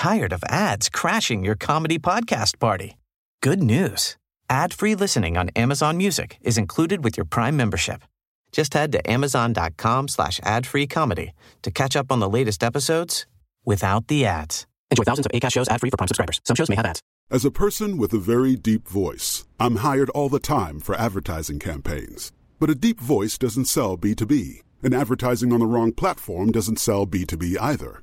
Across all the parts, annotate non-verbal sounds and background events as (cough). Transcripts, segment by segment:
tired of ads crashing your comedy podcast party? Good news. Ad-free listening on Amazon Music is included with your Prime membership. Just head to amazon.com slash ad-free comedy to catch up on the latest episodes without the ads. Enjoy thousands of ACAST shows ad-free for Prime subscribers. Some shows may have ads. As a person with a very deep voice, I'm hired all the time for advertising campaigns. But a deep voice doesn't sell B2B, and advertising on the wrong platform doesn't sell B2B either.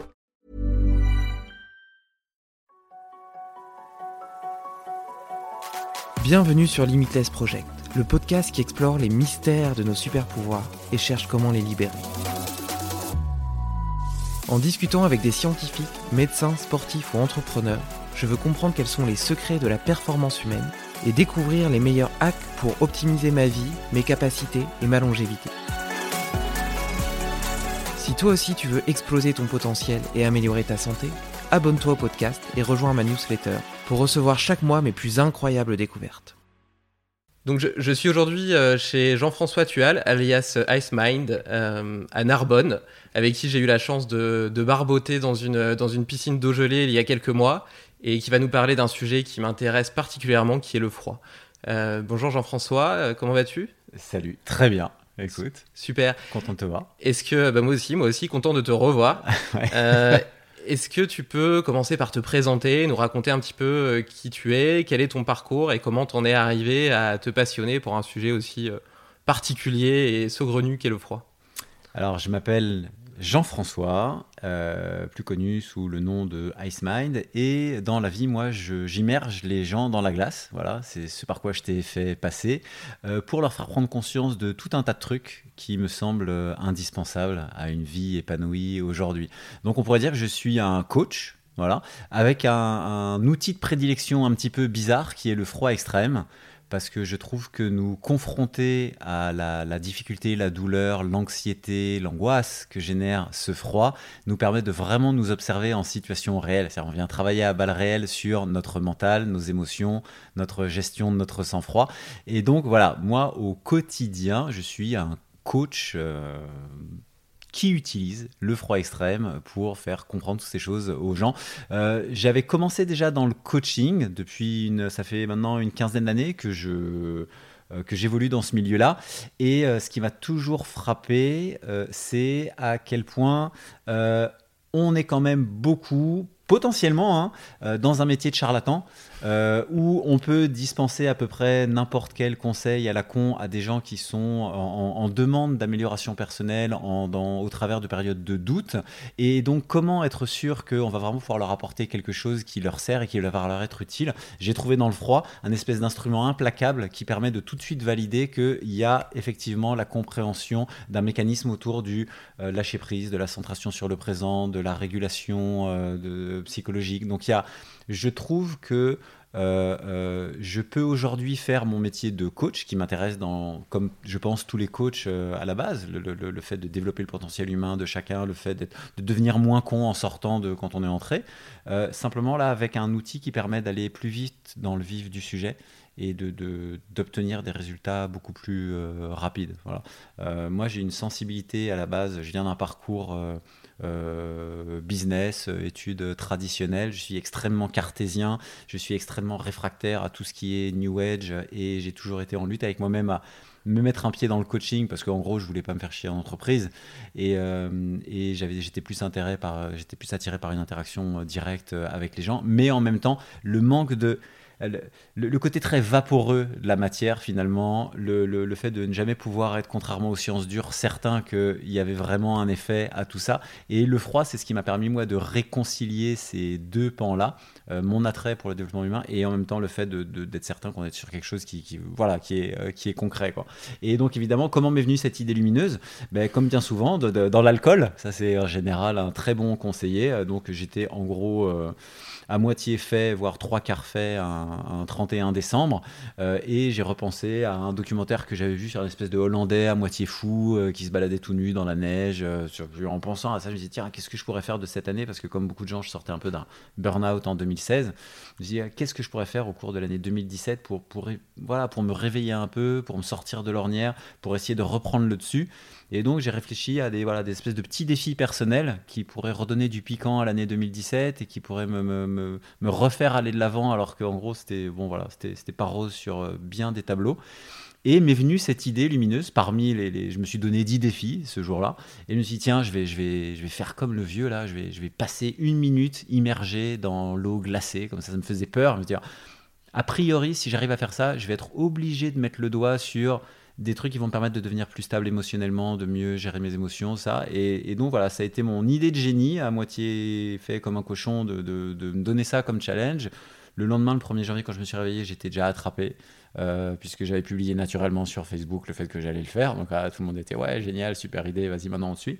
Bienvenue sur Limitless Project, le podcast qui explore les mystères de nos super pouvoirs et cherche comment les libérer. En discutant avec des scientifiques, médecins, sportifs ou entrepreneurs, je veux comprendre quels sont les secrets de la performance humaine et découvrir les meilleurs hacks pour optimiser ma vie, mes capacités et ma longévité. Si toi aussi tu veux exploser ton potentiel et améliorer ta santé, abonne-toi au podcast et rejoins ma newsletter pour recevoir chaque mois mes plus incroyables découvertes. Donc je, je suis aujourd'hui euh, chez Jean-François Tual, alias Ice Mind, euh, à Narbonne, avec qui j'ai eu la chance de, de barboter dans une, dans une piscine d'eau gelée il y a quelques mois, et qui va nous parler d'un sujet qui m'intéresse particulièrement, qui est le froid. Euh, bonjour Jean-François, comment vas-tu? Salut, très bien. Écoute, Super. content de te voir. Est-ce que, bah moi aussi, moi aussi, content de te revoir. (laughs) Ouais. Euh, Est-ce que tu peux commencer par te présenter, nous raconter un petit peu euh, qui tu es, quel est ton parcours et comment t'en es arrivé à te passionner pour un sujet aussi euh, particulier et saugrenu qu'est le froid? Alors, je m'appelle Jean-François, euh, plus connu sous le nom de Ice Mind, et dans la vie, moi, j'immerge les gens dans la glace. Voilà, c'est ce par quoi je t'ai fait passer, euh, pour leur faire prendre conscience de tout un tas de trucs qui me semblent euh, indispensables à une vie épanouie aujourd'hui. Donc, on pourrait dire que je suis un coach. Voilà, avec un outil de prédilection un petit peu bizarre qui est le froid extrême. Parce que je trouve que nous confronter à la, difficulté, la douleur, l'anxiété, l'angoisse que génère ce froid nous permet de vraiment nous observer en situation réelle. C'est-à-dire on vient travailler à balles réelles sur notre mental, nos émotions, notre gestion de notre sang-froid. Et donc voilà, moi au quotidien, je suis un coach. euh, qui utilise le froid extrême pour faire comprendre toutes ces choses aux gens. Euh, J'avais commencé déjà dans le coaching depuis une, ça fait maintenant une quinzaine d'années que je euh, que j'évolue dans ce milieu-là. Et euh, ce qui m'a toujours frappé, c'est à quel point on est quand même beaucoup, potentiellement, hein, dans un métier de charlatan, euh, où on peut dispenser à peu près n'importe quel conseil à la con à des gens qui sont en, demande d'amélioration personnelle au travers de périodes de doute. Et donc, comment être sûr qu'on va vraiment pouvoir leur apporter quelque chose qui leur sert et qui va leur être utile? J'ai trouvé dans le froid un espèce d'instrument implacable qui permet de tout de suite valider qu'il y a effectivement la compréhension d'un mécanisme autour du euh, lâcher prise, de la centration sur le présent, de la régulation euh, psychologique. Donc, il y a, je trouve que euh, euh, je peux aujourd'hui faire mon métier de coach qui m'intéresse dans, comme je pense tous les coachs euh, à la base, le, fait de développer le potentiel humain de chacun, le fait de devenir moins con en sortant de quand on est entré. Simplement là avec un outil qui permet d'aller plus vite dans le vif du sujet et d'obtenir de, d'obtenir des résultats beaucoup plus rapides. Voilà. moi, j'ai une sensibilité à la base, je viens d'un parcours business, euh, études traditionnelles. Je suis extrêmement cartésien, je suis extrêmement réfractaire à tout ce qui est New Age et j'ai toujours été en lutte avec moi-même à me mettre un pied dans le coaching parce qu'en gros je voulais pas me faire chier en entreprise. Et, euh, et j'avais j'étais plus intérêt par j'étais plus attiré par une interaction directe avec les gens. Mais en même temps le manque de le, côté très vaporeux de la matière finalement, le, fait de ne jamais pouvoir être, contrairement aux sciences dures, certain qu'il y avait vraiment un effet à tout ça. Et le froid, c'est ce qui m'a permis moi de réconcilier ces deux pans-là, euh, mon attrait pour le développement humain et en même temps le fait d'être certain qu'on est sur quelque chose qui, voilà, qui, est, euh, qui est concret. Quoi. Et donc évidemment, comment m'est venue cette idée lumineuse? Ben, Comme bien souvent, dans l'alcool, ça c'est en général un très bon conseiller. Euh, donc j'étais en gros à moitié fait, voire trois quarts fait un, 31 décembre. Euh, et j'ai repensé à un documentaire que j'avais vu sur une espèce de Hollandais à moitié fou euh, qui se baladait tout nu dans la neige. Euh, en pensant à ça, je me disais, tiens, qu'est-ce que je pourrais faire de cette année? Parce que comme beaucoup de gens, je sortais un peu d'un burn-out en 2016. Je me disais, qu'est-ce que je pourrais faire au cours de l'année 2017 pour, pour, voilà, pour me réveiller un peu, pour me sortir de l'ornière, pour essayer de reprendre le dessus? Et donc j'ai réfléchi à des, voilà, des espèces de petits défis personnels qui pourraient redonner du piquant à l'année 2017 et qui pourraient me, me, me, refaire aller de l'avant alors qu'en gros c'était bon, voilà, pas rose sur euh, bien des tableaux. Et m'est venue cette idée lumineuse parmi les, Je me suis donné 10 défis ce jour-là. Et je me suis dit, tiens, je vais, je, vais, je vais faire comme le vieux, là. Je vais, je vais passer une minute immergé dans l'eau glacée. Comme ça, ça me faisait peur. Me a priori, si j'arrive à faire ça, je vais être obligé de mettre le doigt sur des trucs qui vont me permettre de devenir plus stable émotionnellement, de mieux gérer mes émotions, ça. Et, donc voilà, ça a été mon idée de génie, à moitié fait comme un cochon, de, me donner ça comme challenge. Le lendemain, le 1er janvier, quand je me suis réveillé, j'étais déjà attrapé, euh, puisque j'avais publié naturellement sur Facebook le fait que j'allais le faire. Donc ah, tout le monde était, ouais, génial, super idée, vas-y, maintenant on suit.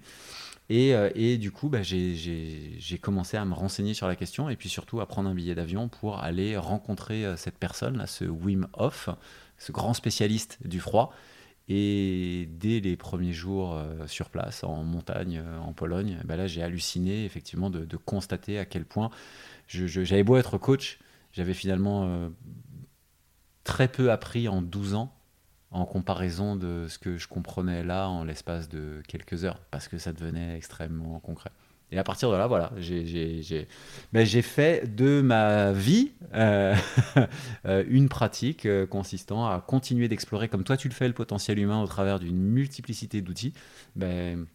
Et, euh, et, du coup, bah, j'ai commencé à me renseigner sur la question et puis surtout à prendre un billet d'avion pour aller rencontrer euh, cette personne, là, ce Wim Hof, ce grand spécialiste du froid. Et dès les premiers jours euh, sur place, en montagne, euh, en Pologne, ben là j'ai halluciné effectivement de, constater à quel point j'avais beau être coach, j'avais finalement euh, très peu appris en 12 ans en comparaison de ce que je comprenais là en l'espace de quelques heures, parce que ça devenait extrêmement concret. Et à partir de là, voilà, j'ai ben fait de ma vie euh, (laughs) euh, une pratique euh, consistant à continuer d'explorer, comme toi tu le fais, le potentiel humain au travers d'une multiplicité d'outils. Ben,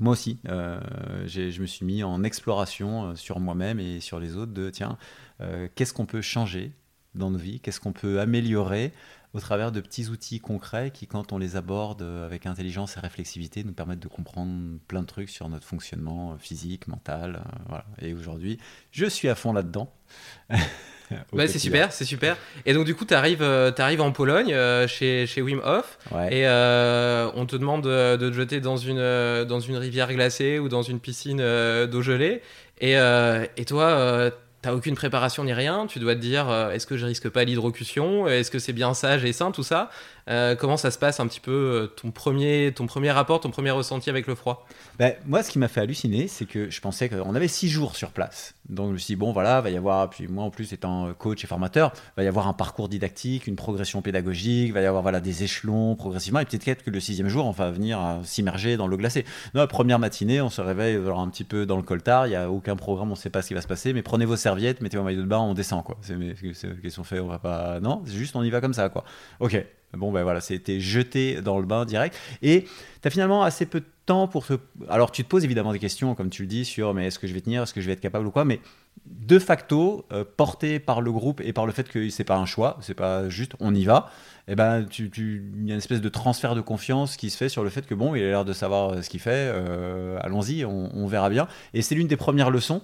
moi aussi, je me suis mis en exploration sur moi-même et sur les autres de, tiens, qu'est-ce qu'on peut changer dans nos vies, qu'est-ce qu'on peut améliorer au travers de petits outils concrets qui, quand on les aborde avec intelligence et réflexivité, nous permettent de comprendre plein de trucs sur notre fonctionnement physique, mental. Euh, voilà. Et aujourd'hui, je suis à fond là-dedans. (laughs) bah, c'est super, c'est super. Et donc du coup, tu arrives, euh, arrives en Pologne euh, chez, chez Wim Hof et on te demande de, te jeter dans une, dans une rivière glacée ou dans une piscine d'eau gelée. Et, et toi, t'as aucune préparation ni rien, tu dois te dire euh, est-ce que je risque pas l'hydrocution, est-ce que c'est bien sage et sain tout ça euh, comment ça se passe un petit peu euh, ton premier, ton premier rapport, ton premier ressenti avec le froid? Ben, Moi, ce qui m'a fait halluciner, c'est que je pensais qu'on avait six jours sur place. Donc je me suis dit, bon, voilà, va y avoir, puis moi en plus étant coach et formateur, va y avoir un parcours didactique, une progression pédagogique, va y avoir voilà, des échelons progressivement, et peut-être que le sixième jour, on va venir s'immerger dans l'eau glacée. Non, la première matinée, on se réveille alors, un petit peu dans le coltard, il n'y a aucun programme, on ne sait pas ce qui va se passer, mais prenez vos serviettes, mettez vos maillots de bain, on descend. quoi. C'est qu'est-ce qu'on fait? On va pas. Non, c'est juste on y va comme ça. quoi. Ok, Bon, ben voilà, c'était jeté dans le bain direct. Et tu as finalement assez peu de temps pour te. Alors, tu te poses évidemment des questions, comme tu le dis, sur mais est-ce que je vais tenir, est-ce que je vais être capable ou quoi, mais de facto, euh, porté par le groupe et par le fait que c'est pas un choix, c'est pas juste on y va, et eh ben, il y a une espèce de transfert de confiance qui se fait sur le fait que bon, il a l'air de savoir ce qu'il fait, euh, allons-y, on, verra bien. Et c'est l'une des premières leçons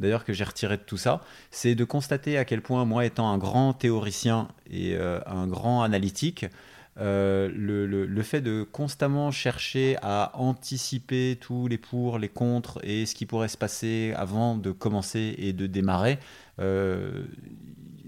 d'ailleurs que j'ai retiré de tout ça, c'est de constater à quel point moi étant un grand théoricien et euh, un grand analytique, euh, le, fait de constamment chercher à anticiper tous les pour, les contre et ce qui pourrait se passer avant de commencer et de démarrer, euh,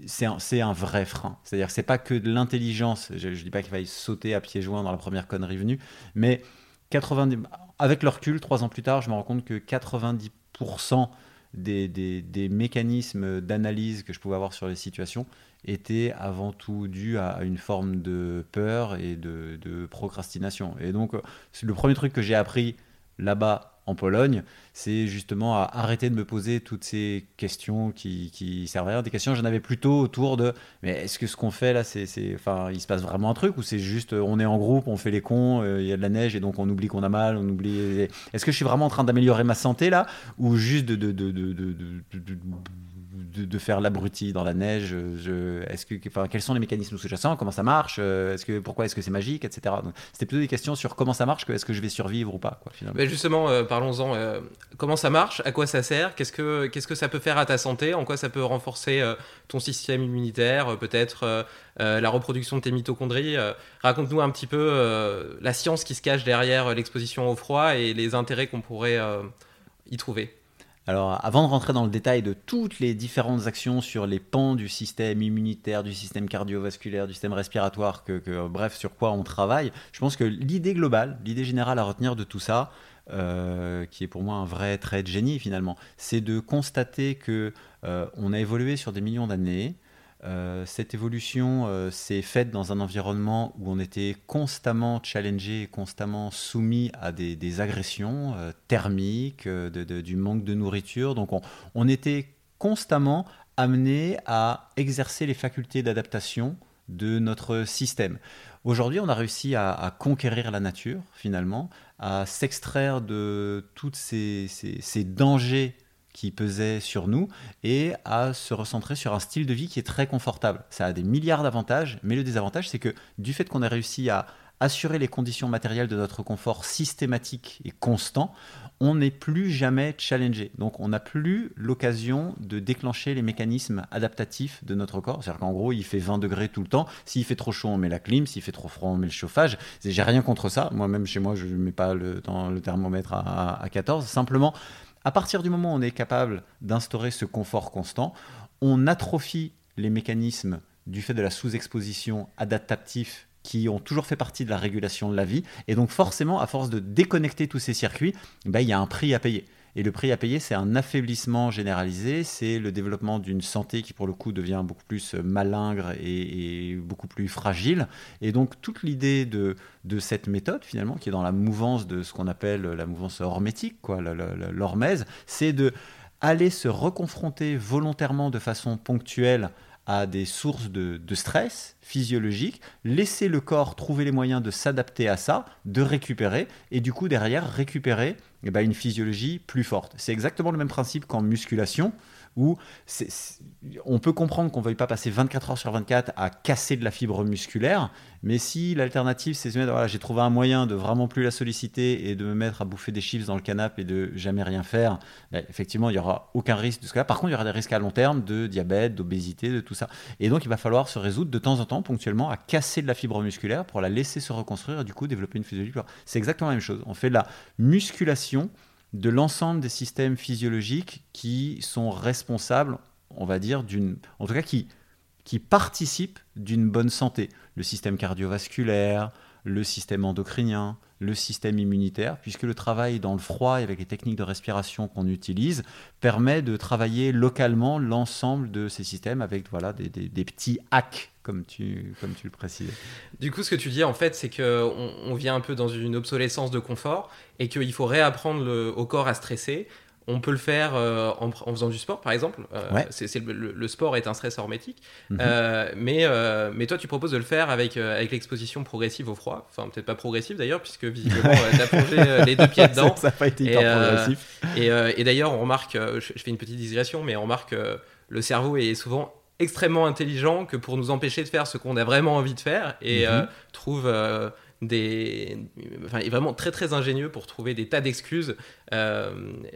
c'est un, vrai frein. C'est-à-dire que c'est pas que de l'intelligence, je ne dis pas qu'il faille sauter à pieds joints dans la première connerie venue, mais 90, avec le recul, trois ans plus tard, je me rends compte que 90% des, des- des mécanismes d'analyse que je pouvais avoir sur les situations étaient avant tout dus à, une forme de peur et de, de procrastination. Et donc, euh, le premier truc que j'ai appris là-bas en Pologne, c'est justement à arrêter de me poser toutes ces questions qui, qui servent à rien. Des questions, j'en avais plutôt autour de mais est-ce que ce qu'on fait là, c'est, c'est- enfin, il se passe vraiment un truc ou c'est juste euh, on est en groupe, on fait les cons, euh, il y a de la neige et donc on oublie qu'on a mal, on oublie. Est-ce que je suis vraiment en train d'améliorer ma santé là ou juste de, de, de, de, de, faire l'abruti dans la neige je, est-ce que, enfin, Quels sont les mécanismes sous-jacents Comment ça marche Euh, est-ce que, Pourquoi est-ce que c'est magique etc. C'était plutôt des questions sur comment ça marche que est-ce que je vais survivre ou pas finalement. Mais justement, euh, parlons-en. euh, comment ça marche À quoi ça sert Qu'est-ce que qu'est-ce que ça peut faire à ta santé En quoi ça peut renforcer ton système immunitaire Peut-être la reproduction de tes mitochondries Raconte-nous un petit peu la science qui se cache derrière l'exposition au froid et les intérêts qu'on pourrait y trouver. Alors, avant de rentrer dans le détail de toutes les différentes actions sur les pans du système immunitaire, du système cardiovasculaire, du système respiratoire, que, bref, sur quoi on travaille, je pense que l'idée globale, l'idée générale à retenir de tout ça, euh, qui est pour moi un vrai trait de génie finalement, c'est de constater que euh, on a évolué sur des millions d'années. Euh, cette évolution euh, s'est faite dans un environnement où on était constamment challengé, constamment soumis à des, agressions euh, thermiques, du manque de nourriture. Donc on, était constamment amené à exercer les facultés d'adaptation de notre système. Aujourd'hui, on a réussi à, conquérir la nature, finalement, à s'extraire de tous ces dangers qui pesaient sur nous et à se recentrer sur un style de vie qui est très confortable. Ça a des milliards d'avantages, mais le désavantage, c'est que du fait qu'on a réussi à assurer les conditions matérielles de notre confort systématique et constant, on n'est plus jamais challengé. Donc on n'a plus l'occasion de déclencher les mécanismes adaptatifs de notre corps. C'est-à-dire qu'en gros, il fait 20 degrés tout le temps. S'il fait trop chaud, on met la clim. S'il fait trop froid, on met le chauffage. J'ai rien contre ça. Moi-même, chez moi, je ne mets pas le, le thermomètre à- à 14. Simplement, à partir du moment où on est capable d'instaurer ce confort constant, on atrophie les mécanismes du fait de la sous-exposition adaptative qui ont toujours fait partie de la régulation de la vie. Et donc forcément, à force de déconnecter tous ces circuits, ben, il y a un prix à payer. Et le prix à payer, c'est un affaiblissement généralisé, c'est le développement d'une santé qui, pour le coup, devient beaucoup plus malingre et, beaucoup plus fragile. Et donc, toute l'idée de, de cette méthode, finalement, qui est dans la mouvance de ce qu'on appelle la mouvance hormétique, l'hormèse, c'est de aller se reconfronter volontairement de façon ponctuelle à des sources de, stress physiologique, laisser le corps trouver les moyens de s'adapter à ça, de récupérer, et du coup derrière récupérer eh ben, une physiologie plus forte. C'est exactement le même principe qu'en musculation, où on peut comprendre qu'on ne veuille pas passer 24 heures sur 24 à casser de la fibre musculaire, mais si l'alternative c'est de se dire, voilà, j'ai trouvé un moyen de vraiment plus la solliciter et de me mettre à bouffer des chips dans le canapé et de jamais rien faire, ben, effectivement il n'y aura aucun risque de ce cas-là. Par contre il y aura des risques à long terme de diabète, d'obésité, de tout ça. Et donc il va falloir se résoudre de temps en temps, ponctuellement, à casser de la fibre musculaire pour la laisser se reconstruire et du coup développer une physiologie. C'est exactement la même chose. On fait de la musculation de l'ensemble des systèmes physiologiques qui sont responsables, on va dire, d'une, en tout cas qui, qui participent d'une bonne santé. Le système cardiovasculaire, le système endocrinien, le système immunitaire, puisque le travail dans le froid et avec les techniques de respiration qu'on utilise permet de travailler localement l'ensemble de ces systèmes avec voilà, des, des- petits hacks, comme tu, comme tu le précisais. Du coup, ce que tu dis en fait, c'est que on, on vient un peu dans une obsolescence de confort et qu'il faut réapprendre le- au corps à stresser. On peut le faire euh, en, en faisant du sport, par exemple. Euh, Ouais. c'est, c'est le, le- le sport est un stress hormétique. Mhm. Euh, mais, mais toi, tu proposes de le faire avec, avec l'exposition progressive au froid. Enfin, peut-être pas progressive d'ailleurs, puisque visiblement, tu as plongé les deux pieds (laughs) dedans. ça n'a pas été Et, hyper euh, progressif. Et, et d'ailleurs, on remarque, je, je fais une petite digression, mais on remarque que le cerveau est souvent extrêmement intelligent que pour nous empêcher de faire ce qu'on a vraiment envie de faire et Mhm. trouve des enfin est vraiment très très ingénieux pour trouver des tas d'excuses euh,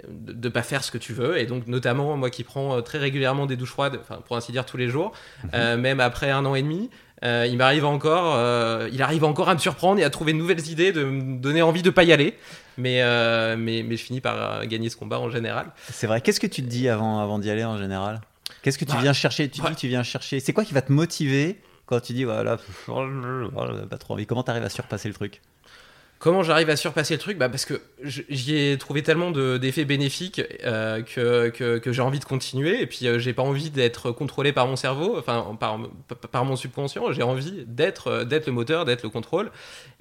de ne pas faire ce que tu veux. Et donc notamment moi qui prends euh, très régulièrement des douches froides enfin pour ainsi dire tous les jours euh, même après un an et demi euh, il m'arrive encore euh, il arrive encore à me surprendre et à trouver de nouvelles idées de me donner envie de pas y aller. Mais, euh, mais, mais je finis par gagner ce combat en général. C'est vrai. Qu'est-ce que tu te dis avant, avant d'y aller en général? Qu'est-ce que tu Bah, viens chercher? Tu dis, tu viens chercher. C'est quoi qui va te motiver quand tu dis voilà, pff, (laughs) oh, pas trop envie. Comment tu arrives à surpasser le truc? Comment j'arrive à surpasser le truc? Bah Parce que j'y ai trouvé tellement d'effets bénéfiques euh, que, que, j'ai envie de continuer. Et puis, euh, j'ai pas envie d'être contrôlé par mon cerveau, enfin, par, par mon subconscient. J'ai envie d'être euh, d'être le moteur, d'être le contrôle.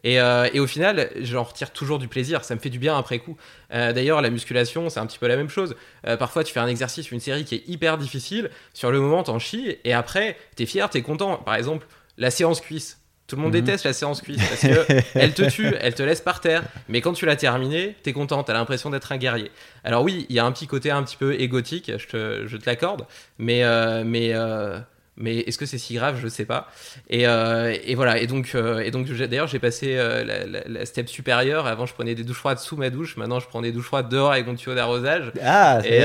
Et, et, au final, j'en retire toujours du plaisir. Ça me fait du bien après coup. D'ailleurs, la musculation, c'est un petit peu la même chose. parfois, tu fais un exercice, une série qui est hyper difficile. Sur le moment, t'en chies. Et après, t'es fier, t'es content. Par exemple, la séance cuisse tout le monde mhm. déteste la séance cuisse parce qu'elle (laughs) te tue, elle te laisse par terre. Mais quand tu l'as terminée, t'es content, t'as l'impression d'être un guerrier. Alors oui, il y a un petit côté un petit peu égotique, je te, je te l'accorde. Mais, euh, mais euh, mais est-ce que c'est si grave? Je ne sais pas. Et, euh, et, voilà. Et donc, euh, et donc d'ailleurs, j'ai passé euh, la, step supérieure. Avant, je prenais des douches froides sous ma douche. Maintenant, je prends des douches froides dehors avec mon tuyau d'arrosage. Ah, et,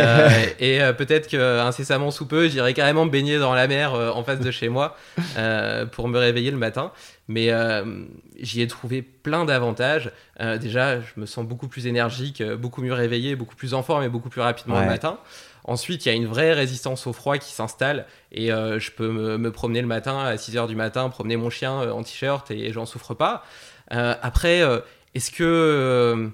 et peut-être qu'incessamment sous peu, j'irai carrément me baigner dans la mer en face de chez moi pour me réveiller le matin. Mais j'y ai trouvé plein d'avantages. déjà, je me sens beaucoup plus énergique, beaucoup mieux réveillé, beaucoup plus en forme et beaucoup plus rapidement le matin. Ensuite, il y a une vraie résistance au froid qui s'installe et euh, je peux me, promener le matin à 6 h du matin, promener mon chien euh, en t-shirt et j'en souffre pas. Euh, après, est-ce que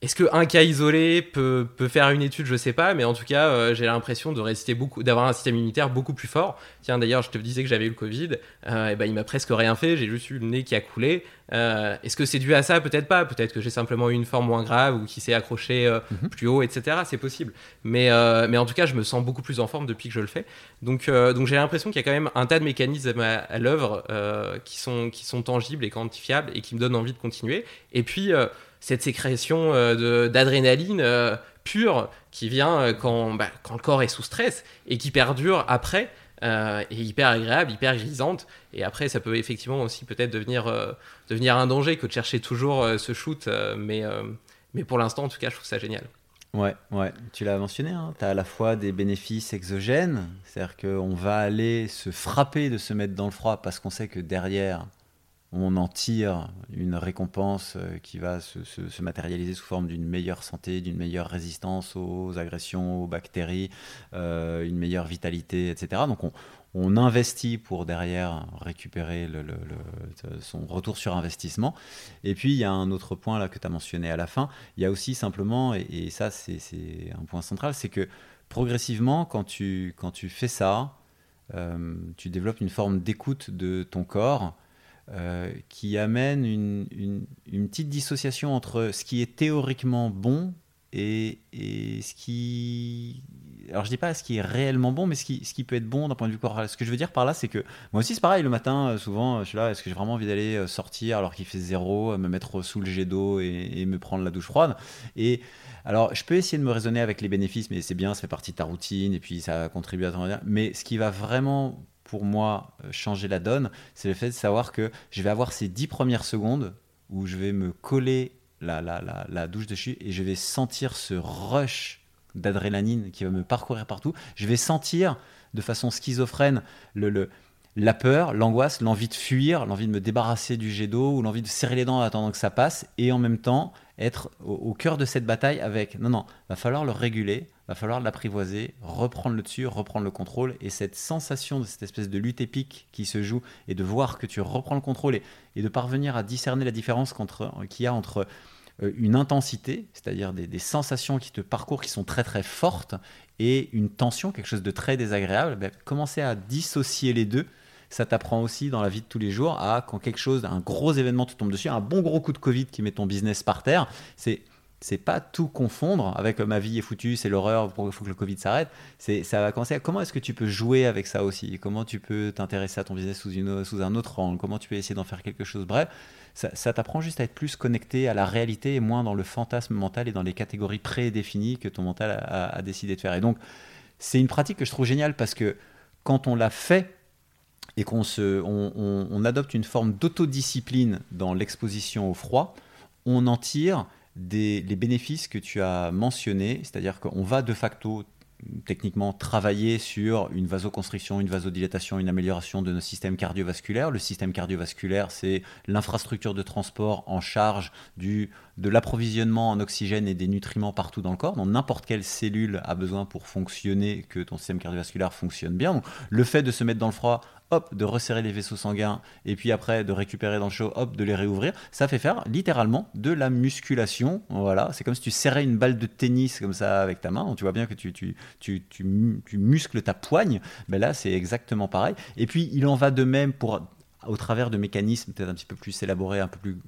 est-ce qu'un cas isolé peut, peut, faire une étude? Je sais pas, mais en tout cas, euh, j'ai l'impression de résister beaucoup, d'avoir un système immunitaire beaucoup plus fort. Tiens, d'ailleurs, je te disais que j'avais eu le Covid, euh, et ben il m'a presque rien fait. J'ai juste eu le nez qui a coulé. Euh, est-ce que c'est dû à ça? Peut-être pas. Peut-être que j'ai simplement eu une forme moins grave ou qui s'est accroché mhm. plus haut, etc. C'est possible. Mais, mais en tout cas, je me sens beaucoup plus en forme depuis que je le fais. Donc, donc j'ai l'impression qu'il y a quand même un tas de mécanismes à, à l'œuvre qui sont qui sont tangibles et quantifiables et qui me donnent envie de continuer. Et puis cette sécrétion euh, d'adrénaline euh, pure qui vient euh, quand, bah, quand, le corps est sous stress et qui perdure après. est hyper agréable, hyper grisante. Et après, ça peut effectivement aussi peut-être devenir, devenir un danger que de chercher toujours ce shoot. mais, mais pour l'instant, en tout cas, je trouve ça génial. Ouais, ouais, tu l'as mentionné, hein. tu as à la fois des bénéfices exogènes, c'est-à-dire qu'on va aller se frapper de se mettre dans le froid parce qu'on sait que derrière, on en tire une récompense euh, qui va se, matérialiser sous forme d'une meilleure santé, d'une meilleure résistance aux agressions, aux bactéries, euh, une meilleure vitalité, etc. Donc on, investit pour derrière récupérer son retour sur investissement. Et puis il y a un autre point là que tu as mentionné à la fin, il y a aussi simplement, et, ça c'est un point central, c'est que progressivement quand tu, quand tu fais ça, euh, tu développes une forme d'écoute de ton corps euh, qui amène une, une, petite dissociation entre ce qui est théoriquement bon et, ce qui. Alors je dis pas ce qui est réellement bon, mais ce qui, ce qui peut être bon d'un point de vue corporel. Ce que je veux dire par là, c'est que moi aussi c'est pareil, le matin, euh, souvent, je suis là, est-ce que j'ai vraiment envie d'aller euh, sortir alors qu'il fait zéro, me mettre sous le jet d'eau et, et, me prendre la douche froide? Et alors je peux essayer de me raisonner avec les bénéfices, mais c'est bien, ça fait partie de ta routine et puis ça contribue à ton. Mais ce qui va vraiment pour moi euh, changer la donne, c'est le fait de savoir que je vais avoir ces dix premières secondes où je vais me coller la, douche dessus et je vais sentir ce rush d'adrénaline qui va me parcourir partout. Je vais sentir de façon schizophrène la peur, l'angoisse, l'envie de fuir, l'envie de me débarrasser du jet d'eau ou l'envie de serrer les dents en attendant que ça passe et en même temps être au, cœur de cette bataille avec non non, va falloir le réguler, va falloir l'apprivoiser, reprendre le dessus, reprendre le contrôle. Et cette sensation de cette espèce de lutte épique qui se joue et de voir que tu reprends le contrôle et, de parvenir à discerner la différence qu'il y a entre euh, une intensité, c'est-à-dire des, sensations qui te parcourent qui sont très très fortes et une tension, quelque chose de très désagréable, ben, commencer à dissocier les deux ça t'apprend aussi dans la vie de tous les jours à quand quelque chose, un gros événement te tombe dessus, un bon gros coup de Covid qui met ton business par terre, c'est c'est pas tout confondre avec ma vie est foutue, c'est l'horreur, il faut que le Covid s'arrête. C'est, ça va commencer à comment est-ce que tu peux jouer avec ça aussi? Comment tu peux t'intéresser à ton business sous, une, sous un autre angle? Comment tu peux essayer d'en faire quelque chose Bref, ça, t'apprend juste à être plus connecté à la réalité et moins dans le fantasme mental et dans les catégories prédéfinies que ton mental a, a décidé de faire. Et donc, c'est une pratique que je trouve géniale parce que quand on l'a fait et qu'on se, on, adopte une forme d'autodiscipline dans l'exposition au froid, on en tire des, les bénéfices que tu as mentionnés, c'est-à-dire qu'on va de facto techniquement travailler sur une vasoconstriction, une vasodilatation, une amélioration de nos systèmes cardiovasculaires. Le système cardiovasculaire, c'est l'infrastructure de transport en charge du de l'approvisionnement en oxygène et des nutriments partout dans le corps, n'importe quelle cellule a besoin pour fonctionner, que ton système cardiovasculaire fonctionne bien. Donc, le fait de se mettre dans le froid, hop, de resserrer les vaisseaux sanguins, et puis après de récupérer dans le chaud, hop, de les réouvrir, ça fait faire littéralement de la musculation. Voilà, c'est comme si tu serrais une balle de tennis comme ça avec ta main. Tu vois bien que tu, muscles ta poigne. Ben là, c'est exactement pareil. Et puis, il en va de même pour au travers de mécanismes peut-être un petit peu plus élaborés, un peu plus,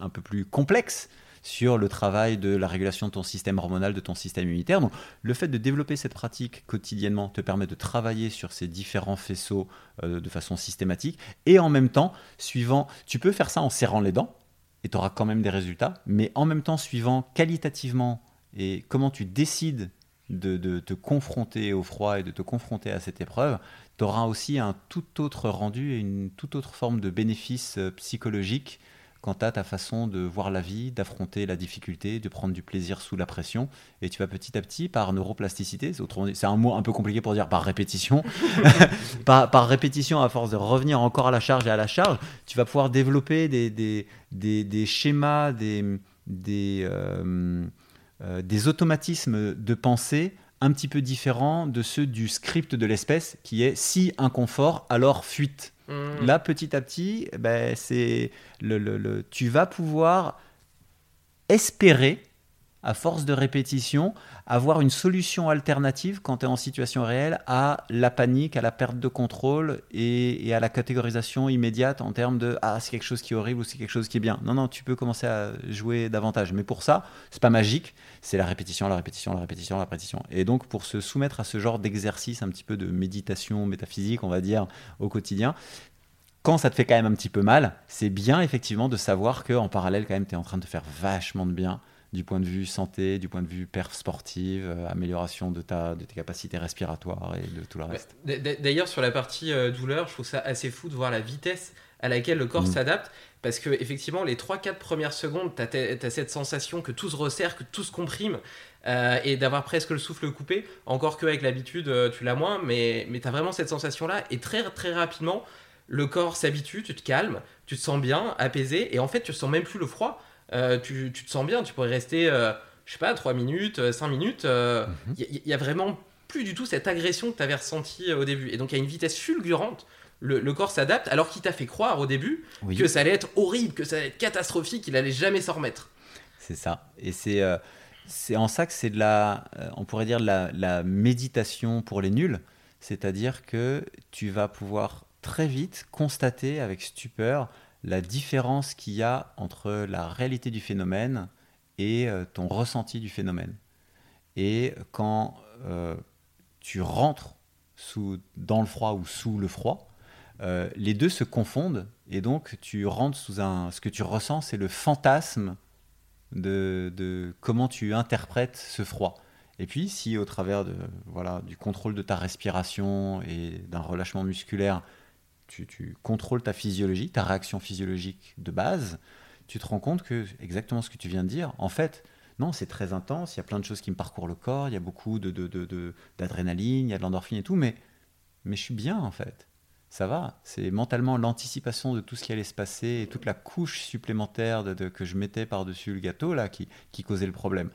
un peu plus complexes sur le travail de la régulation de ton système hormonal, de ton système immunitaire. Donc, le fait de développer cette pratique quotidiennement te permet de travailler sur ces différents faisceaux euh, de façon systématique. Et en même temps, suivant, tu peux faire ça en serrant les dents, et tu auras quand même des résultats, mais en même temps, suivant qualitativement et comment tu décides de, de, te confronter au froid et de te confronter à cette épreuve, tu auras aussi un tout autre rendu et une toute autre forme de bénéfice euh, psychologique quant à ta façon de voir la vie, d'affronter la difficulté, de prendre du plaisir sous la pression. Et tu vas petit à petit, par neuroplasticité, c'est un mot un peu compliqué pour dire par répétition, (laughs) par, par, répétition, à force de revenir encore à la charge et à la charge, tu vas pouvoir développer des, des, des, des schémas, des, des, euh, euh, des automatismes de pensée un petit peu différents de ceux du script de l'espèce qui est si inconfort, alors fuite. Mmh. Là, petit à petit, ben, c'est le, le, tu vas pouvoir espérer, à force de répétition, avoir une solution alternative quand tu es en situation réelle à la panique, à la perte de contrôle et, à la catégorisation immédiate en termes de ah c'est quelque chose qui est horrible ou c'est quelque chose qui est bien. Non non, tu peux commencer à jouer davantage, mais pour ça c'est pas magique, c'est la répétition, la répétition, la répétition, la répétition. Et donc pour se soumettre à ce genre d'exercice un petit peu de méditation métaphysique, on va dire au quotidien, quand ça te fait quand même un petit peu mal, c'est bien effectivement de savoir que en parallèle quand même tu es en train de faire vachement de bien du point de vue santé, du point de vue perf sportive, euh, amélioration de, ta, de tes capacités respiratoires et de tout le reste. D'ailleurs, sur la partie euh, douleur, je trouve ça assez fou de voir la vitesse à laquelle le corps mm. s'adapte. Parce que effectivement, les 3-4 premières secondes, tu as, cette sensation que tout se resserre, que tout se comprime, euh, et d'avoir presque le souffle coupé. Encore qu'avec l'habitude, tu l'as moins, mais, mais tu as vraiment cette sensation-là. Et très, très rapidement, le corps s'habitue, tu te calmes, tu te sens bien, apaisé, et en fait, tu sens même plus le froid. Euh, tu, te sens bien, tu pourrais rester, euh, je sais pas, 3 minutes, 5 euh, minutes. Il n'y mhm. a, vraiment plus du tout cette agression que tu avais ressentie au début. Et donc, a une vitesse fulgurante. Le, corps s'adapte alors qu'il t'a fait croire au début que ça allait être horrible, que ça allait être catastrophique, qu'il allait jamais s'en remettre. C'est ça. Et c'est c'est en ça que c'est de la, on pourrait dire, la, la méditation pour les nuls. C'est-à-dire que tu vas pouvoir très vite constater avec stupeur la différence qu'il y a entre la réalité du phénomène et euh, ton ressenti du phénomène. Et quand euh, tu rentres sous, dans le froid ou sous le froid, euh, les deux se confondent et donc tu rentres sous un... Ce que tu ressens, c'est le fantasme de, de, comment tu interprètes ce froid. Et puis, si au travers de, voilà, du contrôle de ta respiration et d'un relâchement musculaire, tu, contrôles ta physiologie, ta réaction physiologique de base, tu te rends compte que exactement ce que tu viens de dire, en fait, non, c'est très intense, il y a plein de choses qui me parcourent le corps, il y a beaucoup d'adrénaline, de, il y a de l'endorphine et tout, mais, mais je suis bien en fait. Ça va, c'est mentalement l'anticipation de tout ce qui allait se passer et toute la couche supplémentaire de, que je mettais par-dessus le gâteau là qui, qui causait le problème.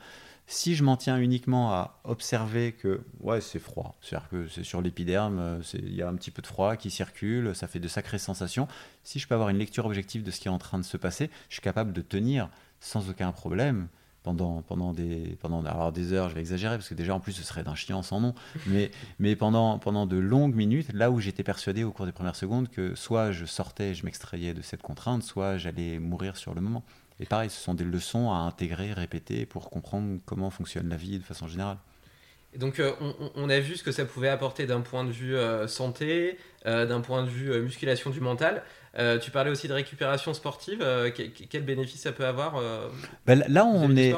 Si je m'en tiens uniquement à observer que ouais, c'est froid, c'est-à-dire que c'est sur l'épiderme, euh, il y a un petit peu de froid qui circule, ça fait de sacrées sensations. Si je peux avoir une lecture objective de ce qui est en train de se passer, je suis capable de tenir sans aucun problème pendant, pendant, des, pendant des heures, je vais exagérer parce que déjà en plus ce serait d'un chien sans nom, mais, (laughs) mais pendant, pendant de longues minutes, là où j'étais persuadé au cours des premières secondes que soit je sortais, je m'extrayais de cette contrainte, soit j'allais mourir sur le moment. Et pareil, ce sont des leçons à intégrer, répéter pour comprendre comment fonctionne la vie de façon générale. Donc euh, on, a vu ce que ça pouvait apporter d'un point de vue euh, santé, euh, d'un point de vue musculation du mental. Tu parlais aussi de récupération sportive. quel, bénéfice ça peut avoir ben, Là, on est.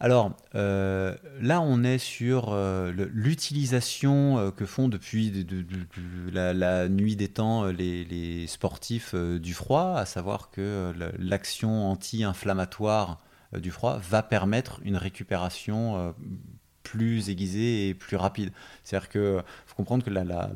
Alors là, on est sur l'utilisation que font depuis la, nuit des temps les, les sportifs du froid, à savoir que l'action anti-inflammatoire du froid va permettre une récupération plus aiguisé et plus rapide. C'est-à-dire que faut comprendre que la,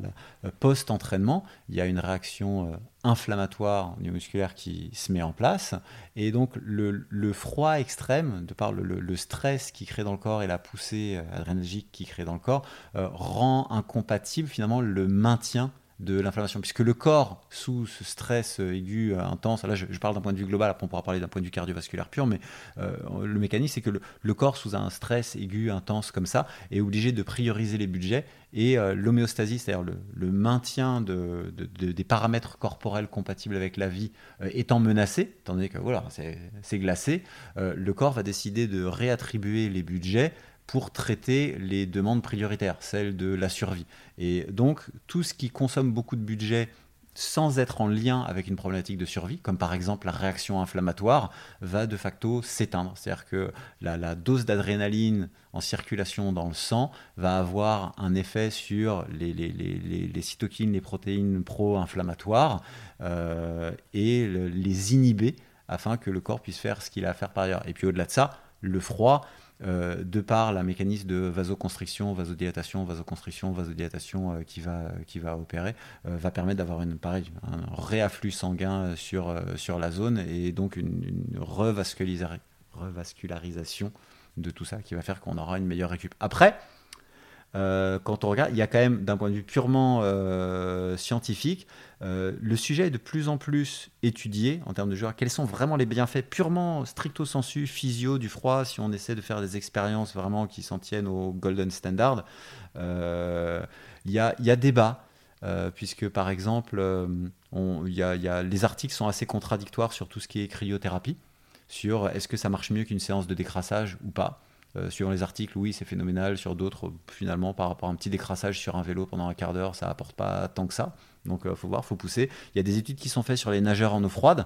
post-entraînement, il y a une réaction inflammatoire musculaire qui se met en place. Et donc le, froid extrême, de par le, stress qui crée dans le corps et la poussée adrénergique qui crée dans le corps, rend incompatible finalement le maintien de l'inflammation, puisque le corps, sous ce stress aigu euh, intense, là je, parle d'un point de vue global, après on pourra parler d'un point de vue cardiovasculaire pur, mais euh, le mécanisme c'est que le, corps, sous un stress aigu intense comme ça, est obligé de prioriser les budgets, et euh, l'homéostasie, c'est-à-dire le, maintien de, des paramètres corporels compatibles avec la vie étant menacé, étant donné que voilà, c'est glacé, le corps va décider de réattribuer les budgets pour traiter les demandes prioritaires, celles de la survie. Et donc, tout ce qui consomme beaucoup de budget sans être en lien avec une problématique de survie, comme par exemple la réaction inflammatoire, va de facto s'éteindre. C'est-à-dire que la, dose d'adrénaline en circulation dans le sang va avoir un effet sur les, cytokines, les protéines pro-inflammatoires, euh, et les inhiber afin que le corps puisse faire ce qu'il a à faire par ailleurs. Et puis au-delà de ça, le froid euh, de par la mécanisme de vasoconstriction, vasodilatation, vasoconstriction, vasodilatation euh, qui, va, qui va opérer, euh, va permettre d'avoir une, pareil, un réafflux sanguin sur, sur la zone et donc une, une revascularisation de tout ça qui va faire qu'on aura une meilleure récup. Après, euh, quand on regarde, il y a quand même, d'un point de vue purement euh, scientifique, euh, le sujet est de plus en plus étudié en termes de joueurs. Quels sont vraiment les bienfaits purement stricto sensu, physio du froid, si on essaie de faire des expériences vraiment qui s'en tiennent au golden standard Il y a, y, a, débat. puisque par exemple, a, y a, les articles sont assez contradictoires sur tout ce qui est cryothérapie, sur est-ce que ça marche mieux qu'une séance de décrassage ou pas. Euh, suivant les articles, oui, c'est phénoménal. Sur d'autres, finalement, par rapport à un petit décrassage sur un vélo pendant un quart d'heure, ça apporte pas tant que ça. Donc, il euh, faut voir, faut pousser. Il y a des études qui sont faites sur les nageurs en eau froide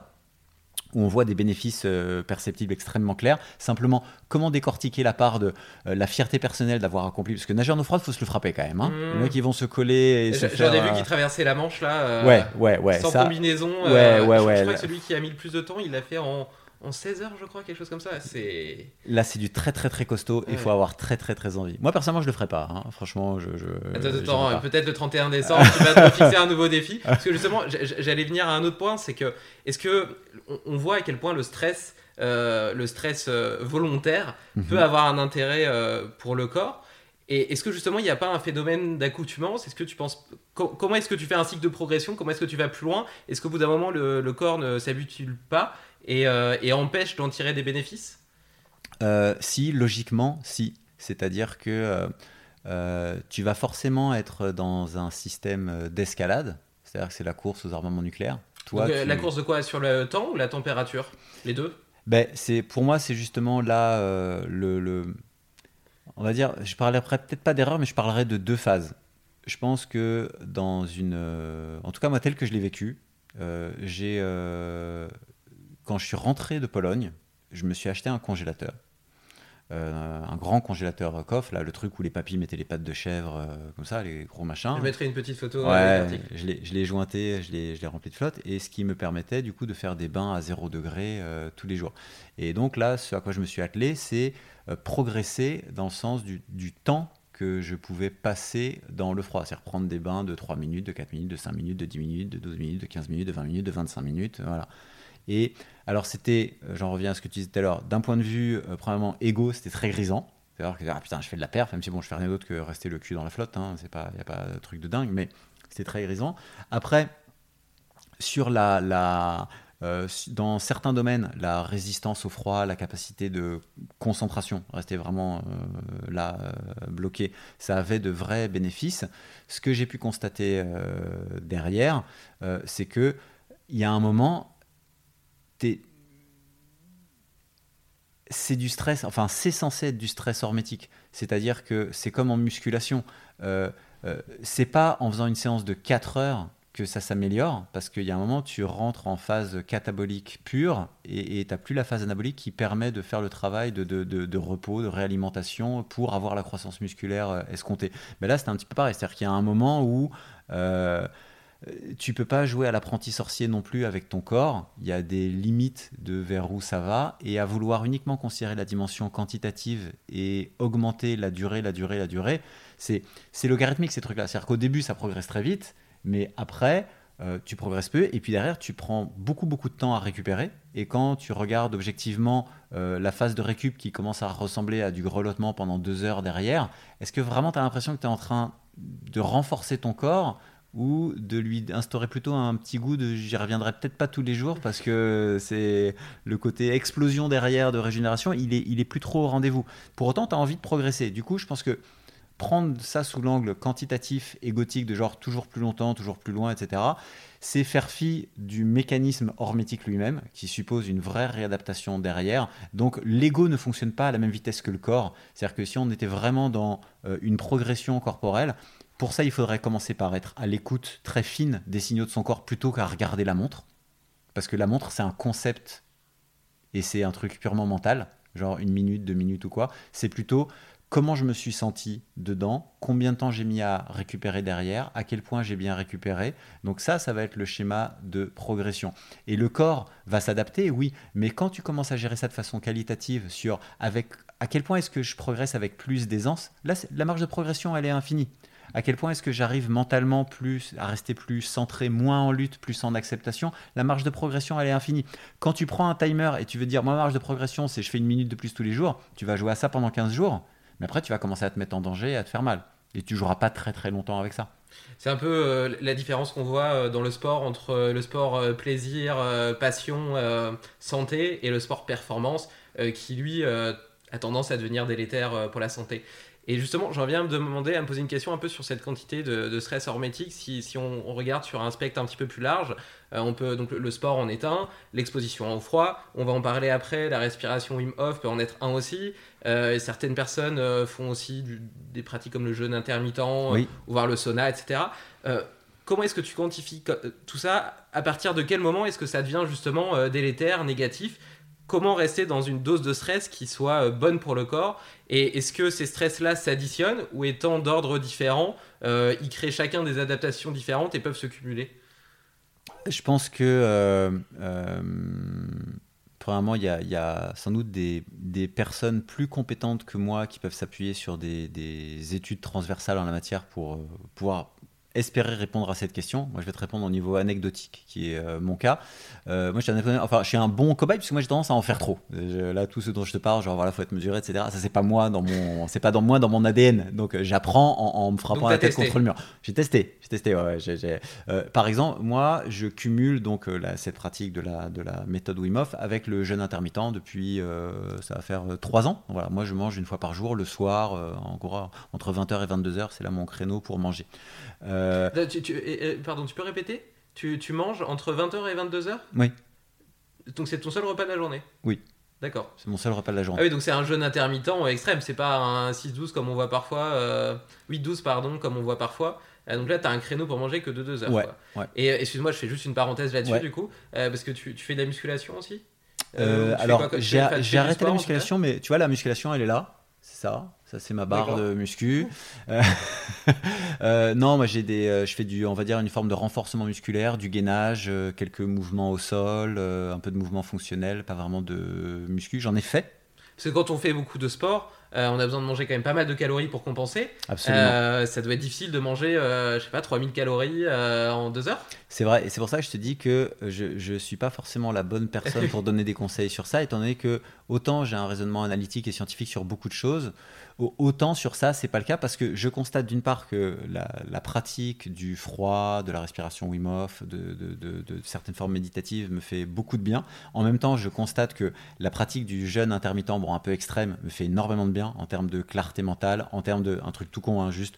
où on voit des bénéfices euh, perceptibles extrêmement clairs. Simplement, comment décortiquer la part de la fierté personnelle d'avoir accompli? Parce que nager en eau froide, il faut se le frapper quand même. Hein. Mmh. Les mecs, ils vont se coller et se J'en ai vu qui traversait la Manche là. ouais, ouais, ouais. Sans combinaison. Ouais, ouais, je, ouais. Je crois que celui qui a mis le plus de temps, il l'a fait en en 16 heures, je crois, quelque chose comme ça. C'est là, c'est du très très très costaud. Il faut avoir très très très envie. Moi personnellement, je le ferai pas. Hein. Franchement, je. Attends, peut-être le 31 décembre, tu vas te fixer un nouveau défi. (laughs) Parce que justement, j'allais venir à un autre point, c'est que est-ce que on voit à quel point le stress, euh, le stress euh, volontaire mhm. peut avoir un intérêt euh, pour le corps? Et est-ce que justement il n'y a pas un phénomène d'accoutumance? Est-ce que tu penses comment est-ce que tu fais un cycle de progression? Comment est-ce que tu vas plus loin? Est-ce qu'au bout d'un moment le, le corps ne s'habitue pas? Euh, et, empêche d'en tirer des bénéfices? Euh, Si, logiquement, si. C'est-à-dire que euh, tu vas forcément être dans un système d'escalade, c'est-à-dire que c'est la course aux armements nucléaires. Toi, La course de quoi? Sur le temps ou la température? Les deux? Ben, c'est Pour moi, c'est justement là le, le, On va dire, je parlerai peut-être pas d'erreur, mais je parlerai de deux phases. Je pense que dans une. en tout cas, moi, tel que je l'ai vécu, j'ai quand je suis rentré de Pologne, je me suis acheté un congélateur. Euh, un grand congélateur coffre, là, le truc où les papis mettaient les pattes de chèvre, euh, comme ça, les gros machins. Je mettrai une petite photo. Ouais, je l'ai jointé, je l'ai rempli de flotte, et ce qui me permettait du coup de faire des bains à 0 degré euh, tous les jours. Et donc là, ce à quoi je me suis attelé, c'est progresser dans le sens du, du, temps que je pouvais passer dans le froid, c'est-à-dire prendre des bains de 3 minutes, de 4 minutes, de 5 minutes, de 10 minutes, de 12 minutes, de 15 minutes, de 20 minutes, de 25 minutes, voilà. Et alors, c'était, euh, j'en reviens à ce que tu disais tout à l'heure, d'un point de vue, euh, premièrement, égo, c'était très grisant. C'est-à-dire que, ah, putain, je fais de la perf, même si bon, je fais rien d'autre que rester le cul dans la flotte, hein, il n'y a pas de truc de dingue, mais c'était très grisant. Après, sur la, euh, dans certains domaines, la résistance au froid, la capacité de concentration, rester vraiment là bloqué, ça avait de vrais bénéfices. Ce que j'ai pu constater derrière, c'est que il y a un moment, c'est du stress, enfin c'est censé être du stress hormétique. C'est-à-dire que c'est comme en musculation. Euh, euh, c'est pas en faisant une séance de 4 heures que ça s'améliore, parce qu'il y a un moment, tu rentres en phase catabolique pure et tu n'as plus la phase anabolique qui permet de faire le travail de, repos, de réalimentation pour avoir la croissance musculaire euh, escomptée. Mais là, c'est un petit peu pareil. C'est-à-dire qu'il y a un moment où tu peux pas jouer à l'apprenti sorcier non plus avec ton corps. Il y a des limites de vers où ça va. Et à vouloir uniquement considérer la dimension quantitative et augmenter la durée, la durée, la durée, c'est logarithmique ces trucs-là. C'est-à-dire qu'au début, ça progresse très vite, mais après, euh, tu progresses peu. Et puis derrière, tu prends beaucoup, beaucoup de temps à récupérer. Et quand tu regardes objectivement euh, la phase de récup qui commence à ressembler à du grelottement pendant deux heures derrière, est-ce que vraiment tu as l'impression que tu es en train de renforcer ton corps ou de lui instaurer plutôt un petit goût de j'y reviendrai peut-être pas tous les jours parce que c'est le côté explosion derrière de régénération, il est, il est plus trop au rendez-vous. Pour autant, tu as envie de progresser. Du coup, je pense que prendre ça sous l'angle quantitatif et gothique de genre toujours plus longtemps, toujours plus loin, etc., c'est faire fi du mécanisme hormétique lui-même, qui suppose une vraie réadaptation derrière. Donc l'ego ne fonctionne pas à la même vitesse que le corps. C'est-à-dire que si on était vraiment dans euh, une progression corporelle, pour ça, il faudrait commencer par être à l'écoute très fine des signaux de son corps plutôt qu'à regarder la montre. Parce que la montre, c'est un concept et c'est un truc purement mental, genre une minute, deux minutes ou quoi. C'est plutôt comment je me suis senti dedans, combien de temps j'ai mis à récupérer derrière, à quel point j'ai bien récupéré. Donc ça, ça va être le schéma de progression. Et le corps va s'adapter, oui, mais quand tu commences à gérer ça de façon qualitative sur avec à quel point est-ce que je progresse avec plus d'aisance, là, la marge de progression, elle est infinie à quel point est-ce que j'arrive mentalement plus à rester plus centré, moins en lutte, plus en acceptation, la marge de progression elle est infinie. Quand tu prends un timer et tu veux dire moi ma marge de progression c'est je fais une minute de plus tous les jours, tu vas jouer à ça pendant 15 jours, mais après tu vas commencer à te mettre en danger et à te faire mal. Et tu joueras pas très très longtemps avec ça. C'est un peu euh, la différence qu'on voit euh, dans le sport entre euh, le sport plaisir, passion, santé et le sport performance qui lui a tendance à devenir délétère pour la santé. Et justement, j'en viens à me demander, à me poser une question un peu sur cette quantité de, stress hormétique. Si, si on, regarde sur un spectre un petit peu plus large, euh, on peut donc le, sport en est un, l'exposition au froid, on va en parler après, la respiration Wim Hof peut en être un aussi. Euh, certaines personnes euh, font aussi des pratiques comme le jeûne intermittent, ou voir le sauna, etc. comment est-ce que tu quantifies tout ça? À partir de quel moment est-ce que ça devient justement délétère, négatif? Comment rester dans une dose de stress qui soit euh, bonne pour le corps et est-ce que ces stress-là s'additionnent ou étant d'ordre différent, euh, ils créent chacun des adaptations différentes et peuvent se cumuler? Je pense que, euh, premièrement, il y, a sans doute des, personnes plus compétentes que moi qui peuvent s'appuyer sur des, des, études transversales en la matière pour pouvoir espérer répondre à cette question. Moi, je vais te répondre au niveau anecdotique, qui est euh, mon cas. Euh, moi, je suis, un, enfin, je suis un bon cobaye, puisque moi, j'ai tendance à en faire trop. là, tout ce dont je te parle, genre, voilà, faut être mesuré, etc. Ça, c'est pas moi dans mon, c'est pas dans moi dans mon ADN. Donc, euh, j'apprends en, me frappant la tête contre le mur. J'ai testé, j'ai testé. Ouais, par exemple, moi, je cumule donc cette pratique de la, de la méthode Wim Hof avec le jeûne intermittent depuis, ça va faire trois ans. Voilà, moi, je mange une fois par jour, le soir, en gros, entre 20h et 22h, c'est là mon créneau pour manger. Euh, pardon, tu peux répéter? Tu, tu, manges entre 20h et 22h Oui. Donc c'est ton seul repas de la journée? Oui. D'accord. C'est mon seul repas de la journée. Ah oui, donc c'est un jeûne intermittent extrême, c'est pas un 6-12 comme on voit parfois, euh, 8-12 pardon, comme on voit parfois. Euh, donc là, tu as un créneau pour manger que de 2 heures. Ouais, Et euh, excuse-moi, je fais juste une parenthèse là-dessus du coup, parce que tu, tu, fais de la musculation aussi? Alors, j'ai arrêté la musculation, mais tu vois, la musculation, elle est là, c'est ça. Ça, c'est ma barre de muscu. (laughs) Euh, (laughs) euh, non, moi, j'ai des, euh, je fais du, on va dire, une forme de renforcement musculaire, du gainage, quelques mouvements au sol, un peu de mouvements fonctionnels, pas vraiment de muscu. J'en ai fait. Parce que quand on fait beaucoup de sport, on a besoin de manger quand même pas mal de calories pour compenser. Absolument. ça doit être difficile de manger, je sais pas, 3000 calories en deux heures. C'est vrai, et c'est pour ça que je te dis que je ne suis pas forcément la bonne personne pour (laughs) donner des conseils sur ça, étant donné que autant j'ai un raisonnement analytique et scientifique sur beaucoup de choses, Autant sur ça, c'est pas le cas parce que je constate d'une part que la, pratique du froid, de la respiration Wim Hof, de, certaines formes méditatives me fait beaucoup de bien. En même temps, je constate que la pratique du jeûne intermittent, bon, un peu extrême, me fait énormément de bien en termes de clarté mentale, en termes de un truc tout con, hein, juste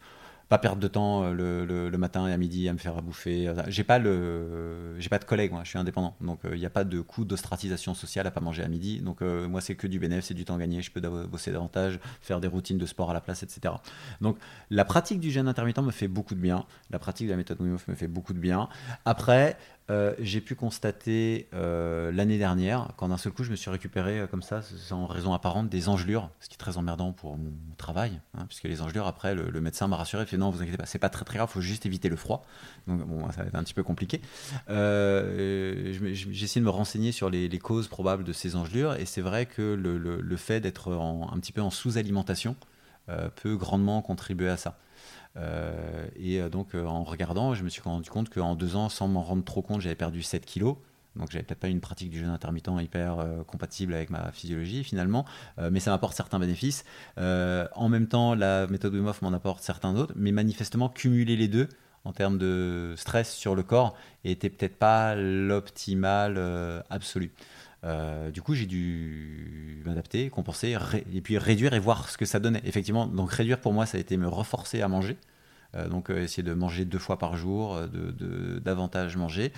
pas perdre de temps euh, le, matin et à midi à me faire à bouffer. J'ai pas le, j'ai pas de collègues, moi, je suis indépendant, donc euh, il n'y a pas de coût d'ostratisation sociale à pas manger à midi. Donc euh, moi, c'est que du bénéfice, c'est du temps gagné. Je peux bosser davantage, faire des routines de sport à la place, etc. Donc la pratique du jeûne intermittent me fait beaucoup de bien. La pratique de la méthode Wim me fait beaucoup de bien. Après, euh, j'ai pu constater euh, l'année dernière, quand d'un seul coup je me suis récupéré euh, comme ça, sans raison apparente, des engelures, ce qui est très emmerdant pour mon travail, hein, puisque les engelures, après, le, médecin m'a rassuré, il fait non, vous inquiétez pas, c'est pas très très grave, il faut juste éviter le froid. Donc bon, ça va être un petit peu compliqué. j'ai essayé de me renseigner sur les, causes probables de ces engelures, et c'est vrai que le fait d'être un petit peu en sous-alimentation peut grandement contribuer à ça. Euh, et euh, donc, euh, en regardant, je me suis rendu compte qu'en deux ans, sans m'en rendre trop compte, j'avais perdu 7 kilos. Donc j'avais peut-être pas une pratique du jeûne intermittent hyper compatible avec ma physiologie finalement, mais ça m'apporte certains bénéfices. en même temps, la méthode Wim m'en apporte certains autres, mais manifestement cumuler les deux en termes de stress sur le corps était peut-être pas l'optimal absolu. Du coup, j'ai dû m'adapter, compenser, et puis réduire et voir ce que ça donnait. Effectivement, donc réduire pour moi, ça a été me reforcer à manger. Euh, donc euh, essayer de manger deux fois par jour, euh, de, davantage manger.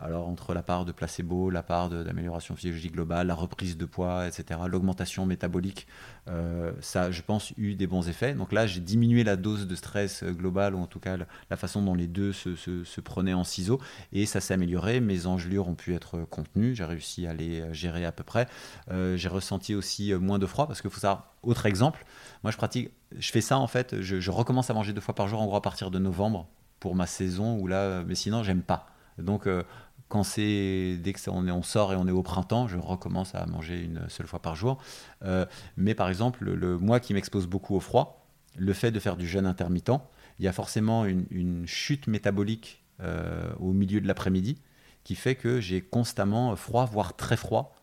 alors entre la part de placebo, la part d'amélioration physiologique globale, la reprise de poids, etc., l'augmentation métabolique, ça, je pense, eu des bons effets. Donc là, j'ai diminué la dose de stress globale, ou en tout cas la façon dont les deux se, se, prenaient en ciseaux, et ça s'est amélioré. Mes engelures ont pu être contenues, j'ai réussi à les gérer à peu près. j'ai ressenti aussi moins de froid, parce que faut savoir, autre exemple, moi je pratique je fais ça en fait, je, recommence à manger deux fois par jour en gros à partir de novembre pour ma saison où là, mais sinon j'aime pas. Donc euh, quand c'est dès que on, sort et on est au printemps, je recommence à manger une seule fois par jour. Euh, mais par exemple, le, moi qui m'expose beaucoup au froid, le fait de faire du jeûne intermittent, il y a forcément une, chute métabolique euh, au milieu de l'après-midi qui fait que j'ai constamment froid, voire très froid,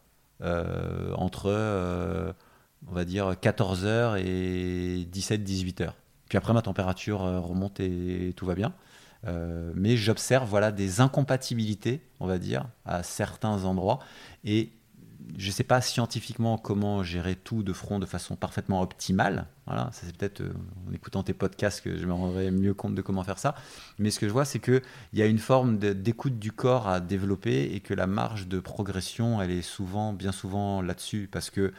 entre on va dire 14h et 17-18h. Puis après, ma température euh, remonte et tout va bien. Euh, mais j'observe voilà, des incompatibilités, on va dire, à certains endroits. Et je ne sais pas scientifiquement comment gérer tout de front de façon parfaitement optimale. Voilà, c'est peut-être euh, en écoutant tes podcasts que je me rendrai mieux compte de comment faire ça. Mais ce que je vois, c'est qu'il y a une forme d'écoute du corps à développer et que la marge de progression, elle est souvent, bien souvent là-dessus, parce que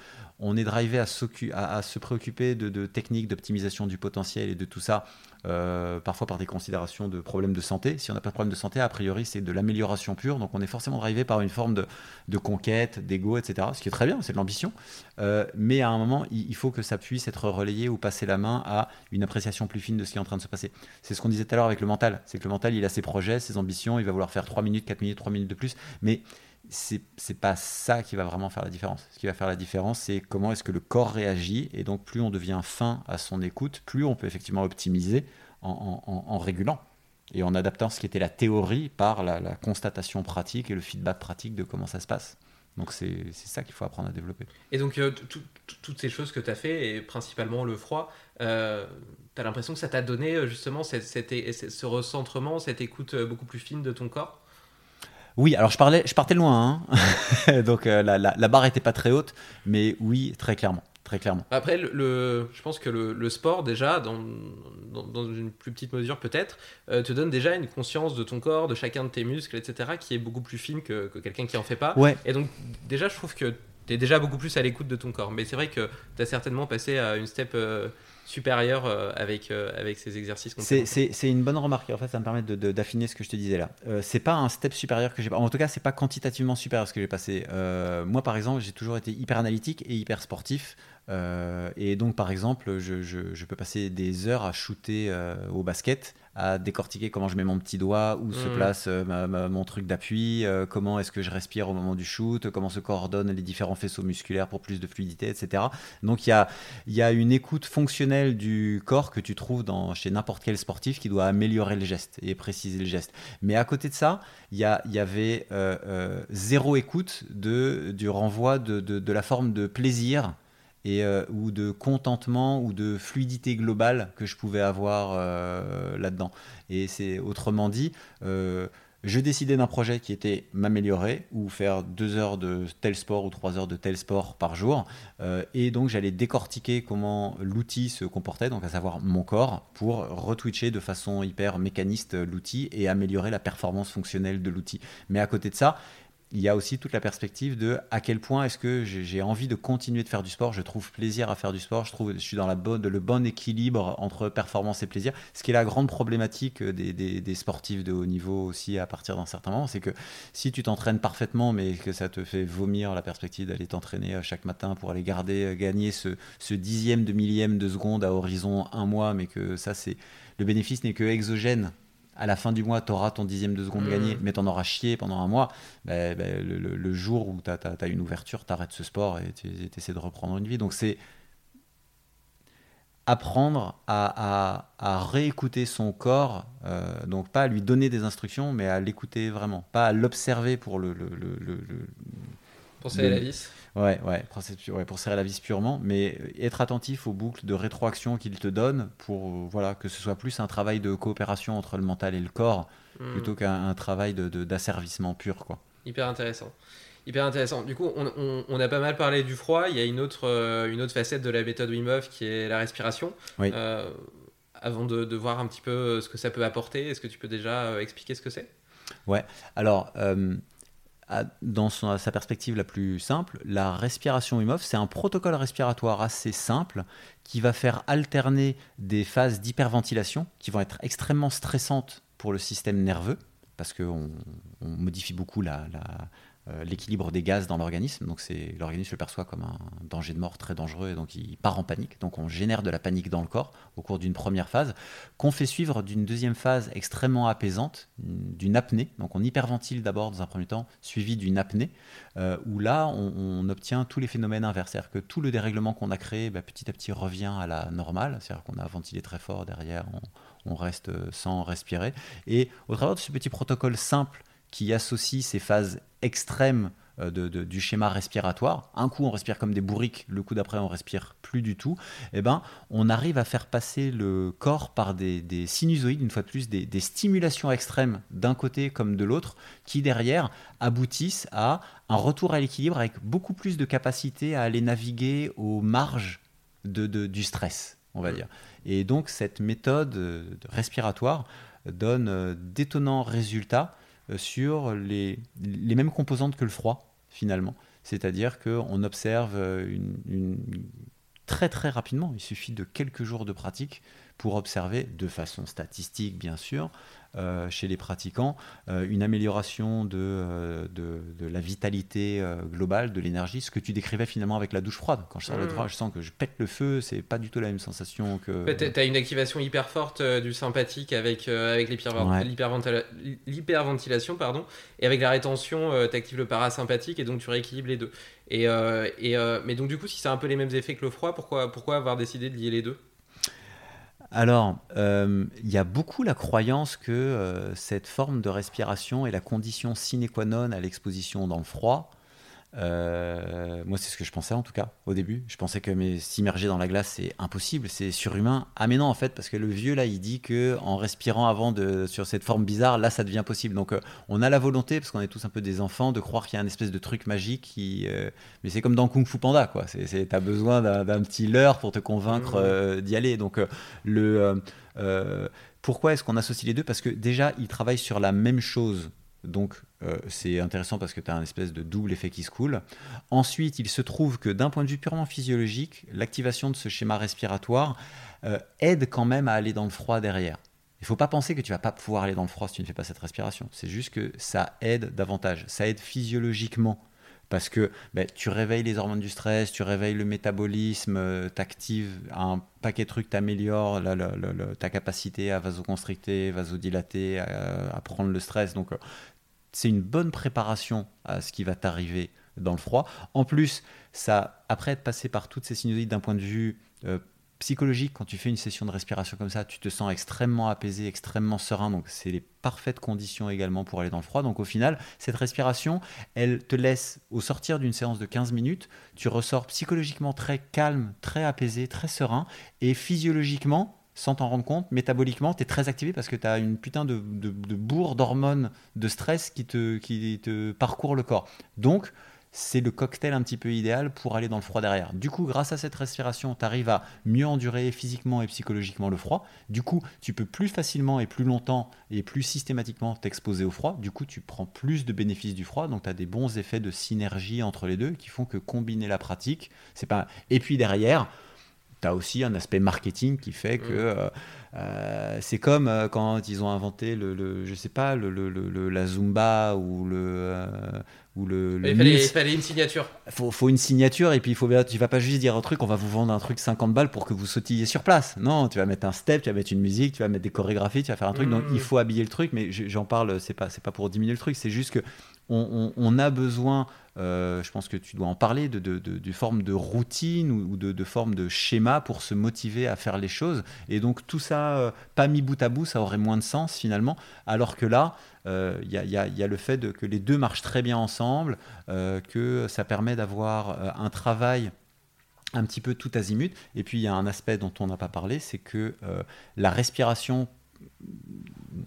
on est drivé à, se préoccuper de, techniques d'optimisation du potentiel et de tout ça, euh, parfois par des considérations de problèmes de santé. Si on n'a pas de problème de santé, a priori, c'est de l'amélioration pure. Donc on est forcément drivé par une forme de, conquête, d'ego, etc. Ce qui est très bien, c'est de l'ambition. Euh, mais à un moment, il, faut que ça puisse être relayé ou passer la main à une appréciation plus fine de ce qui est en train de se passer. C'est ce qu'on disait tout à l'heure avec le mental. C'est que le mental, il a ses projets, ses ambitions, il va vouloir faire 3 minutes, 4 minutes, 3 minutes de plus. Mais c'est pas ça qui va vraiment faire la différence. Ce qui va faire la différence, c'est comment est-ce que le corps réagit. Et donc, plus on devient fin à son écoute, plus on peut effectivement optimiser en, régulant et en adaptant ce qui était la théorie par la, constatation pratique et le feedback pratique de comment ça se passe. Donc c'est ça qu'il faut apprendre à développer. Et donc euh, toutes ces choses que tu as fait, et principalement le froid, euh, tu as l'impression que ça t'a donné euh, justement ce recentrement, cette écoute beaucoup plus fine de ton corps? Oui, alors je, parlais, je partais loin, hein. (laughs) donc euh, la, barre était pas très haute, mais oui, très clairement. Très clairement. Après, le, je pense que le, sport, déjà, dans, dans, une plus petite mesure peut-être, euh, te donne déjà une conscience de ton corps, de chacun de tes muscles, etc., qui est beaucoup plus fine que, quelqu'un qui en fait pas. Ouais. Et donc, déjà, je trouve que tu es déjà beaucoup plus à l'écoute de ton corps. Mais c'est vrai que tu as certainement passé à une step. Euh, supérieur euh, avec, euh, avec ces exercices C'est une bonne remarque. En fait, ça me permet d'affiner ce que je te disais là. Euh, c'est pas un step supérieur que j'ai En tout cas, c'est pas quantitativement supérieur ce que j'ai passé. moi, par exemple, j'ai toujours été hyper analytique et hyper sportif. et donc, par exemple, je, je, je, peux passer des heures à shooter au basket à décortiquer comment je mets mon petit doigt, où se mm. place euh, mon truc d'appui, euh, comment est-ce que je respire au moment du shoot, comment se coordonnent les différents faisceaux musculaires pour plus de fluidité, etc. Donc il y a, y a une écoute fonctionnelle du corps que tu trouves dans, chez n'importe quel sportif qui doit améliorer le geste et préciser le geste. Mais à côté de ça, il y, y avait euh, zéro écoute de, du renvoi de, de, de la forme de plaisir et, euh, ou de contentement ou de fluidité globale que je pouvais avoir euh, là-dedans. Et c'est autrement dit, euh, je décidais d'un projet qui était m'améliorer ou faire deux heures de tel sport ou trois heures de tel sport par jour. et donc j'allais décortiquer comment l'outil se comportait, donc à savoir mon corps, pour retwitcher de façon hyper mécaniste l'outil et améliorer la performance fonctionnelle de l'outil. Mais à côté de ça, il y a aussi toute la perspective de à quel point est-ce que j'ai envie de continuer de faire du sport, je trouve plaisir à faire du sport, je trouve je suis dans le bon équilibre entre performance et plaisir. Ce qui est la grande problématique des, des, sportifs de haut niveau aussi à partir d'un certain moment, c'est que si tu t'entraînes parfaitement mais que ça te fait vomir la perspective d'aller t'entraîner euh, chaque matin pour aller garder, euh, gagner ce, ce dixième de millième de seconde à horizon un mois, mais que ça c'est le bénéfice n'est que exogène à la fin du mois, tu auras ton dixième de seconde mmh. gagné, mais tu en auras chié pendant un mois, bah, bah, le, jour où tu as, une ouverture, tu arrêtes ce sport et tu essaies de reprendre une vie. Donc c'est apprendre à, réécouter son corps, euh, donc pas à lui donner des instructions, mais à l'écouter vraiment, pas à l'observer pour le, le, Pour serrer la vis Ouais, ouais, pour serrer la vis purement, mais être attentif aux boucles de rétroaction qu'il te donne pour euh, voilà, que ce soit plus un travail de coopération entre le mental et le corps hmm. plutôt qu'un travail d'asservissement de, pur. Quoi. Hyper intéressant. Hyper intéressant. Du coup, on, a pas mal parlé du froid. Il y a une autre, euh, une autre facette de la méthode Wim Hof qui est la respiration. Euh, avant de, voir un petit peu ce que ça peut apporter, est-ce que tu peux déjà expliquer ce que c'est? Ouais. Alors, dans sa perspective la plus simple, la respiration Wim c'est un protocole respiratoire assez simple qui va faire alterner des phases d'hyperventilation qui vont être extrêmement stressantes pour le système nerveux parce qu'on modifie beaucoup la, l'équilibre des gaz dans l'organisme. Donc c'est l'organisme le perçoit comme un danger de mort très dangereux et donc il part en panique. Donc on génère de la panique dans le corps au cours d'une première phase, qu'on fait suivre d'une deuxième phase extrêmement apaisante, d'une apnée. Donc on hyperventile d'abord dans un premier temps, suivi d'une apnée, euh, où là on, obtient tous les phénomènes inverses. C'est-à-dire que tout le dérèglement qu'on a créé bah, petit à petit revient à la normale. C'est-à-dire qu'on a ventilé très fort derrière, on reste sans respirer. Et au travers de ce petit protocole simple qui associe ces phases extrêmes euh, du schéma respiratoire. Un coup, on respire comme des bourriques, le coup d'après, on respire plus du tout. Eh ben, on arrive à faire passer le corps par des, sinusoïdes, une fois de plus, des, stimulations extrêmes d'un côté comme de l'autre, qui derrière aboutissent à un retour à l'équilibre avec beaucoup plus de capacité à aller naviguer aux marges du stress, on va dire. Et donc, cette méthode euh, respiratoire donne euh, d'étonnants résultats sur les, les, mêmes composantes que le froid, finalement. C'est-à-dire qu'on observe euh, une, très très rapidement, il suffit de quelques jours de pratique pour observer, de façon statistique bien sûr, euh, chez les pratiquants, euh, une amélioration de, euh, de, la vitalité globale, de l'énergie, ce que tu décrivais finalement avec la douche froide. Quand je sors de mmh. je sens que je pète le feu, c'est pas du tout la même sensation que. tu as une activation hyper forte du sympathique avec, avec l'hyperventilation, pardon, et avec la rétention, tu actives le parasympathique et donc tu rééquilibres les deux. Et, et mais donc du coup, si c'est un peu les mêmes effets que le froid, pourquoi, pourquoi avoir décidé de lier les deux? Alors, euh, il y a beaucoup la croyance que euh, cette forme de respiration est la condition sine qua non à l'exposition dans le froid. Euh, moi, c'est ce que je pensais en tout cas au début. Je pensais que s'immerger dans la glace, c'est impossible, c'est surhumain. Ah, mais non, en fait, parce que le vieux là, il dit que en respirant avant de, sur cette forme bizarre, là, ça devient possible. Donc, euh, on a la volonté, parce qu'on est tous un peu des enfants, de croire qu'il y a un espèce de truc magique qui. Euh, mais c'est comme dans Kung Fu Panda, quoi. T'as besoin d'un petit leurre pour te convaincre d'y aller. Donc, le. pourquoi est-ce qu'on associe les deux? Parce que déjà, ils travaillent sur la même chose donc euh, c'est intéressant parce que tu as un espèce de double effet qui se coule. Ensuite, il se trouve que d'un point de vue purement physiologique, l'activation de ce schéma respiratoire euh, aide quand même à aller dans le froid derrière. Il ne faut pas penser que tu vas pas pouvoir aller dans le froid si tu ne fais pas cette respiration. C'est juste que ça aide davantage. Ça aide physiologiquement parce que ben, tu réveilles les hormones du stress, tu réveilles le métabolisme, euh, tu actives un paquet de trucs, tu améliores ta capacité à vasoconstricter, vasodilater, à, à, prendre le stress. Donc c'est une bonne préparation à ce qui va t'arriver dans le froid. En plus, ça, après être passé par toutes ces sinusites d'un point de vue euh, psychologique, quand tu fais une session de respiration comme ça, tu te sens extrêmement apaisé, extrêmement serein. Donc, c'est les parfaites conditions également pour aller dans le froid. Donc, au final, cette respiration, elle te laisse, au sortir d'une séance de 15 minutes, tu ressors psychologiquement très calme, très apaisé, très serein. Et physiologiquement, sans t'en rendre compte, métaboliquement, tu es très activé parce que tu as une putain de, bourre d'hormones de stress qui te, qui te parcourt le corps. Donc, c'est le cocktail un petit peu idéal pour aller dans le froid derrière. Du coup, grâce à cette respiration, tu arrives à mieux endurer physiquement et psychologiquement le froid. Du coup, tu peux plus facilement et plus longtemps et plus systématiquement t'exposer au froid. Du coup, tu prends plus de bénéfices du froid. Donc, tu as des bons effets de synergie entre les deux qui font que combiner la pratique, c'est pas. Et puis derrière, tu as aussi un aspect marketing qui fait que Mm. euh, euh, c'est comme euh, quand ils ont inventé le, le- je sais pas le, le- le- la zumba ou le euh, ou le, Il fallait, il fallait une signature. faut, faut une signature et puis il faut tu vas pas juste dire un truc on va vous vendre un truc 50 balles pour que vous sautilliez sur place. Non tu vas mettre un step tu vas mettre une musique tu vas mettre des chorégraphies tu vas faire un truc. Donc il faut habiller le truc mais je- j'en parle c'est pas c'est pas pour diminuer le truc. C'est juste que on, a besoin euh, je pense que tu dois en parler de, de, de, forme de routine ou de, de forme de schéma pour se motiver à faire les choses et donc tout ça euh, pas mis bout à bout ça aurait moins de sens finalement alors que là euh, il y, a, il y a- le fait que les deux marchent très bien ensemble euh, que ça permet d'avoir euh, un travail un petit peu tout azimut. Et puis il y a un aspect dont on n'a pas parlé, c'est que euh, la respiration,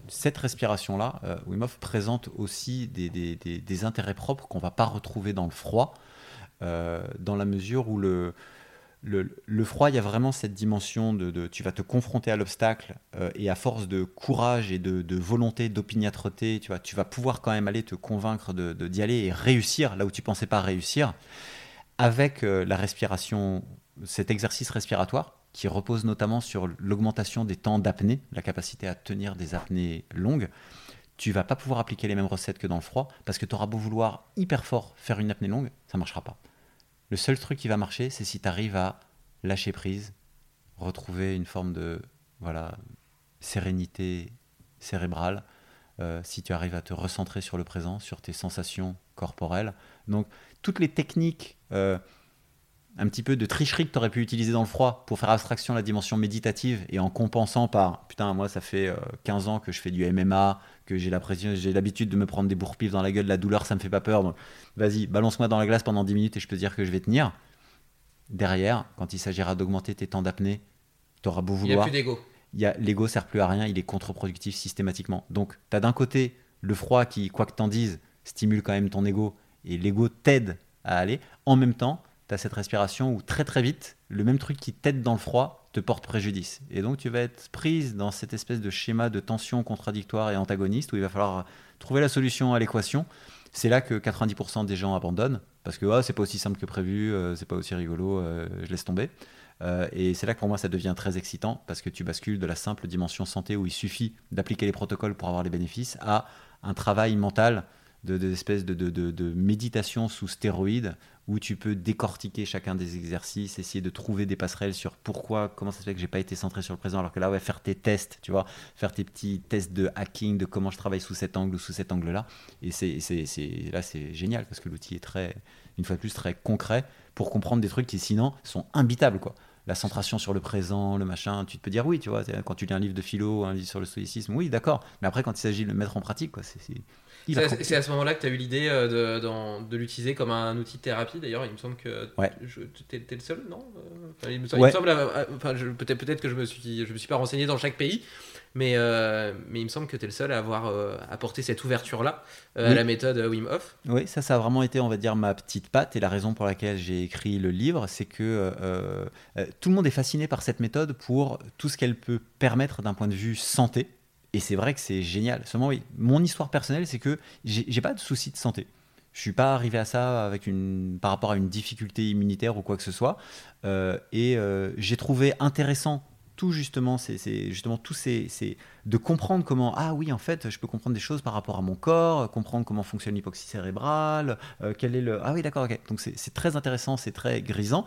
cette respiration-là, euh, présente aussi des, intérêts propres qu'on ne va pas retrouver dans le froid, euh, dans la mesure où le, le, froid, il y a vraiment cette dimension de, tu vas te confronter à l'obstacle euh, et à force de courage et de, volonté, d'opiniâtreté, tu, tu vas pouvoir quand même aller te convaincre de, de- d'y aller et réussir là où tu pensais pas réussir. Avec euh, la respiration, cet exercice respiratoire qui repose notamment sur l'augmentation des temps d'apnée, la capacité à tenir des apnées longues. Tu vas pas pouvoir appliquer les mêmes recettes que dans le froid parce que tu auras beau vouloir hyper fort faire une apnée longue, ça marchera pas. Le seul truc qui va marcher, c'est si tu arrives à lâcher prise, retrouver une forme de voilà sérénité cérébrale, euh, si tu arrives à te recentrer sur le présent, sur tes sensations corporelles. Donc toutes les techniques euh, un petit peu de tricherie que tu aurais pu utiliser dans le froid pour faire abstraction de la dimension méditative et en compensant par putain moi ça fait euh, 15 ans que je fais du MMA que j'ai l'habitude de me prendre des bourre-pifs dans la gueule la douleur ça me fait pas peur donc vas-y balance-moi dans la glace pendant 10 minutes et je peux te dire que je vais tenir derrière quand il s'agira d'augmenter tes temps d'apnée tu auras beau Il n'y a vouloir plus d'ego. il y a- l'ego sert plus à rien, il est contre-productif systématiquement. Donc, tu as d'un côté le froid qui, quoi que t'en dises, stimule quand même ton ego et l'ego t'aide à aller. En même temps, tu as cette respiration où très très vite, le même truc qui t'aide dans le froid te porte préjudice. Et donc, tu vas être prise dans cette espèce de schéma de tension contradictoire et antagoniste où il va falloir trouver la solution à l'équation. C'est là que 90% des gens abandonnent parce que ah, c'est pas aussi simple que prévu, euh, c'est pas aussi rigolo, euh, je laisse tomber. Euh, et c'est là que pour moi ça devient très excitant parce que tu bascules de la simple dimension santé où il suffit d'appliquer les protocoles pour avoir les bénéfices à un travail mental de, de espèce de, de, de- méditation sous stéroïdes où tu peux décortiquer chacun des exercices, essayer de trouver des passerelles sur pourquoi, comment ça se fait que j'ai pas été centré sur le présent alors que là ouais faire tes tests, tu vois, faire tes petits tests de hacking de comment je travaille sous cet angle ou sous cet angle là et c'est là c'est génial parce que l'outil est très une fois de plus très concret pour comprendre des trucs qui sinon sont imbitables quoi. La centration sur le présent, le machin, tu peux dire oui, tu vois, quand tu lis un livre de philo, un livre sur le stoïcisme, oui, d'accord, mais après quand il s'agit de le mettre en pratique, quoi, c'est... c'est à- ce moment-là que tu as eu l'idée euh, de, de l'utiliser comme un outil de thérapie. D'ailleurs, il me semble que Ouais. t'es, t'es le seul, non Euh, enfin, il, me, semble- Ouais. euh, enfin, peut-être, que je me suis, je me suis pas renseigné dans chaque pays, mais, euh, mais il me semble que tu es le seul à avoir euh, apporté cette ouverture-là euh, à la méthode Wim Hof. Oui, ça, ça a vraiment été, on va dire, ma petite patte. Et la raison pour laquelle j'ai écrit le livre, c'est que tout le monde est fasciné par cette méthode pour tout ce qu'elle peut permettre d'un point de vue santé. Et c'est vrai que c'est génial. Seulement, oui, mon histoire personnelle, c'est que j'ai pas de souci de santé. Je suis pas arrivé à ça avec une, par rapport à une difficulté immunitaire ou quoi que ce soit. Euh, et euh, j'ai trouvé intéressant tout justement, c'est justement tous ces, de comprendre comment ah oui en fait je peux comprendre des choses par rapport à mon corps, comprendre comment fonctionne l'hypoxie cérébrale, euh, quel est le ah oui d'accord ok donc c'est très intéressant, c'est très grisant.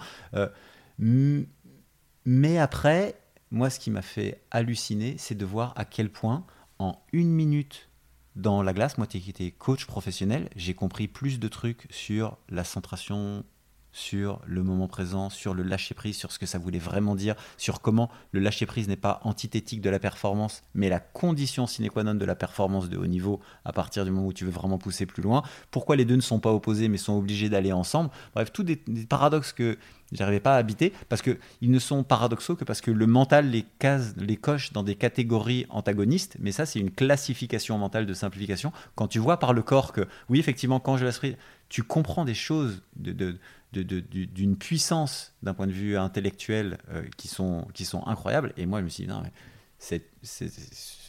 Mais après moi ce qui m'a fait halluciner c'est de voir à quel point en une minute dans la glace, moi qui étais coach professionnel, j'ai compris plus de trucs sur la centration sur le moment présent, sur le lâcher prise, sur ce que ça voulait vraiment dire, sur comment le lâcher prise n'est pas antithétique de la performance, mais la condition sine qua non de la performance de haut niveau à partir du moment où tu veux vraiment pousser plus loin. Pourquoi les deux ne sont pas opposés mais sont obligés d'aller ensemble? Bref, tous des, paradoxes que j'arrivais pas à habiter parce que ils ne sont paradoxaux que parce que le mental les case, les coche dans des catégories antagonistes. Mais ça, c'est une classification mentale de simplification. Quand tu vois par le corps que oui, effectivement, quand je lâche prise, tu comprends des choses de d'une puissance d'un point de vue intellectuel euh, qui, sont, qui sont incroyables. Et moi, je me suis dit, c'est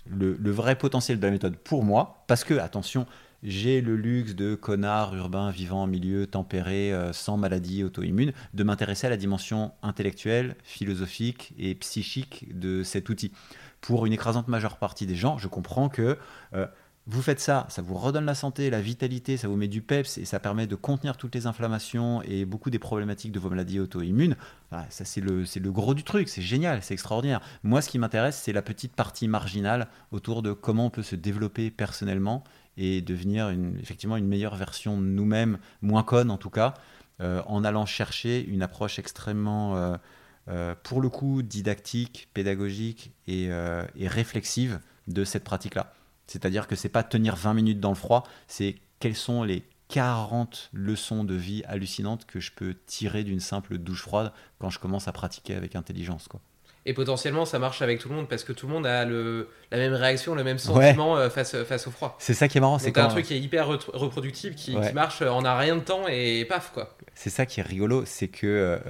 le, le, vrai potentiel de la méthode pour moi, parce que, attention, j'ai le luxe de connard urbain vivant en milieu tempéré, euh, sans maladie auto-immune, de m'intéresser à la dimension intellectuelle, philosophique et psychique de cet outil. Pour une écrasante majeure partie des gens, je comprends que euh, vous faites ça, ça vous redonne la santé, la vitalité, ça vous met du peps et ça permet de contenir toutes les inflammations et beaucoup des problématiques de vos maladies auto-immunes. ça, c'est le, gros du truc, c'est génial, c'est extraordinaire. Moi, ce qui m'intéresse, c'est la petite partie marginale autour de comment on peut se développer personnellement et devenir effectivement une meilleure version de nous-mêmes, moins conne en tout cas, euh, en allant chercher une approche extrêmement, euh, euh, pour le coup, didactique, pédagogique et réflexive de cette pratique-là. C'est-à-dire que c'est pas tenir 20 minutes dans le froid, c'est quelles sont les 40 leçons de vie hallucinantes que je peux tirer d'une simple douche froide quand je commence à pratiquer avec intelligence. Quoi. Et potentiellement, ça marche avec tout le monde parce que tout le monde a le, la même réaction, le même sentiment euh, face, face au froid. C'est ça qui est marrant. C'est un truc qui est hyper reproductible, qui, marche en un rien de temps et paf quoi. C'est ça qui est rigolo, c'est que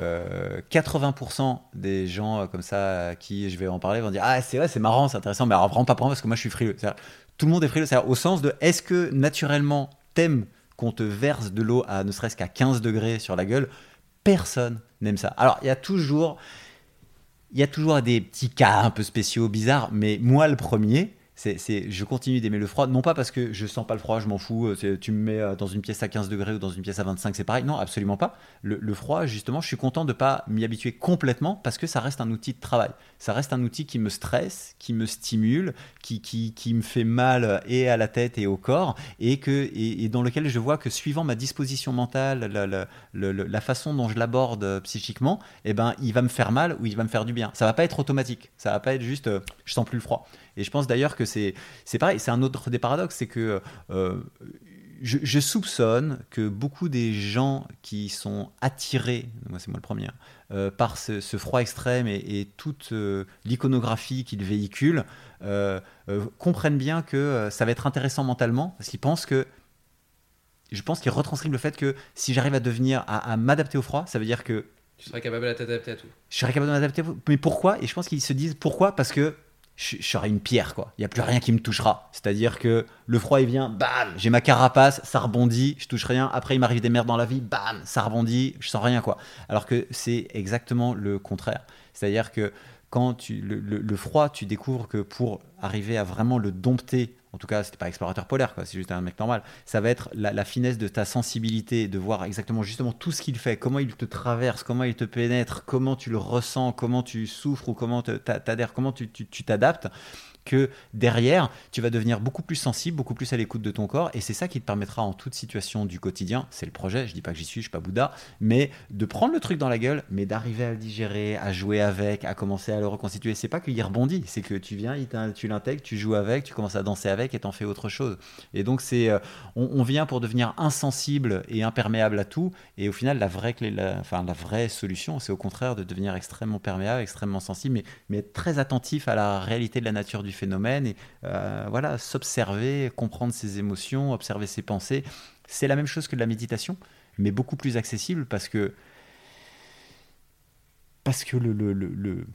80% euh, des gens euh, comme ça à qui je vais en parler vont dire Ah, c'est vrai, c'est marrant, c'est intéressant, mais alors vraiment pas pour moi parce que moi je suis frileux tout le monde est frileux. cest au sens de est-ce que naturellement t'aimes qu'on te verse de l'eau à ne serait-ce qu'à 15 degrés sur la gueule? Personne n'aime ça. Alors il y a toujours, il y a toujours des petits cas un peu spéciaux, bizarres, mais moi le premier, je continue d'aimer le froid, non pas parce que je sens pas le froid, je m'en fous, euh, tu me mets euh, dans une pièce à 15 degrés ou dans une pièce à 25, c'est pareil, non, absolument pas. Le, froid, justement, je suis content de pas m'y habituer complètement parce que ça reste un outil de travail. Ça reste un outil qui me stresse, qui me stimule, qui, qui, qui me fait mal et à la tête et au corps, et, que, et, dans lequel je vois que suivant ma disposition mentale, la, façon dont je l'aborde euh, psychiquement, eh ben, il va me faire mal ou il va me faire du bien. Ça va pas être automatique, ça va pas être juste je sens plus le froid. Et je pense d'ailleurs que c'est pareil, c'est un autre des paradoxes, c'est que euh, je, soupçonne que beaucoup des gens qui sont attirés, moi c'est moi le premier, euh, par ce, froid extrême et, toute euh, l'iconographie qu'il véhicule, comprennent bien que ça va être intéressant mentalement, parce qu'ils pensent que je pense qu'ils retranscrivent le fait que si j'arrive à devenir, à, m'adapter au froid, ça veut dire que. Tu serais capable de t'adapter à tout. Je serais capable de m'adapter à tout. Mais pourquoi? Et je pense qu'ils se disent pourquoi? Parce que je, serai une pierre, quoi. Il n'y a plus rien qui me touchera. C'est-à-dire que le froid, il vient, bam, j'ai ma carapace, ça rebondit, je touche rien. Après, il m'arrive des merdes dans la vie, bam, ça rebondit, je sens rien, quoi. Alors que c'est exactement le contraire. C'est-à-dire que quand tu, le, froid, tu découvres que pour arriver à vraiment le dompter en tout cas, c'était pas explorateur polaire, quoi. C'est juste un mec normal. Ça va être la, finesse de ta sensibilité, de voir exactement justement tout ce qu'il fait, comment il te traverse, comment il te pénètre, comment tu le ressens, comment tu souffres ou comment t'adhères, comment tu t'adaptes que derrière, tu vas devenir beaucoup plus sensible, beaucoup plus à l'écoute de ton corps, et c'est ça qui te permettra en toute situation du quotidien, c'est le projet, je dis pas que j'y suis, je suis pas Bouddha, mais de prendre le truc dans la gueule, mais d'arriver à le digérer, à jouer avec, à commencer à le reconstituer. C'est pas qu'il rebondit, c'est que tu viens, tu l'intègres, tu joues avec, tu commences à danser avec et t'en fais autre chose. Et donc c'est, euh, on, vient pour devenir insensible et imperméable à tout, et au final la vraie clé, enfin la vraie solution, c'est au contraire de devenir extrêmement perméable, extrêmement sensible, mais, mais très attentif à la réalité de la nature du phénomène et euh, voilà, s'observer, comprendre ses émotions, observer ses pensées. C'est la même chose que la méditation, mais beaucoup plus accessible parce que parce que le, le,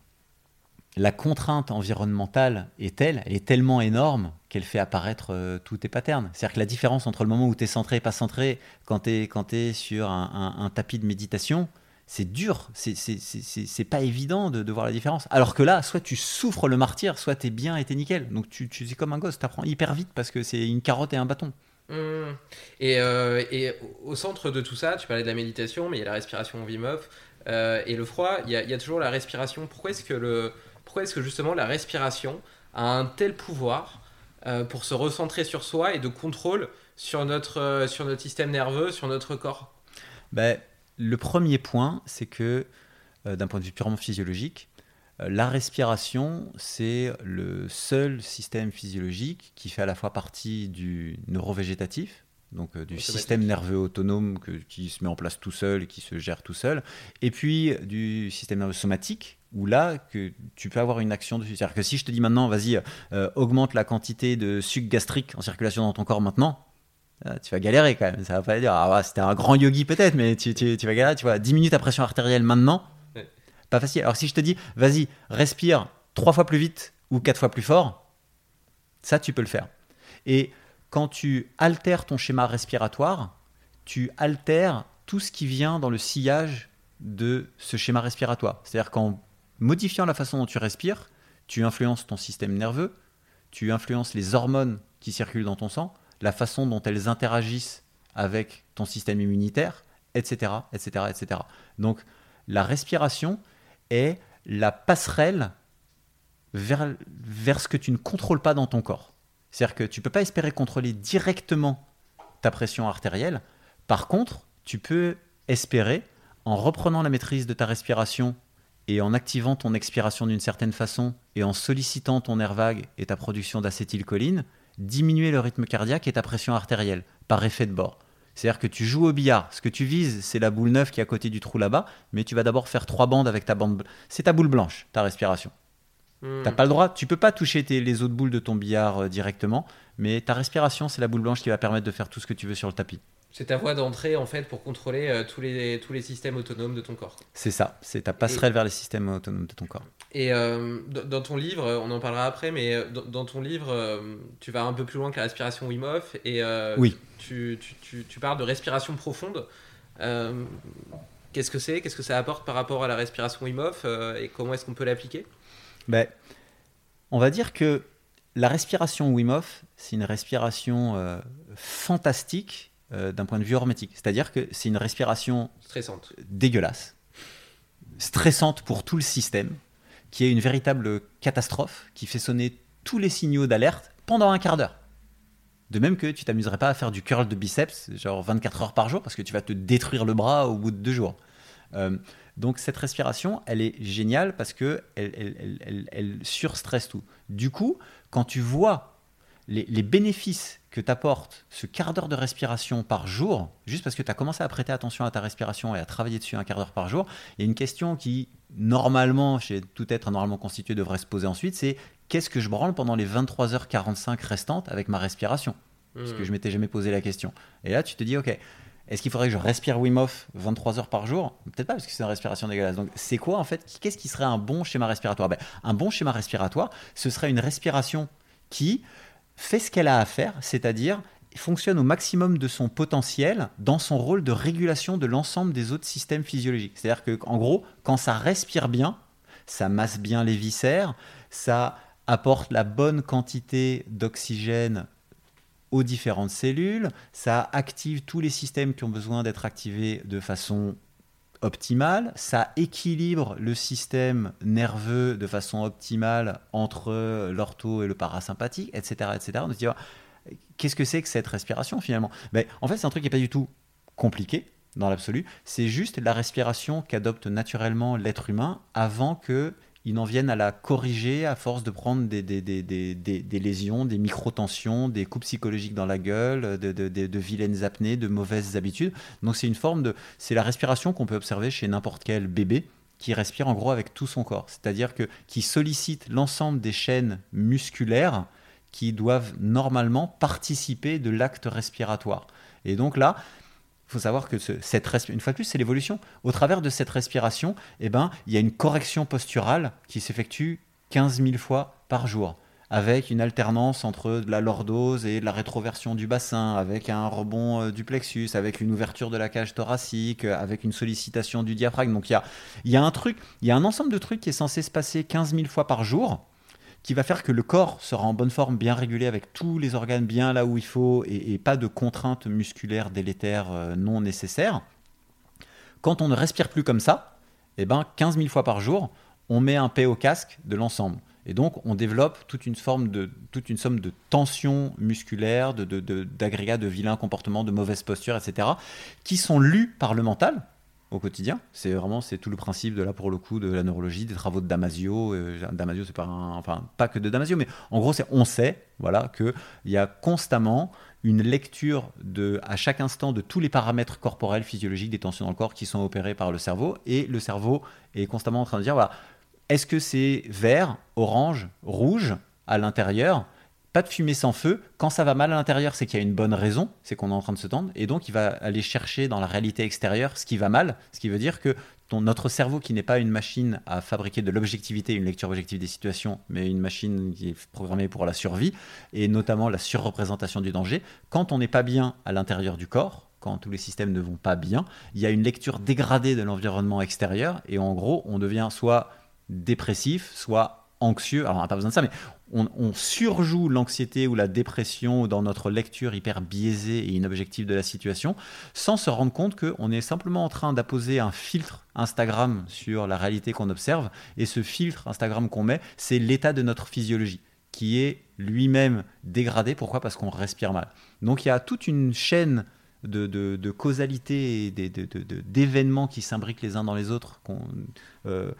la contrainte environnementale est telle, elle est tellement énorme qu'elle fait apparaître euh, tous tes patterns. C'est-à-dire que la différence entre le moment où tu es centré et pas centré, quand tu es, quand es sur un, tapis de méditation, c'est dur, c'est pas évident de, voir la différence. Alors que là, soit tu souffres le martyr, soit t'es bien et t'es nickel. Donc tu, tu es comme un gosse, t'apprends hyper vite parce que c'est une carotte et un bâton. Mmh. Et, euh, et, au centre de tout ça, tu parlais de la méditation, mais il y a la respiration Wim Hof euh, et le froid. Il y, a, il y, a, toujours la respiration. Pourquoi est-ce que le, pourquoi est-ce que justement la respiration a un tel pouvoir euh, pour se recentrer sur soi et de contrôle sur notre, sur notre système nerveux, sur notre corps? Ben, le premier point, c'est que euh, d'un point de vue purement physiologique, euh, la respiration, c'est le seul système physiologique qui fait à la fois partie du neurovégétatif, donc euh, du système nerveux autonome que- qui se met en place tout seul et qui se gère tout seul, et puis du système nerveux somatique, où là, que tu peux avoir une action dessus. C'est-à-dire que si je te dis maintenant, vas-y, augmente la quantité de sucre gastrique en circulation dans ton corps maintenant, tu vas galérer quand même. Ça va pas dire, ah ouais, c'était un grand yogi peut-être, mais tu, tu- tu vas galérer. Tu vois, diminue ta pression artérielle maintenant, Ouais. pas facile. Alors si je te dis, vas-y, respire trois fois plus vite ou quatre fois plus fort, ça tu peux le faire. Et quand tu altères ton schéma respiratoire, tu altères tout ce qui vient dans le sillage de ce schéma respiratoire. C'est-à-dire qu'en modifiant la façon dont tu respires, tu influences ton système nerveux, tu influences les hormones qui circulent dans ton sang, la façon dont elles interagissent avec ton système immunitaire, etc., etc., etc. Donc la respiration est la passerelle vers, vers ce que tu ne contrôles pas dans ton corps. C'est-à-dire que tu ne peux pas espérer contrôler directement ta pression artérielle. Par contre, tu peux espérer, en reprenant la maîtrise de ta respiration et en activant ton expiration d'une certaine façon et en sollicitant ton air vague et ta production d'acétylcholine, diminuer le rythme cardiaque et ta pression artérielle par effet de bord. C'est-à-dire que tu joues au billard, ce que tu vises, c'est la boule neuve qui est à côté du trou là-bas, mais tu vas d'abord faire trois bandes avec ta bande. C'est ta boule blanche, ta respiration. Hmm. T'as pas le droit, tu peux pas toucher tes- les autres boules de ton billard euh, directement, mais ta respiration, c'est la boule blanche qui va permettre de faire tout ce que tu veux sur le tapis. C'est ta voie d'entrée en fait pour contrôler euh, tous, les, tous les systèmes autonomes de ton corps. C'est ça, c'est ta passerelle vers les systèmes autonomes de ton corps. Et euh, dans ton livre, on en parlera après, mais euh, dans, ton livre, euh, tu vas un peu plus loin que la respiration Wim Hof et euh, Oui. tu, tu, tu, tu parles de respiration profonde. Euh, Qu'est-ce que c'est? Qu'est-ce que ça apporte par rapport à la respiration Wim Hof et comment est-ce qu'on peut l'appliquer? Ben, on va dire que la respiration Wim Hof, c'est une respiration fantastique d'un point de vue hormétique. C'est-à-dire que c'est une respiration Stressante. dégueulasse, stressante pour tout le système, qui est une véritable catastrophe, qui fait sonner tous les signaux d'alerte pendant un quart d'heure. De même que tu t'amuserais pas à faire du curl de biceps, genre 24 heures par jour, parce que tu vas te détruire le bras au bout de deux jours. Euh, donc cette respiration, elle est géniale parce que elle, surstresse tout. Du coup, quand tu vois les, les bénéfices que t'apporte ce quart d'heure de respiration par jour, juste parce que tu as commencé à prêter attention à ta respiration et à travailler dessus un quart d'heure par jour, il y a une question qui, normalement, chez tout être normalement constitué, devrait se poser ensuite, c'est qu'est-ce que je branle pendant les 23h45 restantes avec ma respiration Parce que je m'étais jamais posé la question. Et là, tu te dis, ok, est-ce qu'il faudrait que je respire Wim Hof 23 heures par jour? Peut-être pas, parce que c'est une respiration dégueulasse. Donc, c'est quoi, en fait? Qu'est-ce qui serait un bon schéma respiratoire? Ben, Un bon schéma respiratoire, ce serait une respiration qui fait ce qu'elle a à faire, c'est-à-dire fonctionne au maximum de son potentiel dans son rôle de régulation de l'ensemble des autres systèmes physiologiques. C'est-à-dire que, en gros, quand ça respire bien, ça masse bien les viscères, ça apporte la bonne quantité d'oxygène aux différentes cellules, ça active tous les systèmes qui ont besoin d'être activés de façon optimale, ça équilibre le système nerveux de façon optimale entre l'ortho et le parasympathique, etc. etc. On se dit, qu'est-ce que c'est que cette respiration finalement? Ben, En fait, c'est un truc qui n'est pas du tout compliqué dans l'absolu, c'est juste la respiration qu'adopte naturellement l'être humain avant que il n'en vienne à la corriger à force de prendre des, lésions, des microtensions, des coups psychologiques dans la gueule, de vilaines apnées, de mauvaises habitudes. Donc c'est une forme de... C'est la respiration qu'on peut observer chez n'importe quel bébé qui respire en gros avec tout son corps. C'est-à-dire que qui sollicite l'ensemble des chaînes musculaires qui doivent normalement participer de l'acte respiratoire. Et donc là, il faut savoir que ce, cette une fois de plus, c'est l'évolution. Au travers de cette respiration, eh ben, il y a une correction posturale qui s'effectue 15 000 fois par jour, avec une alternance entre de la lordose et de la rétroversion du bassin, avec un rebond euh, du plexus, avec une ouverture de la cage thoracique, euh, avec une sollicitation du diaphragme. Donc il y a, y a un truc, il y a un ensemble de trucs qui est censé se passer 15 000 fois par jour qui va faire que le corps sera en bonne forme, bien régulé, avec tous les organes bien là où il faut et, pas de contraintes musculaires délétères euh, non nécessaires. Quand on ne respire plus comme ça, eh ben 15 000 fois par jour, on met un P au casque de l'ensemble. Et donc, on développe toute une, forme de, toute une somme de tensions musculaires, d'agrégats de, de, de, vilains comportements, de mauvaises postures, etc., qui sont lus par le mental, au quotidien. C'est vraiment c'est tout le principe de là pour le coup de la neurologie, des travaux de Damasio. Euh, Damasio, c'est pas un, enfin pas que de Damasio, mais en gros c'est on sait voilà que il y a constamment une lecture de à chaque instant de tous les paramètres corporels, physiologiques des tensions dans le corps qui sont opérés par le cerveau et le cerveau est constamment en train de dire voilà est-ce que c'est vert, orange, rouge à l'intérieur pas de fumée sans feu. Quand ça va mal à l'intérieur, c'est qu'il y a une bonne raison, c'est qu'on est en train de se tendre, et donc il va aller chercher dans la réalité extérieure ce qui va mal, ce qui veut dire que notre cerveau, qui n'est pas une machine à fabriquer de l'objectivité, une lecture objective des situations, mais une machine qui est programmée pour la survie, et notamment la surreprésentation du danger, quand on n'est pas bien à l'intérieur du corps, quand tous les systèmes ne vont pas bien, il y a une lecture dégradée de l'environnement extérieur, et en gros, on devient soit dépressif, soit anxieux. Alors, on n'a pas besoin de ça, mais on, surjoue l'anxiété ou la dépression dans notre lecture hyper biaisée et inobjective de la situation, sans se rendre compte qu'on est simplement en train d'apposer un filtre Instagram sur la réalité qu'on observe. Et ce filtre Instagram qu'on met, c'est l'état de notre physiologie qui est lui-même dégradé. Pourquoi? Parce qu'on respire mal. Donc il y a toute une chaîne de, de, causalité et d'événements qui s'imbriquent les uns dans les autres. Euh,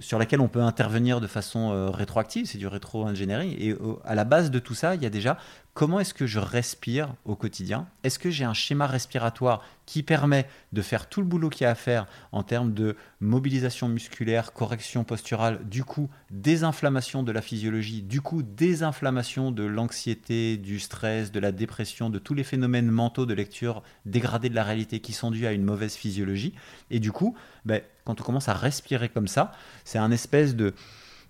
sur laquelle on peut intervenir de façon euh, rétroactive, c'est du rétro-ingénierie. Et à la base de tout ça, il y a déjà comment est-ce que je respire au quotidien? Est-ce que j'ai un schéma respiratoire qui permet de faire tout le boulot qu'il y a à faire en termes de mobilisation musculaire, correction posturale, du coup désinflammation de la physiologie, du coup désinflammation de l'anxiété, du stress, de la dépression, de tous les phénomènes mentaux de lecture dégradés de la réalité qui sont dus à une mauvaise physiologie? Et du coup, ben, quand on commence à respirer comme ça, c'est un espèce de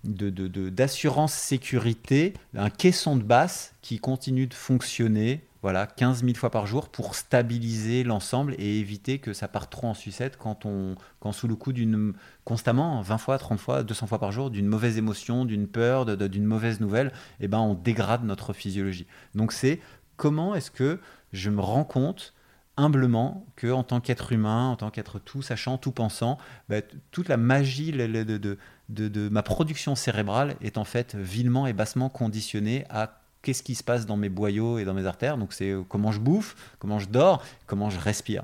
d'assurance sécurité, un caisson de basse qui continue de fonctionner voilà, 15 000 fois par jour pour stabiliser l'ensemble et éviter que ça parte trop en sucette quand, on, quand sous le coup d'une constamment, 20 fois, 30 fois, 200 fois par jour, d'une mauvaise émotion, d'une peur, d'une mauvaise nouvelle, eh ben, on dégrade notre physiologie. Donc c'est comment est-ce que je me rends compte humblement que en tant qu'être humain, en tant qu'être tout sachant, tout pensant, bah, toute la magie de, de, ma production cérébrale est en fait vilement et bassement conditionnée à qu'est-ce qui se passe dans mes boyaux et dans mes artères. Donc c'est euh, comment je bouffe, comment je dors, comment je respire.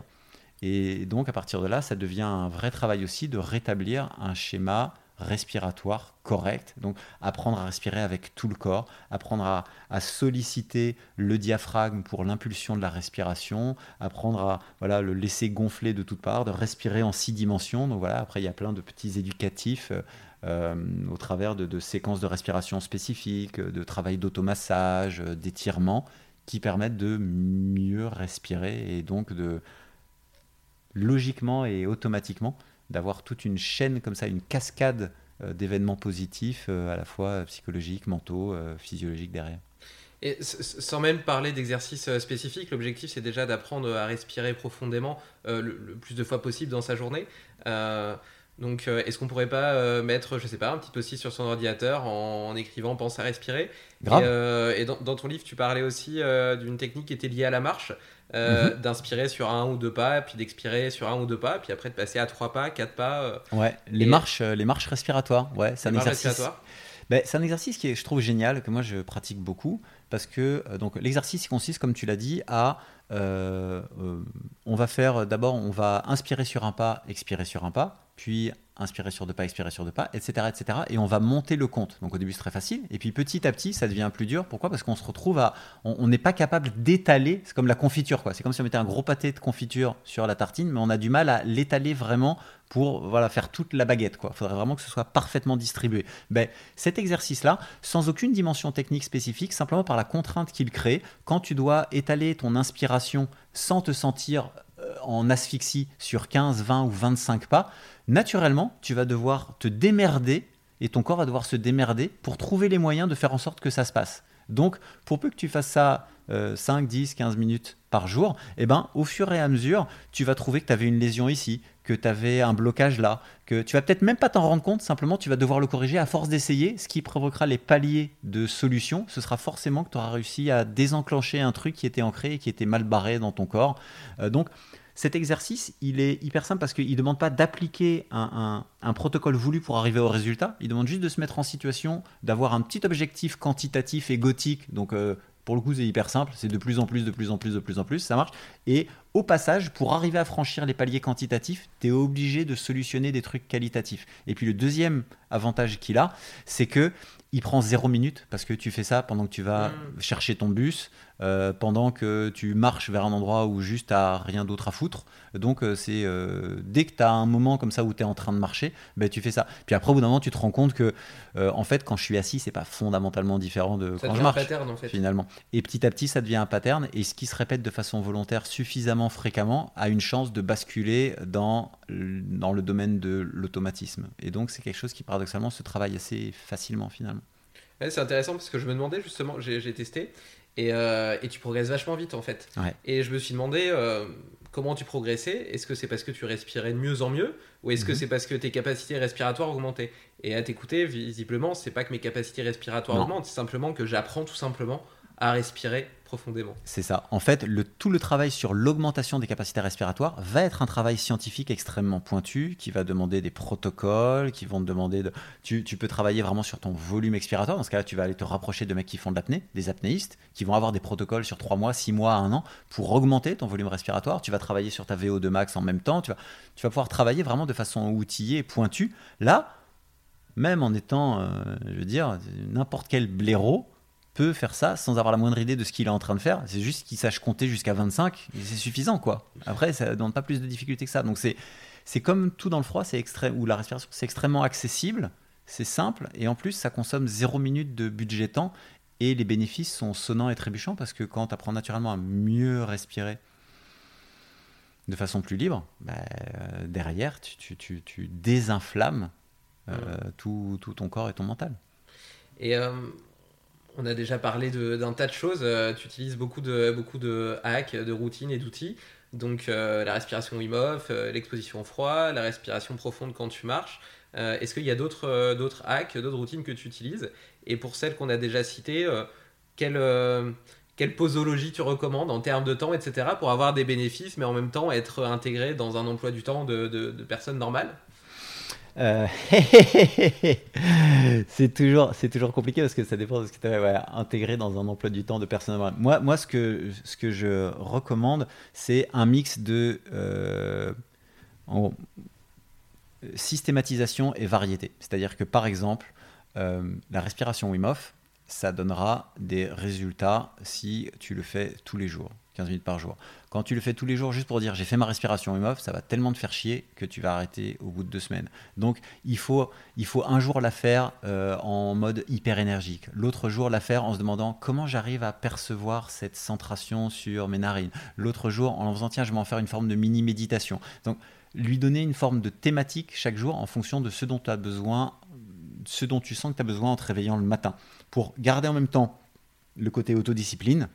Et donc à partir de là, ça devient un vrai travail aussi de rétablir un schéma respiratoire correct. Donc apprendre à respirer avec tout le corps, apprendre à, solliciter le diaphragme pour l'impulsion de la respiration, apprendre à voilà, le laisser gonfler de toutes parts, de respirer en six dimensions. Donc voilà, après il y a plein de petits éducatifs euh, au travers de, séquences de respiration spécifiques, de travail d'automassage, euh, d'étirement, qui permettent de mieux respirer et donc de logiquement et automatiquement d'avoir toute une chaîne comme ça, une cascade euh, d'événements positifs, à la fois psychologiques, mentaux, physiologiques derrière. Et sans même parler d'exercices spécifiques, l'objectif c'est déjà d'apprendre à respirer profondément le, plus de fois possible dans sa journée. Donc, euh, est-ce qu'on pourrait pas euh, mettre, je sais pas, un petit aussi sur son ordinateur en, écrivant Pense à respirer Grave. Et, euh, dans, ton livre, tu parlais aussi d'une technique qui était liée à la marche, mhm. d'inspirer sur un ou deux pas, puis d'expirer sur un ou deux pas, puis après de passer à trois pas, quatre pas. ouais, les marches, les marches respiratoires. Ouais, c'est un exercice. Ben, c'est un exercice qui est, je trouve génial, que moi je pratique beaucoup, parce que donc l'exercice consiste, comme tu l'as dit, à on va faire d'abord, on va inspirer sur un pas, expirer sur un pas puis inspirer sur deux pas, expirer sur deux pas, etc., etc. Et on va monter le compte. Donc au début c'est très facile, et puis petit à petit ça devient plus dur. Pourquoi? Parce qu'on se retrouve à, on n'est pas capable d'étaler. C'est comme la confiture. C'est comme si on mettait un gros pâté de confiture sur la tartine, mais on a du mal à l'étaler vraiment pour voilà faire toute la baguette. Quoi. Il faudrait vraiment que ce soit parfaitement distribué. Ben, cet exercice-là, sans aucune dimension technique spécifique, simplement par la contrainte qu'il crée, quand tu dois étaler ton inspiration sans te sentir en asphyxie sur 15, 20 ou 25 pas, naturellement, tu vas devoir te démerder et ton corps va devoir se démerder pour trouver les moyens de faire en sorte que ça se passe. Donc, pour peu que tu fasses ça 5, 10, 15 minutes par jour, eh ben, au fur et à mesure, tu vas trouver que tu avais une lésion ici, que tu avais un blocage là, que tu vas peut-être même pas t'en rendre compte, simplement tu vas devoir le corriger à force d'essayer, ce qui provoquera les paliers de solution, ce sera forcément que tu auras réussi à désenclencher un truc qui était ancré et qui était mal barré dans ton corps. Euh, donc, cet exercice, il est hyper simple parce qu'il ne demande pas d'appliquer un, protocole voulu pour arriver au résultat. Il demande juste de se mettre en situation d'avoir un petit objectif quantitatif et gothique. Donc, euh, pour le coup, c'est hyper simple. C'est de plus en plus, de plus en plus, de plus en plus. Ça marche. Et au passage, pour arriver à franchir les paliers quantitatifs, tu es obligé de solutionner des trucs qualitatifs. Et puis le deuxième avantage qu'il a, c'est que il prend zéro minute parce que tu fais ça pendant que tu vas Mm. chercher ton bus, euh, pendant que tu marches vers un endroit où juste t'as rien d'autre à foutre. Donc euh, c'est euh, dès que tu as un moment comme ça où tu es en train de marcher, ben, tu fais ça. Puis après au bout d'un moment tu te rends compte que en fait quand je suis assis, c'est pas fondamentalement différent de Ça quand je un marche pattern en fait. finalement. Et petit à petit, ça devient un pattern. Et ce qui se répète de façon volontaire suffisamment fréquemment a une chance de basculer dans, le- dans le domaine de l'automatisme. Et donc, c'est quelque chose qui, paradoxalement, se travaille assez facilement finalement. Ouais, c'est intéressant parce que je me demandais justement, j'ai testé et, euh, et tu progresses vachement vite en fait. Ouais. Et je me suis demandé euh, comment tu progressais. Est-ce que c'est parce que tu respirais de mieux en mieux ou est-ce que Mhm. c'est parce que tes capacités respiratoires augmentaient? Et à t'écouter, visiblement, c'est pas que mes capacités respiratoires Non. augmentent, c'est simplement que j'apprends tout simplement à respirer profondément. C'est ça. En fait, tout le travail sur l'augmentation des capacités respiratoires va être un travail scientifique extrêmement pointu qui va demander des protocoles, qui vont te demander de. Tu, peux travailler vraiment sur ton volume expiratoire. Dans ce cas-là, tu vas aller te rapprocher de mecs qui font de l'apnée, des apnéistes, qui vont avoir des protocoles sur 3 mois, 6 mois, 1 an pour augmenter ton volume respiratoire. Tu vas travailler sur ta VO2 max en même temps. Tu vas, tu vas pouvoir travailler vraiment de façon outillée et pointue. Là, même en étant, euh, je veux dire, n'importe quel blaireau peut faire ça sans avoir la moindre idée de ce qu'il est en train de faire. C'est juste qu'il sache compter jusqu'à 25 et c'est suffisant, quoi. Après, ça ne demande pas plus de difficultés que ça. Donc c'est c'est comme tout dans le froid, c'est extrême ou la respiration, c'est extrêmement accessible, c'est simple et en plus ça consomme 0 minute de budget temps et les bénéfices sont sonnants et trébuchants parce que quand tu apprends naturellement à mieux respirer de façon plus libre, bah, euh, derrière tu, tu, tu, tu désinflammes euh, tout, tout ton corps et ton mental. Et euh, on a déjà parlé d'un tas de choses. Euh, tu utilises beaucoup de, beaucoup de hacks, de routines et d'outils. Donc euh, la respiration Wim euh, l'exposition au froid, la respiration profonde quand tu marches. Est-ce qu'il y a d'autres hacks, d'autres routines que tu utilises? Et pour celles qu'on a déjà citées, quelle, quelle posologie tu recommandes en termes de temps, etc. pour avoir des bénéfices, mais en même temps être intégré dans un emploi du temps de personnes normales? Euh, (laughs) c'est toujours, compliqué parce que ça dépend de ce que tu as intégré dans un emploi du temps de personne. normale. Moi, moi ce, que, je recommande, c'est un mix de euh, systématisation et variété. C'est-à-dire que par exemple, euh, la respiration Wim Hof, ça donnera des résultats si tu le fais tous les jours, 15 minutes par jour. Quand tu le fais tous les jours juste pour dire j'ai fait ma respiration Wim Hof, ça va tellement te faire chier que tu vas arrêter au bout de deux semaines. Donc il faut, il faut un jour la faire euh, en mode hyper énergique, l'autre jour la faire en se demandant comment j'arrive à percevoir cette centration sur mes narines, l'autre jour en faisant tiens je vais en faire une forme de mini méditation. Donc lui donner une forme de thématique chaque jour en fonction de ce dont tu as besoin, ce dont tu sens que tu as besoin en te réveillant le matin, pour garder en même temps le côté autodiscipline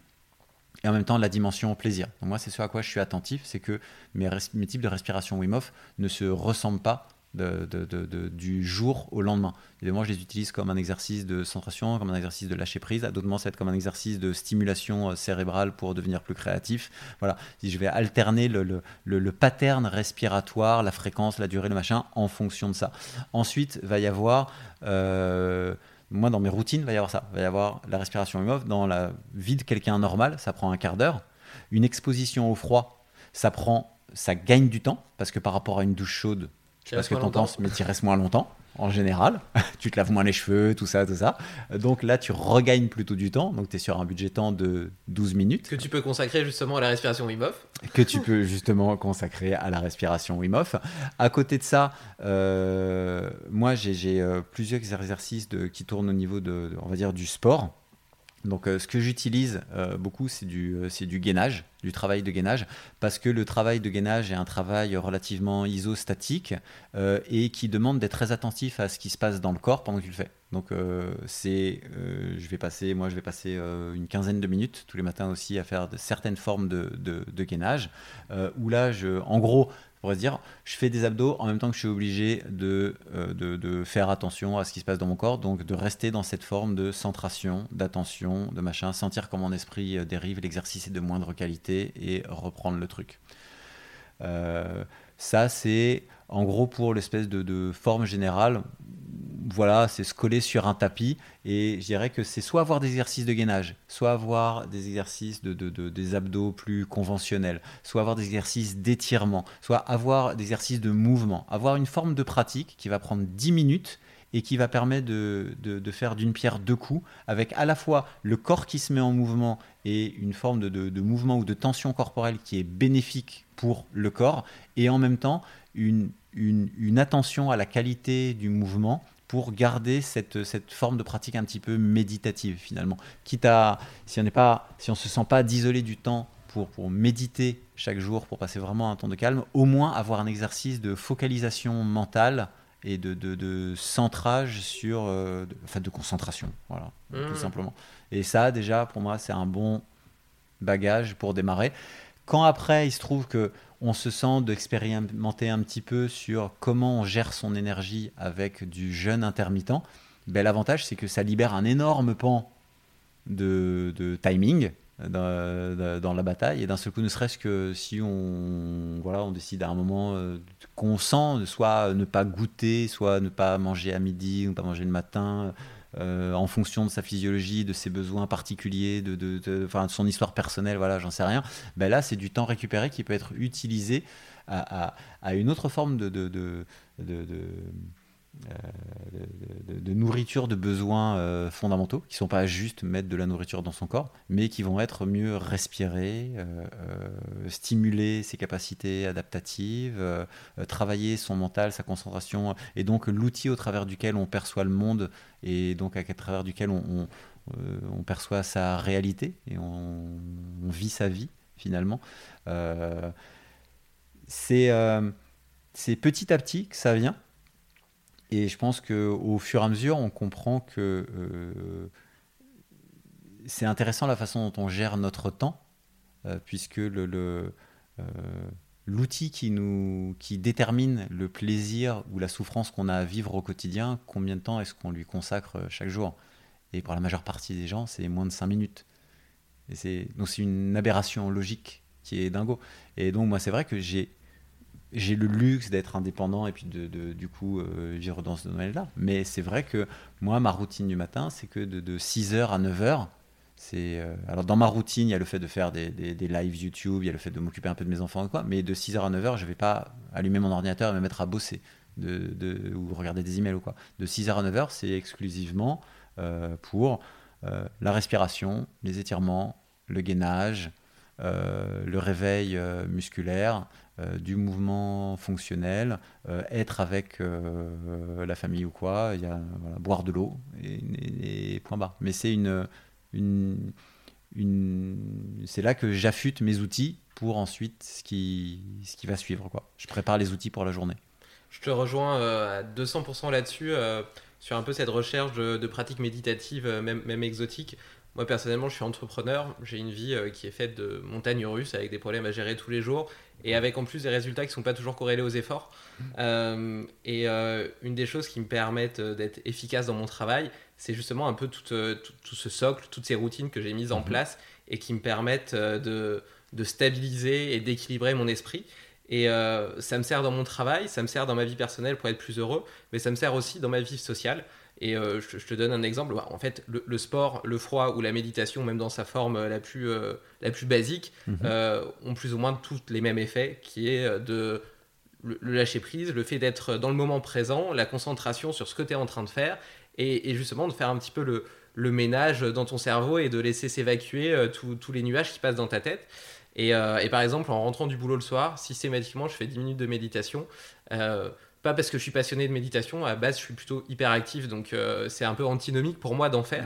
et en même temps la dimension plaisir. Donc moi, c'est ce à quoi je suis attentif, c'est que mes, types de respiration Wim Hof ne se ressemblent pas du jour au lendemain. Évidemment, je les utilise comme un exercice de centration, comme un exercice de lâcher prise. D'autres ça va être comme un exercice de stimulation euh, cérébrale pour devenir plus créatif. Voilà, si je vais alterner le pattern respiratoire, la fréquence, la durée, le machin, en fonction de ça. Ensuite, va y avoir euh, moi, dans mes routines, il va y avoir ça. Il va y avoir la respiration Hof. Dans la vie de quelqu'un normal, ça prend un quart d'heure. Une exposition au froid, ça prend, ça gagne du temps parce que par rapport à une douche chaude, parce que t'en penses, mais tu restes moins longtemps en général. (laughs) tu te laves moins les cheveux, tout ça, tout ça. Donc là, tu regagnes plutôt du temps. Donc tu es sur un budget temps de 12 minutes Que tu peux consacrer justement à la respiration Wim Hof. que tu peux justement consacrer à la respiration Wim Hof. À côté de ça, euh, moi j'ai euh, plusieurs exercices de, qui tournent au niveau de, de- on va dire, du sport. Donc euh, ce que j'utilise euh, beaucoup, c'est du, euh, du gainage, du travail de gainage, parce que le travail de gainage est un travail relativement isostatique euh, et qui demande d'être très attentif à ce qui se passe dans le corps pendant que tu le fais. Donc c'est, je vais passer, moi je vais passer une quinzaine de minutes tous les matins aussi à faire certaines formes de, de, de gainage, où là, je, en gros, pourrait se dire, je fais des abdos en même temps que je suis obligé de, euh, de, de faire attention à ce qui se passe dans mon corps, donc de rester dans cette forme de centration, d'attention, de machin, sentir comment mon esprit euh, dérive, l'exercice est de moindre qualité et reprendre le truc. Euh, ça, c'est en gros pour l'espèce de, de forme générale. voilà, c'est se coller sur un tapis. Et je dirais que c'est soit avoir des exercices de gainage, soit avoir des exercices de, des abdos plus conventionnels, soit avoir des exercices d'étirement, soit avoir des exercices de mouvement. Avoir une forme de pratique qui va prendre 10 minutes et qui va permettre de, de faire d'une pierre deux coups, avec à la fois le corps qui se met en mouvement et une forme de, mouvement ou de tension corporelle qui est bénéfique pour le corps, et en même temps une, une, une attention à la qualité du mouvement pour garder cette, cette, forme de pratique un petit peu méditative finalement. Quitte à, si on n'est pas, si on se sent pas d'isoler du temps pour, pour méditer chaque jour, pour passer vraiment un temps de calme, au moins avoir un exercice de focalisation mentale et de, de, de centrage sur, euh, de, enfin de concentration, voilà, tout mmh. simplement. Et ça, déjà, pour moi, c'est un bon bagage pour démarrer. Quand après, il se trouve que on se sent d'expérimenter un petit peu sur comment on gère son énergie avec du jeûne intermittent, ben, l'avantage c'est que ça libère un énorme pan de, timing dans, la bataille. Et d'un seul coup ne serait-ce que si on voilà on décide à un moment euh, qu'on sent soit ne pas goûter soit ne pas manger à midi ou pas manger le matin euh, en fonction de sa physiologie, de ses besoins particuliers, de, son histoire personnelle, voilà, j'en sais rien, ben là, c'est du temps récupéré qui peut être utilisé à, une autre forme de, de, de, nourriture de besoins euh, fondamentaux, qui ne sont pas juste mettre de la nourriture dans son corps, mais qui vont être mieux respirer, euh, stimuler ses capacités adaptatives, travailler son mental, sa concentration, et donc l'outil au travers duquel on perçoit le monde, et donc à travers duquel on, perçoit sa réalité, et on, on, vit sa vie finalement. c'est petit à petit que ça vient. Et je pense qu'au fur et à mesure, on comprend que euh, c'est intéressant la façon dont on gère notre temps, euh, puisque euh, l'outil qui, détermine le plaisir ou la souffrance qu'on a à vivre au quotidien, combien de temps est-ce qu'on lui consacre chaque jour? Et pour la majeure partie des gens, c'est moins de 5 minutes. Et donc c'est une aberration logique qui est dingo. Et donc moi, c'est vrai que j'ai j'ai le luxe d'être indépendant et puis de, du coup euh, vivre dans ce domaine-là. Mais c'est vrai que moi, ma routine du matin, c'est que de, 6h à 9h, c'est euh, alors dans ma routine, il y a le fait de faire des, des, lives YouTube, il y a le fait de m'occuper un peu de mes enfants quoi, mais de 6h à 9h, je vais pas allumer mon ordinateur et me mettre à bosser de, ou regarder des emails ou quoi. De 6h à 9h, c'est exclusivement euh, pour la respiration, les étirements, le gainage, le réveil musculaire, euh, du mouvement fonctionnel, euh, être avec euh, la famille ou quoi, il y a, boire de l'eau et, point barre. Mais c'est une, une, une c'est là que j'affûte mes outils pour ensuite ce qui, ce qui va suivre. Quoi. Je prépare les outils pour la journée. Je te rejoins à 200% là-dessus, sur un peu cette recherche de, pratiques méditatives, même, même exotiques. Moi personnellement, je suis entrepreneur, j'ai une vie qui est faite de montagnes russes avec des problèmes à gérer tous les jours et avec en plus des résultats qui ne sont pas toujours corrélés aux efforts. Euh, et euh, une des choses qui me permettent euh, d'être efficace dans mon travail, c'est justement un peu tout, tout, ce socle, toutes ces routines que j'ai mises en mhm. place et qui me permettent de, de stabiliser et d'équilibrer mon esprit. Et ça me sert dans mon travail, ça me sert dans ma vie personnelle pour être plus heureux, mais ça me sert aussi dans ma vie sociale. Et euh, je, te donne un exemple. En fait, le, sport, le froid ou la méditation, même dans sa forme la plus, euh, la plus basique, mhm. euh, ont plus ou moins tous les mêmes effets, qui est de le, lâcher prise, le fait d'être dans le moment présent, la concentration sur ce que tu es en train de faire, et, justement de faire un petit peu le, le, ménage dans ton cerveau et de laisser s'évacuer tous les nuages qui passent dans ta tête. Et, et, par exemple, en rentrant du boulot le soir, systématiquement, je fais 10 minutes de méditation pas parce que je suis passionné de méditation, à base je suis plutôt hyper actif, donc euh, c'est un peu antinomique pour moi d'en faire,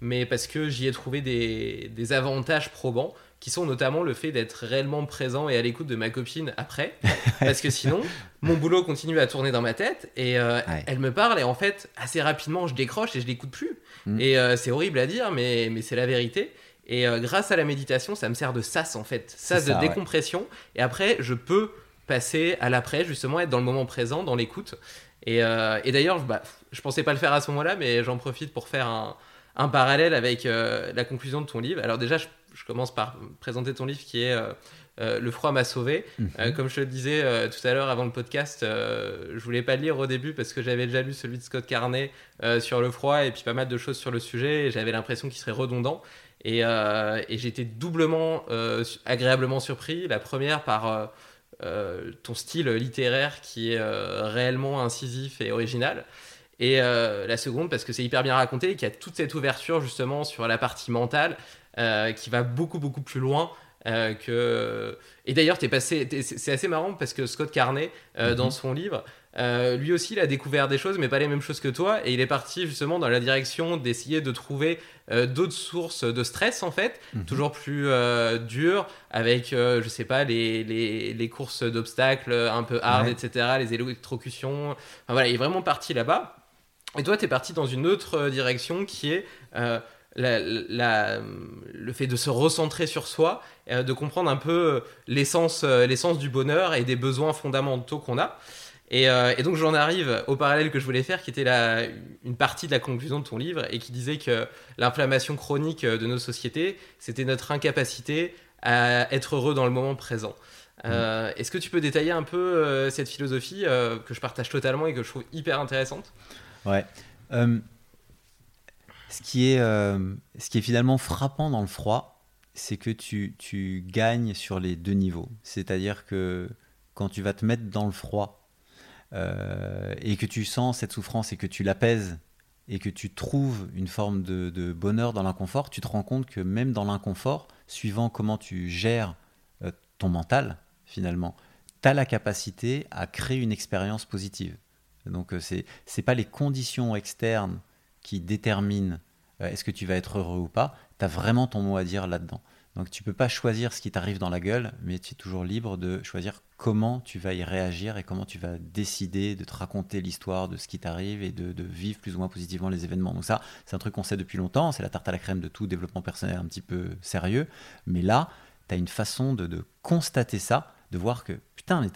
mais parce que j'y ai trouvé des, des, avantages probants, qui sont notamment le fait d'être réellement présent et à l'écoute de ma copine après, (laughs) parce que sinon mon boulot continue à tourner dans ma tête et euh, elle me parle et en fait assez rapidement je décroche et je l'écoute plus. Mm. Et euh, c'est horrible à dire, mais, mais c'est la vérité. Et grâce à la méditation, ça me sert de sas en fait, sas de décompression. Et après, je peux passer à l'après, justement, être dans le moment présent, dans l'écoute. Et, euh, et d'ailleurs, bah, je pensais pas le faire à ce moment-là, mais j'en profite pour faire un, un parallèle avec la conclusion de ton livre. Alors déjà, je, commence par présenter ton livre qui est Le froid m'a sauvé. Mhm. comme je le disais tout à l'heure avant le podcast, je voulais pas le lire au début parce que j'avais déjà lu celui de Scott Carney sur le froid et puis pas mal de choses sur le sujet et j'avais l'impression qu'il serait redondant. Et, et j'étais doublement agréablement surpris. La première par euh, ton style littéraire qui est euh, réellement incisif et original. Et euh, la seconde, parce que c'est hyper bien raconté et qu'il y a toute cette ouverture justement sur la partie mentale qui va beaucoup beaucoup plus loin que. Et d'ailleurs, passé. c'est assez marrant parce que Scott Carney, dans mhm. son livre, euh, lui aussi, il a découvert des choses, mais pas les mêmes choses que toi, et il est parti justement dans la direction d'essayer de trouver euh, d'autres sources de stress, en fait, mhm. toujours plus euh, dures, avec, je sais pas, les, les, les courses d'obstacles un peu hard, etc., les électrocutions. Enfin, voilà, il est vraiment parti là-bas. Et toi, tu es parti dans une autre direction qui est la, le fait de se recentrer sur soi, de comprendre un peu l'essence du bonheur et des besoins fondamentaux qu'on a. Euh, et, donc j'en arrive au parallèle que je voulais faire, qui était la, une partie de la conclusion de ton livre, et qui disait que l'inflammation chronique de nos sociétés, c'était notre incapacité à être heureux dans le moment présent. Euh, mm. Est-ce que tu peux détailler un peu euh, cette philosophie que je partage totalement et que je trouve hyper intéressante? Ouais. ce, qui est, ce qui est finalement frappant dans le froid, c'est que tu, tu gagnes sur les deux niveaux. C'est-à-dire que quand tu vas te mettre dans le froid, euh, et que tu sens cette souffrance et que tu l'apaises et que tu trouves une forme de, bonheur dans l'inconfort, tu te rends compte que même dans l'inconfort, suivant comment tu gères euh, ton mental, finalement, tu as la capacité à créer une expérience positive. Donc, euh, ce n'est pas les conditions externes qui déterminent est-ce que tu vas être heureux ou pas, tu as vraiment ton mot à dire là-dedans. Donc tu peux pas choisir ce qui t'arrive dans la gueule, mais tu es toujours libre de choisir comment tu vas y réagir et comment tu vas décider de te raconter l'histoire de ce qui t'arrive et de, vivre plus ou moins positivement les événements. Donc ça, c'est un truc qu'on sait depuis longtemps, c'est la tarte à la crème de tout développement personnel un petit peu sérieux. Mais là, tu as une façon de, constater ça, de voir que, putain,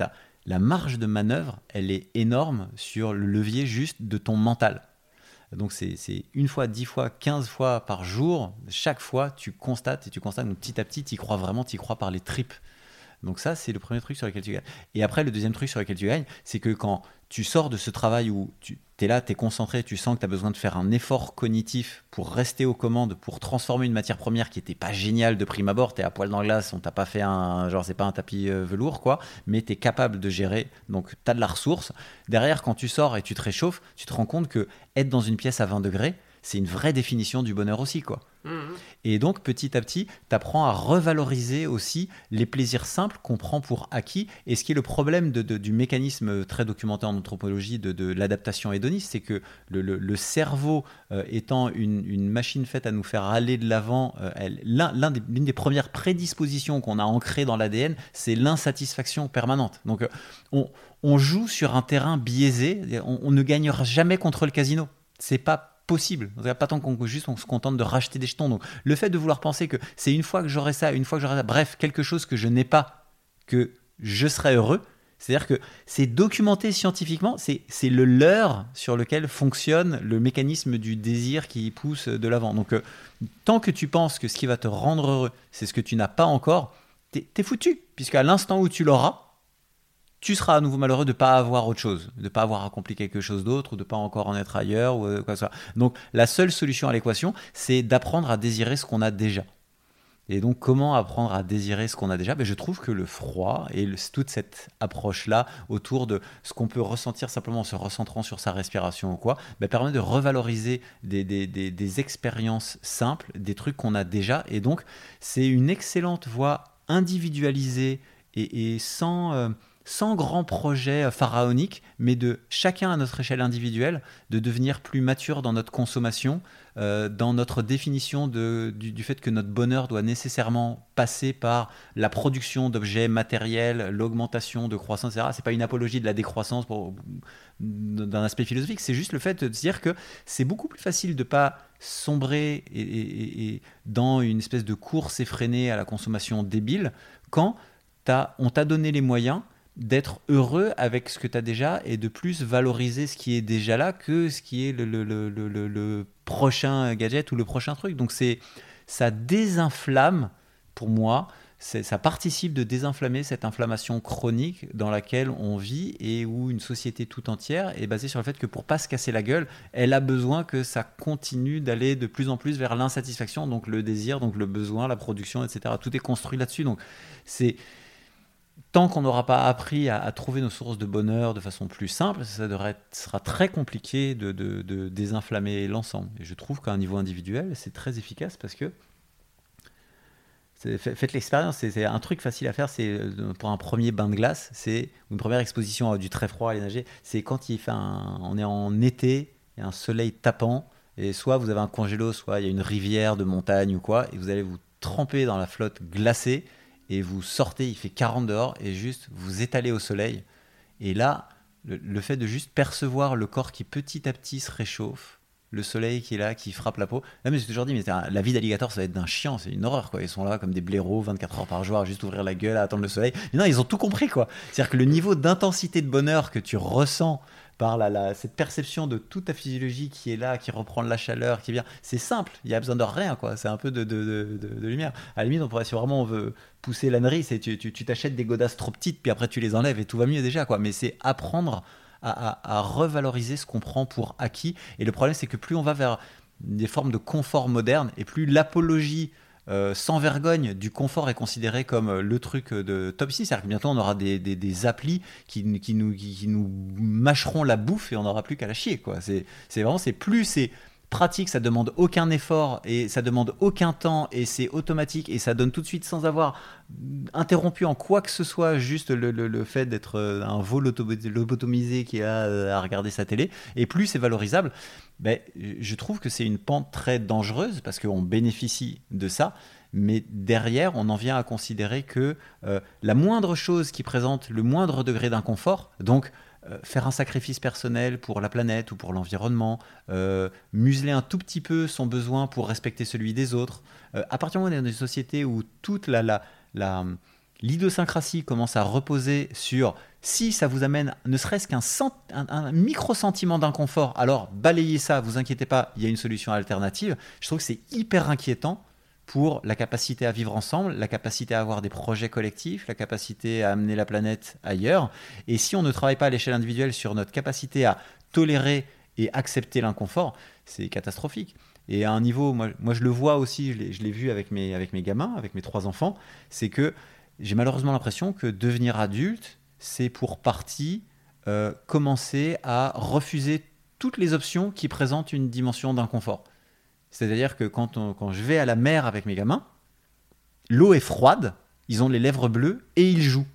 la marge de manœuvre, elle est énorme sur le levier juste de ton mental. Donc c'est une fois, dix fois, quinze fois par jour. Chaque fois, tu constates et tu constates. Donc petit à petit, tu crois vraiment, tu crois par les tripes. Donc ça, c'est le premier truc sur lequel tu gagnes. Et après, le deuxième truc sur lequel tu gagnes, c'est que quand tu sors de ce travail où tu es là, tu es concentré, tu sens que tu as besoin de faire un effort cognitif pour rester aux commandes, pour transformer une matière première qui n'était pas géniale de prime abord, tu es à poil dans la glace, on t'a pas fait un, genre c'est pas un tapis euh, velours quoi, mais tu es capable de gérer, donc tu as de la ressource. Derrière, quand tu sors et tu te réchauffes, tu te rends compte que être dans une pièce à 20 degrés, c'est une vraie définition du bonheur aussi, quoi. Mhm. Et donc, petit à petit, tu apprends à revaloriser aussi les plaisirs simples qu'on prend pour acquis. Et ce qui est le problème du mécanisme très documenté en anthropologie de, l'adaptation hédoniste, c'est que le, cerveau euh, étant une, machine faite à nous faire aller de l'avant, euh, l'une des, premières prédispositions qu'on a ancrées dans l'ADN, c'est l'insatisfaction permanente. Donc, euh, on, joue sur un terrain biaisé, on, on ne gagnera jamais contre le casino. C'est pas possible. Pas tant qu'on juste se contente de racheter des jetons. Donc le fait de vouloir penser que c'est une fois que j'aurai ça, une fois que j'aurai ça, bref, quelque chose que je n'ai pas, que je serai heureux. C'est-à-dire que c'est documenté scientifiquement, c'est le leurre sur lequel fonctionne le mécanisme du désir qui pousse de l'avant. Donc euh, tant que tu penses que ce qui va te rendre heureux, c'est ce que tu n'as pas encore, t'es es foutu. Puisqu'à l'instant où tu l'auras, tu seras à nouveau malheureux de ne pas avoir autre chose, de ne pas avoir accompli quelque chose d'autre, ou de ne pas encore en être ailleurs, ou euh, quoi que ce soit. Donc la seule solution à l'équation, c'est d'apprendre à désirer ce qu'on a déjà. Et donc, comment apprendre à désirer ce qu'on a déjà? Ben, Je trouve que le froid et toute cette approche-là autour de ce qu'on peut ressentir simplement en se recentrant sur sa respiration ou quoi, ben, permet de revaloriser des, des, des, expériences simples, des trucs qu'on a déjà. Et donc, c'est une excellente voie individualisée et, sans. Euh, sans grand projet euh, pharaonique, mais de chacun à notre échelle individuelle, de devenir plus mature dans notre consommation, euh, dans notre définition de, du, fait que notre bonheur doit nécessairement passer par la production d'objets matériels, l'augmentation de croissance, etc. C'est pas une apologie de la décroissance d'un aspect philosophique, c'est juste le fait de dire que c'est beaucoup plus facile de pas sombrer et, dans une espèce de course effrénée à la consommation débile quand on t'a donné les moyens d'être heureux avec ce que tu as déjà et de plus valoriser ce qui est déjà là que ce qui est le, le, le, le, prochain gadget ou le prochain truc. Donc c'est ça désinflamme pour moi ça participe de désinflammer cette inflammation chronique dans laquelle on vit et où une société tout entière est basée sur le fait que pour pas se casser la gueule, elle a besoin que ça continue d'aller de plus en plus vers l'insatisfaction, donc le désir, donc le besoin, la production, etc. Tout est construit là-dessus. Donc c'est tant qu'on n'aura pas appris à, trouver nos sources de bonheur de façon plus simple, ça sera très compliqué de, désinflammer l'ensemble. Et je trouve qu'à un niveau individuel, c'est très efficace parce que Faites l'expérience, c'est un truc facile à faire. C'est euh, pour un premier bain de glace, c'est une première exposition à du très froid à aller nager. C'est quand il fait on est en été, il y a un soleil tapant, et soit vous avez un congélo, soit il y a une rivière de montagne ou quoi, et vous allez vous tremper dans la flotte glacée, et vous sortez, il fait 40 dehors, et juste vous étalez au soleil. Et là, le fait de juste percevoir le corps qui petit à petit se réchauffe, le soleil qui est là, qui frappe la peau. Là, mais j'ai toujours dit, mais la vie d'alligator, ça va être d'un chien, c'est une horreur, quoi. Ils sont là comme des blaireaux, 24 heures par jour, à juste ouvrir la gueule, à attendre le soleil. Non, ils ont tout compris, quoi. C'est-à-dire que le niveau d'intensité de bonheur que tu ressens par la, cette perception de toute ta physiologie qui est là, qui reprend la chaleur, qui vient, c'est simple, il y a besoin de rien, quoi. C'est un peu de, de, de, lumière. À la limite, on pourrait, si vraiment on veut pousser l'ânerie, c'est tu t'achètes tu, des godasses trop petites, puis après tu les enlèves et tout va mieux déjà, quoi. Mais c'est apprendre à, revaloriser ce qu'on prend pour acquis. Et le problème, c'est que plus on va vers des formes de confort moderne et plus l'apologie euh, sans vergogne du confort est considéré comme euh, le truc de top 6. C'est-à-dire que bientôt on aura des, des, applis qui, qui, nous, qui, nous mâcheront la bouffe et on n'aura plus qu'à la chier. C'est vraiment, c'est plus c'est pratique, ça demande aucun effort et ça demande aucun temps et c'est automatique et ça donne tout de suite sans avoir interrompu en quoi que ce soit juste le, fait d'être euh, un veau lobotomisé qui a euh, à regarder sa télé et plus c'est valorisable, ben, je trouve que c'est une pente très dangereuse parce qu'on bénéficie de ça mais derrière, on en vient à considérer que euh, la moindre chose qui présente le moindre degré d'inconfort, donc faire un sacrifice personnel pour la planète ou pour l'environnement, euh, museler un tout petit peu son besoin pour respecter celui des autres. Euh, à partir du moment où on est dans une société où toute la, la, l'idiosyncrasie commence à reposer sur si ça vous amène ne serait-ce qu'un un, micro-sentiment d'inconfort, alors balayez ça, vous inquiétez pas, il y a une solution alternative. Je trouve que c'est hyper inquiétant pour la capacité à vivre ensemble, la capacité à avoir des projets collectifs, la capacité à amener la planète ailleurs. Et si on ne travaille pas à l'échelle individuelle sur notre capacité à tolérer et accepter l'inconfort, c'est catastrophique. Et à un niveau, moi, moi je le vois aussi, je l'ai vu avec mes, avec mes gamins, avec mes trois enfants, c'est que j'ai malheureusement l'impression que devenir adulte, c'est pour partie euh, commencer à refuser toutes les options qui présentent une dimension d'inconfort. C'est-à-dire que quand, quand je vais à la mer avec mes gamins, l'eau est froide, ils ont les lèvres bleues et ils jouent.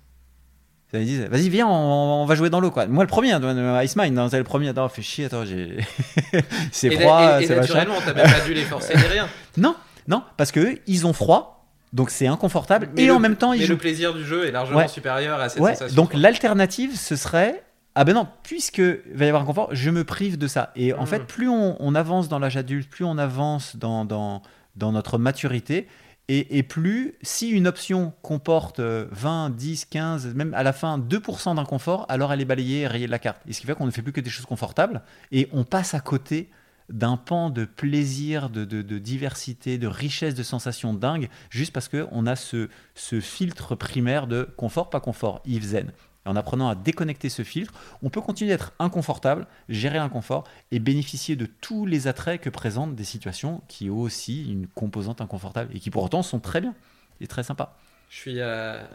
Ça me disent, vas-y, viens, on, va jouer dans l'eau. Quoi. Moi, le premier, hein, Ice Mine, hein, c'est le premier. Attends, fais chier, attends, j'ai. (laughs) c'est froid, c'est Naturellement, t'as même pas dû les forcer ni rien. (laughs) Non, non, parce que ils ont froid, donc c'est inconfortable. et en même temps, ils mais jouent. le plaisir du jeu est largement supérieur à cette sensation. Donc l'alternative, ce serait ah ben non, puisque va y avoir un confort, je me prive de ça. Et en hmm. fait, plus on, avance dans l'âge adulte, plus on avance dans, dans, notre maturité, et, plus si une option comporte 20, 10, 15, même à la fin 2% d'inconfort, alors elle est balayée et rayée de la carte. Et ce qui fait qu'on ne fait plus que des choses confortables, et on passe à côté d'un pan de plaisir, de, diversité, de richesse de sensations dingues, juste parce qu'on a ce, ce filtre primaire de confort, pas confort, Yves Zen en apprenant à déconnecter ce filtre, on peut continuer d'être inconfortable, gérer l'inconfort et bénéficier de tous les attraits que présentent des situations qui ont aussi une composante inconfortable et qui pourtant sont très bien et très sympas. Je suis à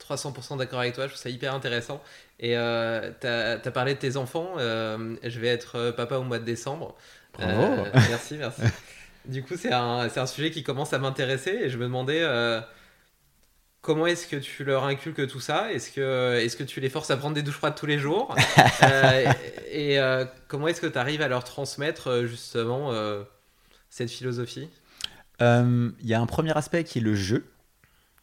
300% d'accord avec toi, je trouve ça hyper intéressant. Et euh, tu as, parlé de tes enfants, euh, je vais être euh, papa au mois de décembre. Euh, merci, merci. (laughs) du coup, c'est un, un, sujet qui commence à m'intéresser et je me demandais Comment est-ce que tu leur inculques tout ça? Est-ce que, est que tu les forces à prendre des douches froides tous les jours? (laughs) Euh, Et, euh, comment est-ce que tu arrives à leur transmettre euh, justement cette philosophie? Il y a un premier aspect qui est le jeu.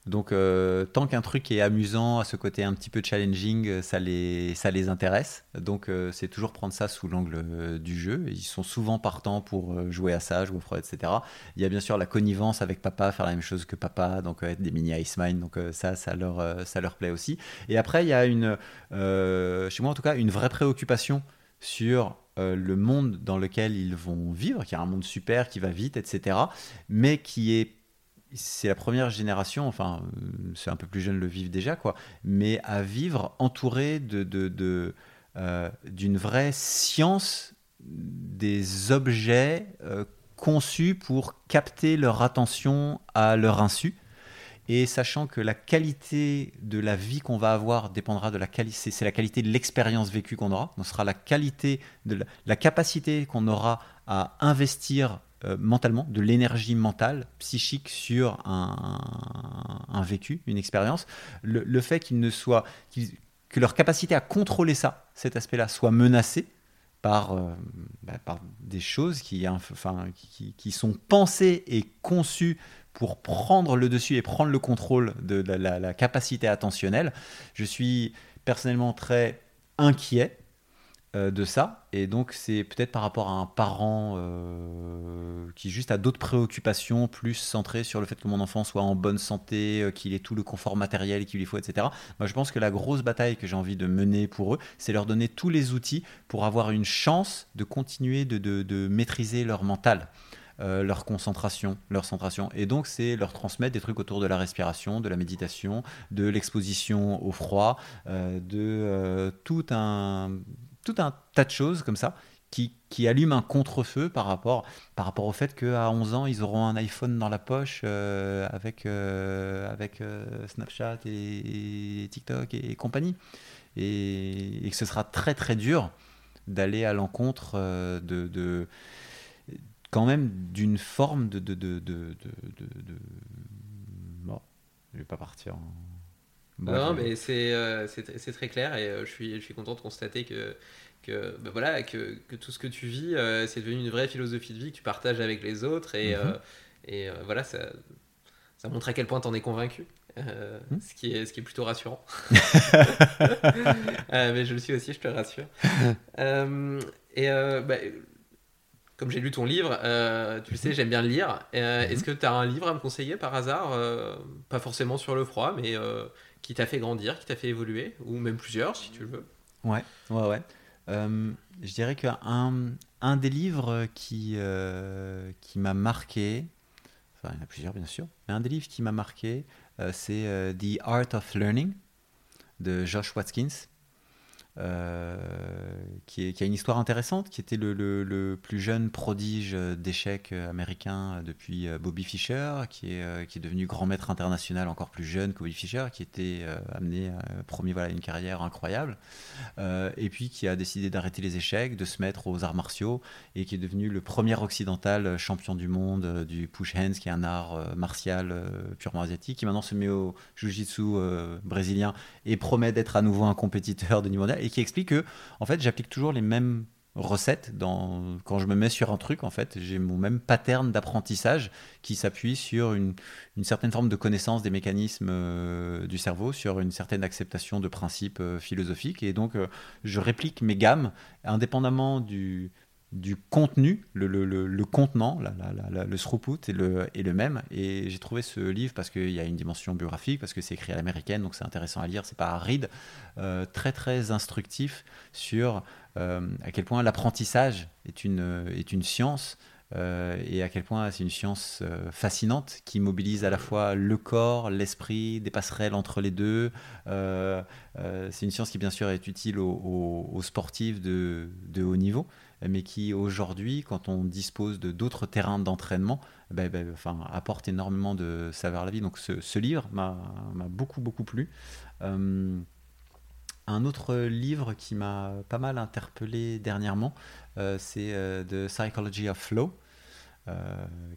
Donc, euh, tant qu'un truc est amusant, à ce côté un petit peu challenging, euh, ça les, ça les intéresse. Donc, euh, c'est toujours prendre ça sous l'angle du jeu. Ils sont souvent partants pour jouer à ça, jouer au Freud, etc. Il y a bien sûr la connivence avec papa, faire la même chose que papa, donc être des mini Ice Mine. Donc, ça, ça leur, ça leur plaît aussi. Et après, il y a une, chez moi en tout cas, une vraie préoccupation sur le monde dans lequel ils vont vivre, qui est un monde super, qui va vite, etc. Mais qui est c'est la première génération, enfin, euh, c'est un peu plus jeune le vivent déjà, quoi, mais à vivre entouré de, de, euh, d'une vraie science des objets euh, conçus pour capter leur attention à leur insu. Et sachant que la qualité de la vie qu'on va avoir dépendra de la qualité, c'est la qualité de l'expérience vécue qu'on aura. Ce sera la qualité de la capacité qu'on aura à investir euh, mentalement, de l'énergie mentale, psychique sur un, vécu, une expérience, le, fait qu'ils ne soient, que leur capacité à contrôler ça, cet aspect-là, soit menacée par, euh, bah, par des choses qui, enfin, qui, qui, sont pensées et conçues pour prendre le dessus et prendre le contrôle de la capacité attentionnelle. Je suis personnellement très inquiet euh, de ça. Et donc, c'est peut-être par rapport à un parent euh, qui juste a d'autres préoccupations, plus centrées sur le fait que mon enfant soit en bonne santé, euh, qu'il ait tout le confort matériel qu'il lui faut, etc. Moi, je pense que la grosse bataille que j'ai envie de mener pour eux, c'est leur donner tous les outils pour avoir une chance de continuer de, maîtriser leur mental. leur concentration, leur centration. Et donc, c'est leur transmettre des trucs autour de la respiration, de la méditation, de l'exposition au froid, de tout un tout un tas de choses comme ça qui, qui allument un contre-feu par rapport, par rapport au fait qu'à 11 ans, ils auront un iPhone dans la poche euh, avec, euh, avec euh, Snapchat et, TikTok et, compagnie. Et, que ce sera très très dur d'aller à l'encontre de, de, quand même d'une forme de... de, de, de, Bon, je vais pas partir en non, mais euh, c'est très clair et euh, je, suis, je suis content de constater que, que, bah voilà, que, que, tout ce que tu vis, euh, c'est devenu une vraie philosophie de vie que tu partages avec les autres et, mhm. et voilà, ça, ça montre à quel point tu en es convaincu. Mhm. ce, qui est, ce qui est plutôt rassurant. (laughs) (laughs) mais je le suis aussi, je te rassure. (laughs) et bah, comme j'ai lu ton livre, tu le sais, j'aime bien le lire. Mhm. Est-ce que tu as un livre à me conseiller par hasard Pas forcément sur le froid, mais qui t'a fait grandir, qui t'a fait évoluer, ou même plusieurs si tu le veux. Ouais, ouais, ouais. Euh, je dirais qu'un un des livres qui, euh, qui m'a marqué, enfin il y en a plusieurs bien sûr, mais un des livres qui m'a marqué, euh, c'est The Art of Learning de Josh Watkins. Euh, qui, a une histoire intéressante, qui était le, plus jeune prodige d'échecs américain depuis euh, Bobby Fischer, qui est, euh, qui est devenu grand maître international encore plus jeune que Bobby Fischer, qui était amené, promis voilà, une carrière incroyable, et puis qui a décidé d'arrêter les échecs, de se mettre aux arts martiaux, et qui est devenu le premier occidental champion du monde du push hands, qui est un art martial purement asiatique, qui maintenant se met au jiu-jitsu brésilien et promet d'être à nouveau un compétiteur de niveau mondial qui explique que en fait j'applique toujours les mêmes recettes quand je me mets sur un truc en fait. J'ai mon même pattern d'apprentissage qui s'appuie sur une, une, certaine forme de connaissance des mécanismes euh, du cerveau sur une certaine acceptation de principes euh, philosophiques. Et donc euh, je réplique mes gammes indépendamment du, du contenu, le, le, le, contenant, le throughput est le, est le même. Et j'ai trouvé ce livre parce qu'il y a une dimension biographique, parce que c'est écrit à l'américaine, donc c'est intéressant à lire, c'est pas aride, euh, très très instructif sur euh, à quel point l'apprentissage est une, est une science. Euh, et à quel point c'est une science fascinante qui mobilise à la fois le corps, l'esprit, des passerelles entre les deux. c'est une science qui bien sûr est utile aux, aux sportifs de, de haut niveau, mais qui aujourd'hui, quand on dispose de d'autres terrains d'entraînement, ben, ben, apporte énormément de saveur à la vie. Donc ce, livre m'a beaucoup, beaucoup plu. Euh, un autre livre qui m'a pas mal interpellé dernièrement, euh, c'est euh, The Psychology of Flow.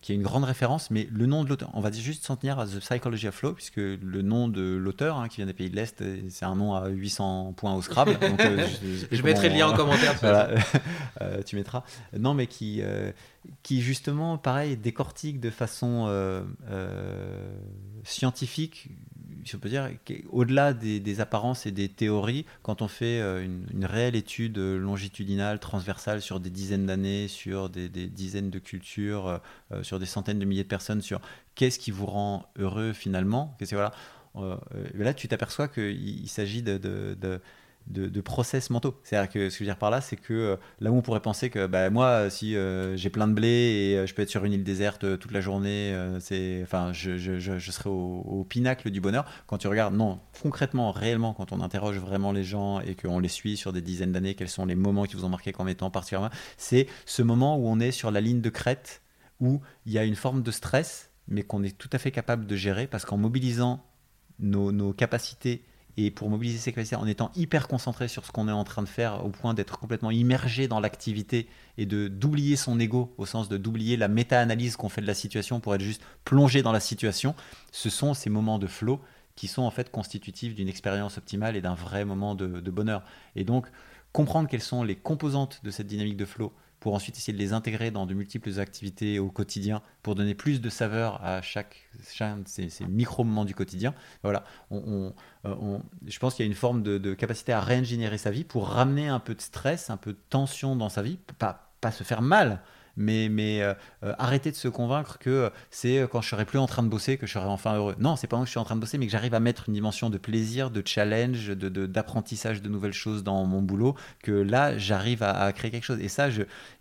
Qui est une grande référence, mais le nom de l'auteur, on va juste s'en tenir à The Psychology of Flow, puisque le nom de l'auteur, hein, qui vient des pays de l'Est, c'est un nom à 800 points au Scrabble. Donc, (laughs) je, je mettrai le lien en commentaire. (laughs) (laughs) tu mettras. Non, mais qui, qui justement, pareil, décortique de façon scientifique si on peut dire, au-delà des, apparences et des théories, quand on fait euh, une, réelle étude longitudinale, transversale sur des dizaines d'années, sur des, dizaines de cultures, euh, euh, sur des centaines de milliers de personnes, sur qu'est-ce qui vous rend heureux finalement, voilà, là tu t'aperçois qu'il s'agit de, process mentaux. C'est-à-dire que ce que je veux dire par là, c'est que euh, là où on pourrait penser que bah, moi, si euh, j'ai plein de blé et euh, je peux être sur une île déserte toute la journée, c'est, enfin, je, serai au, pinacle du bonheur. Quand tu regardes, non, concrètement, réellement, quand on interroge vraiment les gens et qu'on les suit sur des dizaines d'années, quels sont les moments qui vous ont marqué comme étant particulièrement, c'est ce moment où on est sur la ligne de crête, où il y a une forme de stress, mais qu'on est tout à fait capable de gérer parce qu'en mobilisant nos capacités et pour mobiliser ses capacités en étant hyper concentré sur ce qu'on est en train de faire au point d'être complètement immergé dans l'activité et de d'oublier son ego au sens de d'oublier la méta-analyse qu'on fait de la situation pour être juste plongé dans la situation, ce sont ces moments de flow qui sont en fait constitutifs d'une expérience optimale et d'un vrai moment de, de bonheur. Et donc comprendre quelles sont les composantes de cette dynamique de flow pour ensuite essayer de les intégrer dans de multiples activités au quotidien pour donner plus de saveur à chaque, de ces, micro-moments du quotidien. Voilà, euh, je pense qu'il y a une forme de, capacité à réingénierer sa vie pour ramener un peu de stress, un peu de tension dans sa vie, pas, pas se faire mal, mais, mais euh, euh, arrêter de se convaincre que c'est euh, quand je serai plus en train de bosser que je serai enfin heureux. Non, c'est pas quand je suis en train de bosser, mais que j'arrive à mettre une dimension de plaisir, de challenge, d'apprentissage de, nouvelles choses dans mon boulot, que là, j'arrive à, créer quelque chose. Et ça,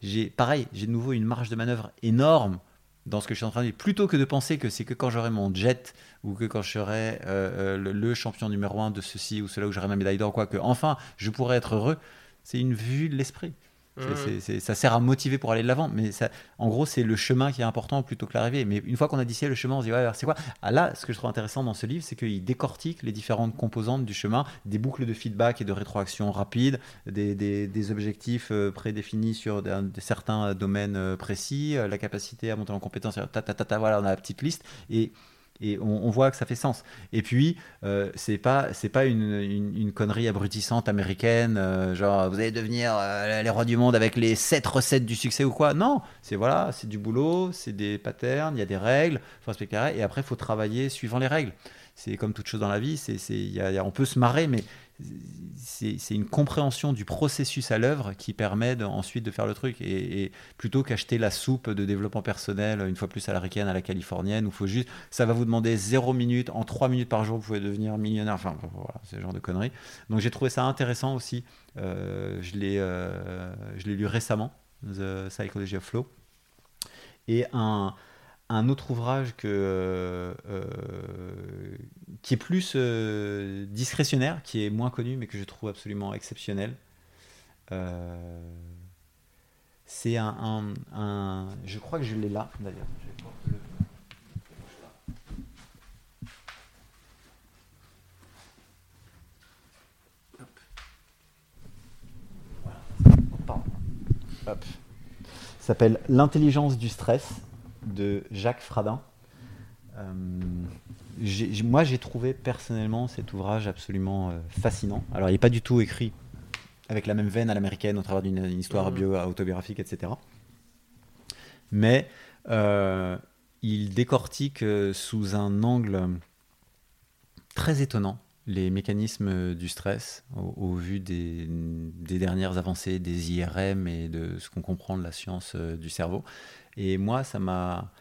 j'ai pareil, j'ai de nouveau une marge de manœuvre énorme dans ce que je suis en train de dire, plutôt que de penser que c'est que quand j'aurai mon jet ou que quand je serai le, champion numéro un de ceci ou cela, où j'aurai ma médaille d'or, quoi, que enfin je pourrai être heureux, c'est une vue de l'esprit. Mmh. ça sert à motiver pour aller de l'avant, mais ça, en gros, c'est le chemin qui est important plutôt que l'arrivée. Mais une fois qu'on a dissé le chemin, on se dit, ouais, c'est quoi? Ah, Là, ce que je trouve intéressant dans ce livre, c'est qu'il décortique les différentes composantes du chemin, des boucles de feedback et de rétroaction rapide, des, des, objectifs euh, prédéfinis sur certains domaines euh, précis, euh, la capacité à monter en compétence, ta, ta, ta, voilà, on a la petite liste. Et et on, voit que ça fait sens. Et puis, euh, c'est pas c'est pas une, une, connerie abrutissante américaine, euh, genre vous allez devenir euh, les rois du monde avec les sept recettes du succès ou quoi. Non, c'est voilà, c'est du boulot, c'est des patterns, il y a des règles, faut respecter et après il faut travailler suivant les règles. C'est comme toute chose dans la vie, c'est, on peut se marrer, mais c'est une compréhension du processus à l'œuvre qui permet ensuite de faire le truc. Et, plutôt qu'acheter la soupe de développement personnel, une fois plus à la ricaine, à la californienne, où faut juste, ça va vous demander 0 minutes, en 3 minutes par jour, vous pouvez devenir millionnaire. Enfin, voilà, ce genre de conneries. Donc j'ai trouvé ça intéressant aussi. Euh, je l'ai euh, lu récemment, The Psychology of Flow. Et un un autre ouvrage euh, euh, qui est plus euh, discrétionnaire, qui est moins connu, mais que je trouve absolument exceptionnel. c'est un, Je crois que je l'ai là, d'ailleurs. Hop. s'appelle L'intelligence du stress de Jacques Fradin. Euh, moi, j'ai trouvé personnellement cet ouvrage absolument euh, fascinant. Alors, il n'est pas du tout écrit avec la même veine à l'américaine au travers d'une histoire mmh. bio-autobiographique, etc. Mais euh, il décortique sous un angle très étonnant les mécanismes du stress au, vu des, dernières avancées des IRM et de ce qu'on comprend de la science du cerveau. Et moi, ça m'a,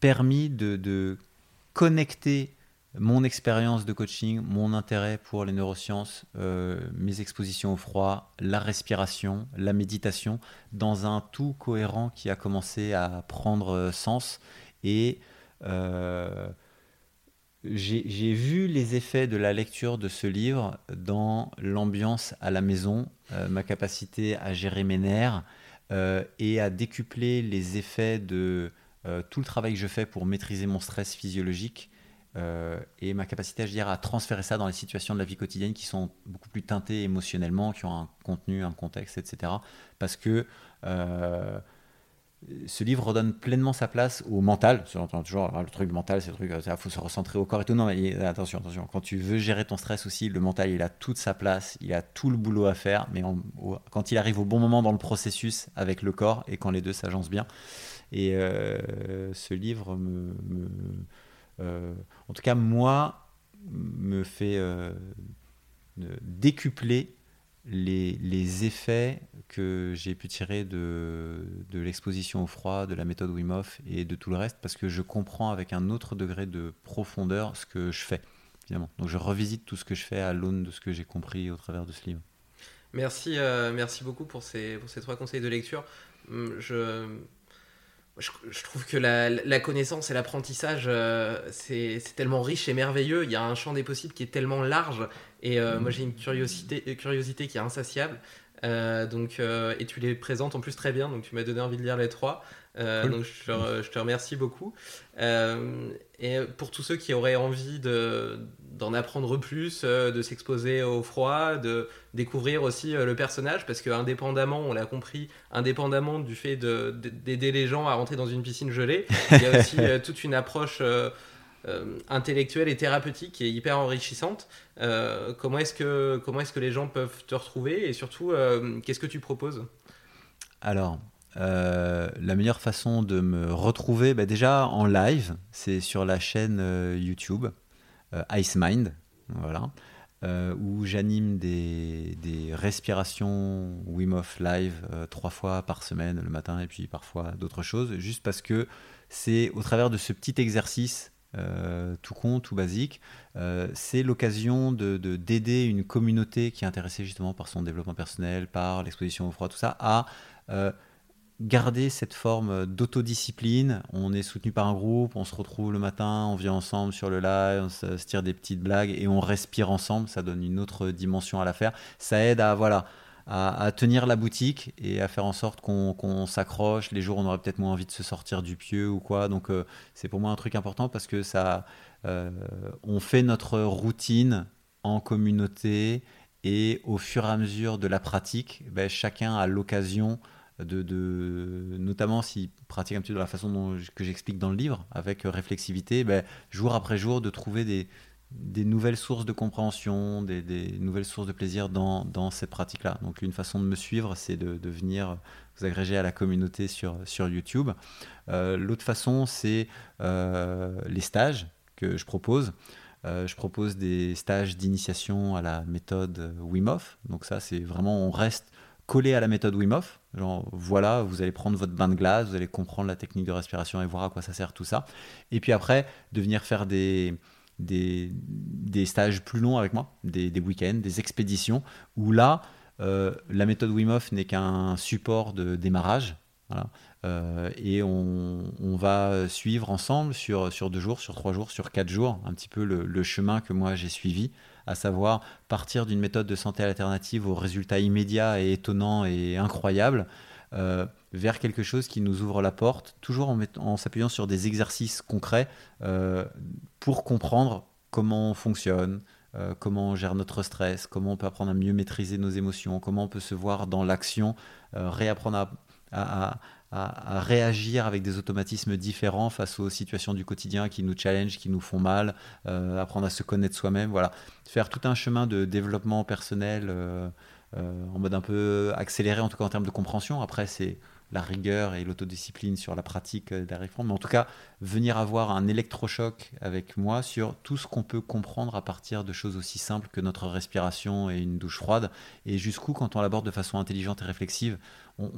permis de, connecter mon expérience de coaching, mon intérêt pour les neurosciences, euh, mes expositions au froid, la respiration, la méditation, dans un tout cohérent qui a commencé à prendre sens. Et euh, j'ai vu les effets de la lecture de ce livre dans l'ambiance à la maison, euh, ma capacité à gérer mes nerfs, euh, et à décupler les effets de euh, tout le travail que je fais pour maîtriser mon stress physiologique et ma capacité à, à transférer ça dans les situations de la vie quotidienne qui sont beaucoup plus teintées émotionnellement, qui ont un contenu, un contexte, etc. Parce que ce livre redonne pleinement sa place au mental. On entend toujours le truc mental, c'est le truc, il faut se recentrer au corps et tout. Non, mais attention, attention. Quand tu veux gérer ton stress aussi, le mental, il a toute sa place, il a tout le boulot à faire, mais quand il arrive au bon moment dans le processus avec le corps et quand les deux s'agencent bien. Et euh, ce livre euh, en tout cas moi, me fait euh, décupler les, effets que j'ai pu tirer de, de l'exposition au froid, de la méthode Wim Hof et de tout le reste, parce que je comprends avec un autre degré de profondeur ce que je fais, finalement. Donc je revisite tout ce que je fais à l'aune de ce que j'ai compris au travers de ce livre. Merci, euh, merci beaucoup pour ces, pour ces trois conseils de lecture. Hum, je, je, trouve que la, connaissance et l'apprentissage, euh, c'est tellement riche et merveilleux. Il y a un champ des possibles qui est tellement large. Et euh, moi, j'ai une curiosité, euh, curiosité qui est insatiable. donc, et tu les présentes en plus très bien. Donc, tu m'as donné envie de lire les trois. Donc, je te, je te, remercie beaucoup. et pour tous ceux qui auraient envie de, d'en apprendre plus, euh, de s'exposer au froid, de découvrir aussi euh, le personnage, parce que indépendamment, on l'a compris, indépendamment du fait d'aider les gens à rentrer dans une piscine gelée, il y a aussi euh, (laughs) toute une approche intellectuelle et thérapeutique qui est hyper enrichissante. comment est-ce que comment est-ce que les gens peuvent te retrouver? Et surtout qu'est-ce que tu proposes? Alors. La meilleure façon de me retrouver, bah, déjà en live, c'est sur la chaîne YouTube. Euh, Ice Mind, voilà, euh, où j'anime des, respirations Wim Hof live euh, trois fois par semaine, le matin, et puis parfois d'autres choses, juste parce que c'est au travers de ce petit exercice tout con, tout basique, c'est l'occasion de, d'aider une communauté qui est intéressée justement par son développement personnel, par l'exposition au froid, tout ça, à garder cette forme d'autodiscipline. On est soutenu par un groupe, on se retrouve le matin, on vient ensemble sur le live, on se, tire des petites blagues et on respire ensemble. Ça donne une autre dimension à l'affaire. Ça aide à voilà à, tenir la boutique et à faire en sorte qu'on s'accroche. Les jours où on aurait peut-être moins envie de se sortir du pieu ou quoi. Donc euh, c'est pour moi un truc important parce que ça, euh, on fait notre routine en communauté et au fur et à mesure de la pratique, ben, chacun a l'occasion notamment s'il pratique un petit peu de la façon dont, que j'explique dans le livre, avec réflexivité, ben, jour après jour, de trouver des, nouvelles sources de compréhension, des, nouvelles sources de plaisir dans, dans cette pratique-là. Donc une façon de me suivre, c'est de, venir vous agréger à la communauté sur, sur YouTube. Euh, l'autre façon, c'est euh, les stages que je propose. Euh, je propose des stages d'initiation à la méthode Wim. Donc ça, c'est vraiment, on reste collé à la méthode Wim. Genre, voilà, vous allez prendre votre bain de glace, vous allez comprendre la technique de respiration et voir à quoi ça sert tout ça. Et puis après, de venir faire des, stages plus longs avec moi, des, week-ends, des expéditions, où là, euh, la méthode Wim Hof n'est qu'un support de démarrage. Euh, et on, va suivre ensemble sur, deux jours, sur trois jours, sur quatre jours, un petit peu le chemin que moi j'ai suivi à savoir partir d'une méthode de santé alternative aux résultats immédiats et étonnants et incroyables, euh, vers quelque chose qui nous ouvre la porte, toujours en, s'appuyant sur des exercices concrets euh, pour comprendre comment on fonctionne, euh, comment on gère notre stress, comment on peut apprendre à mieux maîtriser nos émotions, comment on peut se voir dans l'action, réapprendre à, réagir avec des automatismes différents face aux situations du quotidien qui nous challenge, qui nous font mal, euh, apprendre à se connaître soi-même, voilà. Faire tout un chemin de développement personnel euh, euh, en mode un peu accéléré, en tout cas en termes de compréhension. Après, c'est la rigueur et l'autodiscipline sur la pratique réformes, mais en tout cas, venir avoir un électrochoc avec moi sur tout ce qu'on peut comprendre à partir de choses aussi simples que notre respiration et une douche froide, et jusqu'où, quand on l'aborde de façon intelligente et réflexive,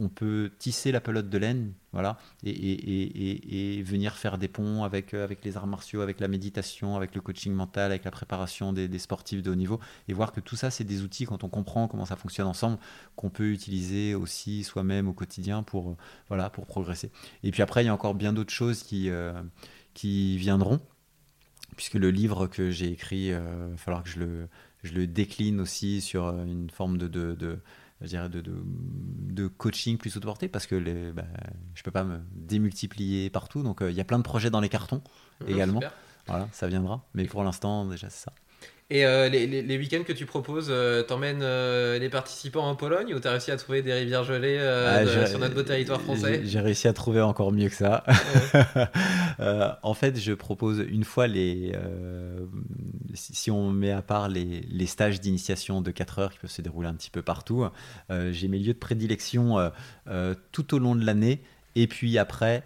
on, peut tisser la pelote de laine, voilà, et, venir faire des ponts avec, euh, avec les arts martiaux, avec la méditation, avec le coaching mental, avec la préparation des, sportifs de haut niveau, et voir que tout ça, c'est des outils, quand on comprend comment ça fonctionne ensemble, qu'on peut utiliser aussi soi-même au quotidien pour, euh, voilà, pour progresser. Et puis après, il y a encore bien d'autres choses qui, euh, qui viendront, puisque le livre que j'ai écrit, il va falloir que je le, je le décline aussi sur une forme de, de je dirais, de, de, coaching plus autoporté parce que les, bah, je peux pas me démultiplier partout. Donc euh, il y a plein de projets dans les cartons également. Voilà, ça viendra. Mais pour l'instant, déjà, c'est ça. Et euh, les, les- les week-ends que tu proposes, euh, t'emmènes euh, les participants en Pologne ou t'as réussi à trouver des rivières gelées Ah, de- sur notre beau territoire français? J'ai réussi à trouver encore mieux que ça. (laughs) En fait, je propose une fois les. si, on met à part les, les stages d'initiation de 4 heures qui peuvent se dérouler un petit peu partout, j'ai mes lieux de prédilection tout au long de l'année et puis après,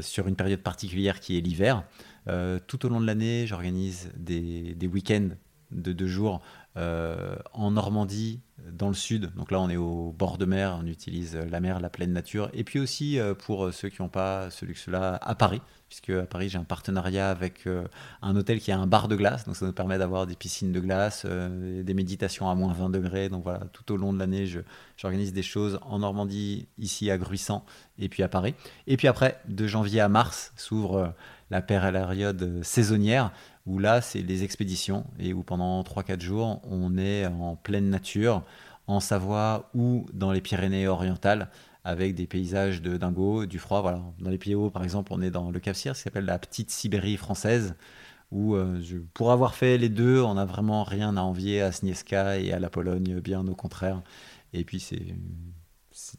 sur une période particulière qui est l'hiver. Euh, tout au long de l'année, j'organise des, des week-ends de deux jours en Normandie, dans le sud. Donc là, on est au bord de mer, on utilise la mer, la pleine nature. Et puis aussi, euh, pour ceux qui n'ont pas ce luxe-là, à Paris, puisque à Paris, j'ai un partenariat avec euh, un hôtel qui a un bar de glace. Donc ça nous permet d'avoir des piscines de glace, euh, des méditations à moins 20 degrés. Donc voilà, tout au long de l'année, j'organise des choses en Normandie, ici à Gruissant, et puis à Paris. Et puis après, de janvier à mars, s'ouvre euh, la période saisonnière où là, c'est les expéditions et où pendant 3-4 jours, on est en pleine nature, en Savoie ou dans les Pyrénées orientales, avec des paysages de dingo, du froid. Voilà. Dans les pays hauts, par exemple, on est dans le Cap Cyr, qui s'appelle la petite Sibérie française, où euh, pour avoir fait les deux, on n'a vraiment rien à envier à Snieska et à la Pologne, bien au contraire. Et puis, c'est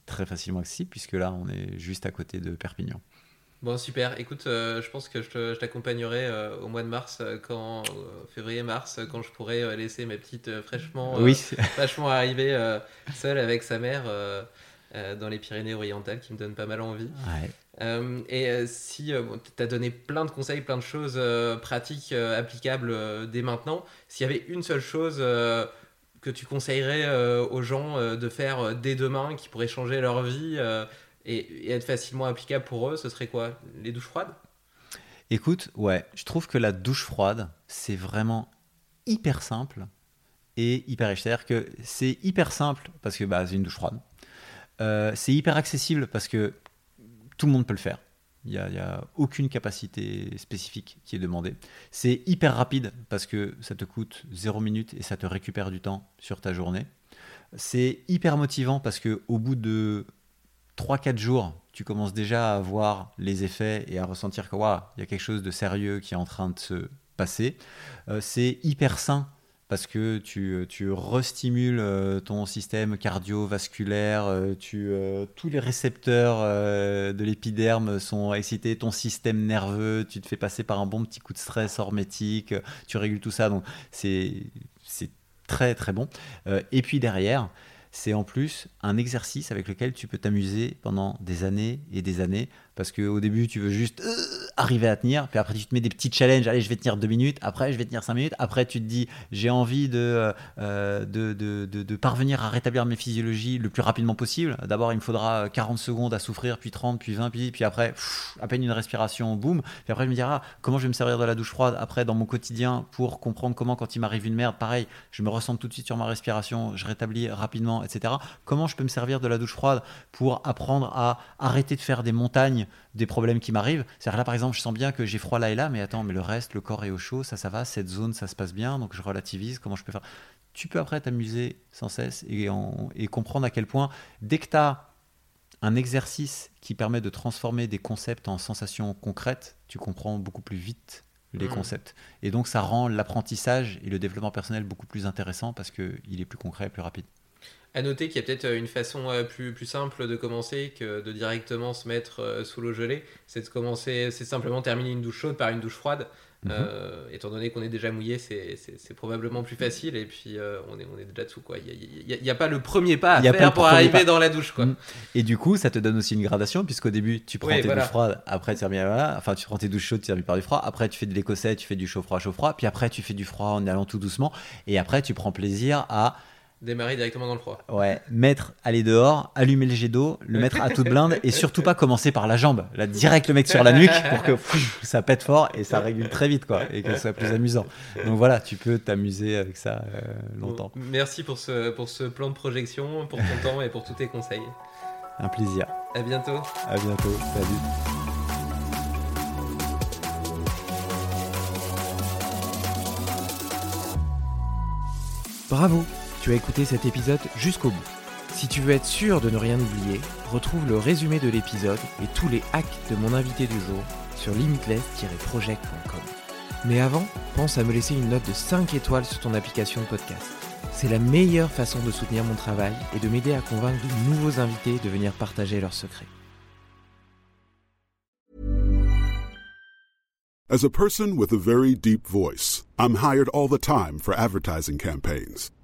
très facilement accessible, puisque là, on est juste à côté de Perpignan. Bon, super. Écoute, euh, je pense que je t'accompagnerai euh, au mois de mars, euh, quand février-mars, quand je pourrai laisser ma petite fraîchement, Oui, (laughs) fraîchement arrivée seule avec sa mère dans les Pyrénées-Orientales, qui me donne pas mal envie. ouais. Et si bon, tu as donné plein de conseils, plein de choses pratiques, applicables dès maintenant, s'il y avait une seule chose que tu conseillerais euh, aux gens euh, de faire euh, dès demain, qui pourrait changer leur vie et, être facilement applicable pour eux, ce serait quoi? Les douches froides? Écoute, ouais, je trouve que la douche froide, c'est vraiment hyper simple et hyper riche. C'est-à-dire que c'est hyper simple parce que bah, c'est une douche froide. Euh, c'est hyper accessible parce que tout le monde peut le faire. Il n'y a aucune capacité spécifique qui est demandée. C'est hyper rapide parce que ça te coûte 0 minutes et ça te récupère du temps sur ta journée. C'est hyper motivant parce que au bout de 3-4 jours, tu commences déjà à voir les effets et à ressentir que waouh, il y a quelque chose de sérieux qui est en train de se passer. Euh, c'est hyper sain parce que tu, tu restimules euh, ton système cardiovasculaire, euh, tu, euh, tous les récepteurs euh, de l'épiderme sont excités, ton système nerveux, tu te fais passer par un bon petit coup de stress hormétique, tu régules tout ça, donc c'est très très bon. Euh, et puis derrière, c'est en plus un exercice avec lequel tu peux t'amuser pendant des années et des années. Parce qu'au début, tu veux juste euh, arriver à tenir. Puis après, tu te mets des petits challenges. Allez, je vais tenir deux minutes. Après, je vais tenir cinq minutes. Après, tu te dis, j'ai envie de, euh, de, de, de- de parvenir à rétablir mes physiologies le plus rapidement possible. D'abord, il me faudra 40 secondes à souffrir, puis 30, puis 20, puis, puis après, à peine une respiration, boum. Puis après, je me dirai, ah, comment je vais me servir de la douche froide après dans mon quotidien pour comprendre comment, quand il m'arrive une merde, pareil, je me ressens tout de suite sur ma respiration, je rétablis rapidement, etc. Comment je peux me servir de la douche froide pour apprendre à arrêter de faire des montagnes des problèmes qui m'arrivent. C'est-à-dire là, par exemple, je sens bien que j'ai froid là et là, mais attends, mais le reste, le corps est au chaud, ça, ça va, cette zone, ça se passe bien, donc je relativise, comment je peux faire? Tu peux après t'amuser sans cesse et, en- et comprendre à quel point, dès que tu as un exercice qui permet de transformer des concepts en sensations concrètes, tu comprends beaucoup plus vite les Mhm. concepts. Et donc, ça rend l'apprentissage et le développement personnel beaucoup plus intéressant parce qu'il est plus concret et plus rapide. À noter qu'il y a peut-être euh, une façon euh, plus, plus simple de commencer que de directement se mettre euh, sous l'eau gelée. C'est de commencer, c'est simplement terminer une douche chaude par une douche froide. Mhm. Euh, étant donné qu'on est déjà mouillé, c'est- probablement plus facile et puis euh, on, est, on est déjà dessous. quoi. Il n'y a, a pas le premier pas à Il y a pas faire le pour arriver pas. dans la douche. Quoi. Mm. Et du coup, ça te donne aussi une gradation, puisqu'au début, tu prends Oui, tes voilà. douches froides, après tu termines, voilà, enfin tu prends tes douches chaudes, tu termines par du froid, après tu fais de l'écossais, tu fais du chaud-froid, chaud-froid, puis après tu fais du froid en allant tout doucement, et après tu prends plaisir à Démarrer directement dans le froid. ouais, mettre, aller dehors, allumer le jet d'eau, le mettre à toute blinde, et surtout pas commencer par la jambe, là direct le mec sur la nuque pour que pff, ça pète fort et ça régule très vite, quoi, et que ce soit plus amusant. Donc voilà, tu peux t'amuser avec ça euh, longtemps. Bon, merci pour ce, pour ce plan de projection, pour ton temps et pour tous tes conseils. Un plaisir. À bientôt. À bientôt. Salut. Bravo, tu as écouté cet épisode jusqu'au bout. Si tu veux être sûr de ne rien oublier, retrouve le résumé de l'épisode et tous les hacks de mon invité du jour sur limitless-project.com. Mais avant, pense à me laisser une note de 5 étoiles sur ton application de podcast. C'est la meilleure façon de soutenir mon travail et de m'aider à convaincre de nouveaux invités de venir partager leurs secrets. As a person with a very deep voice, I'm hired all the time for advertising campaigns.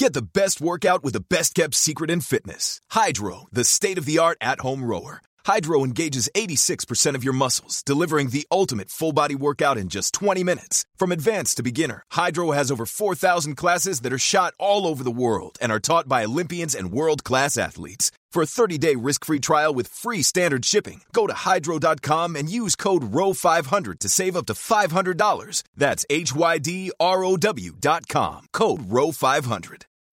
Get the best workout with the best kept secret in fitness. Hydro, the state of the art at home rower. Hydro engages 86% of your muscles, delivering the ultimate full body workout in just 20 minutes. From advanced to beginner, Hydro has over 4,000 classes that are shot all over the world and are taught by Olympians and world class athletes. For a 30 day risk free trial with free standard shipping, go to hydro.com and use code ROW500 to save up to $500. That's H Y D R O W.com. Code ROW500.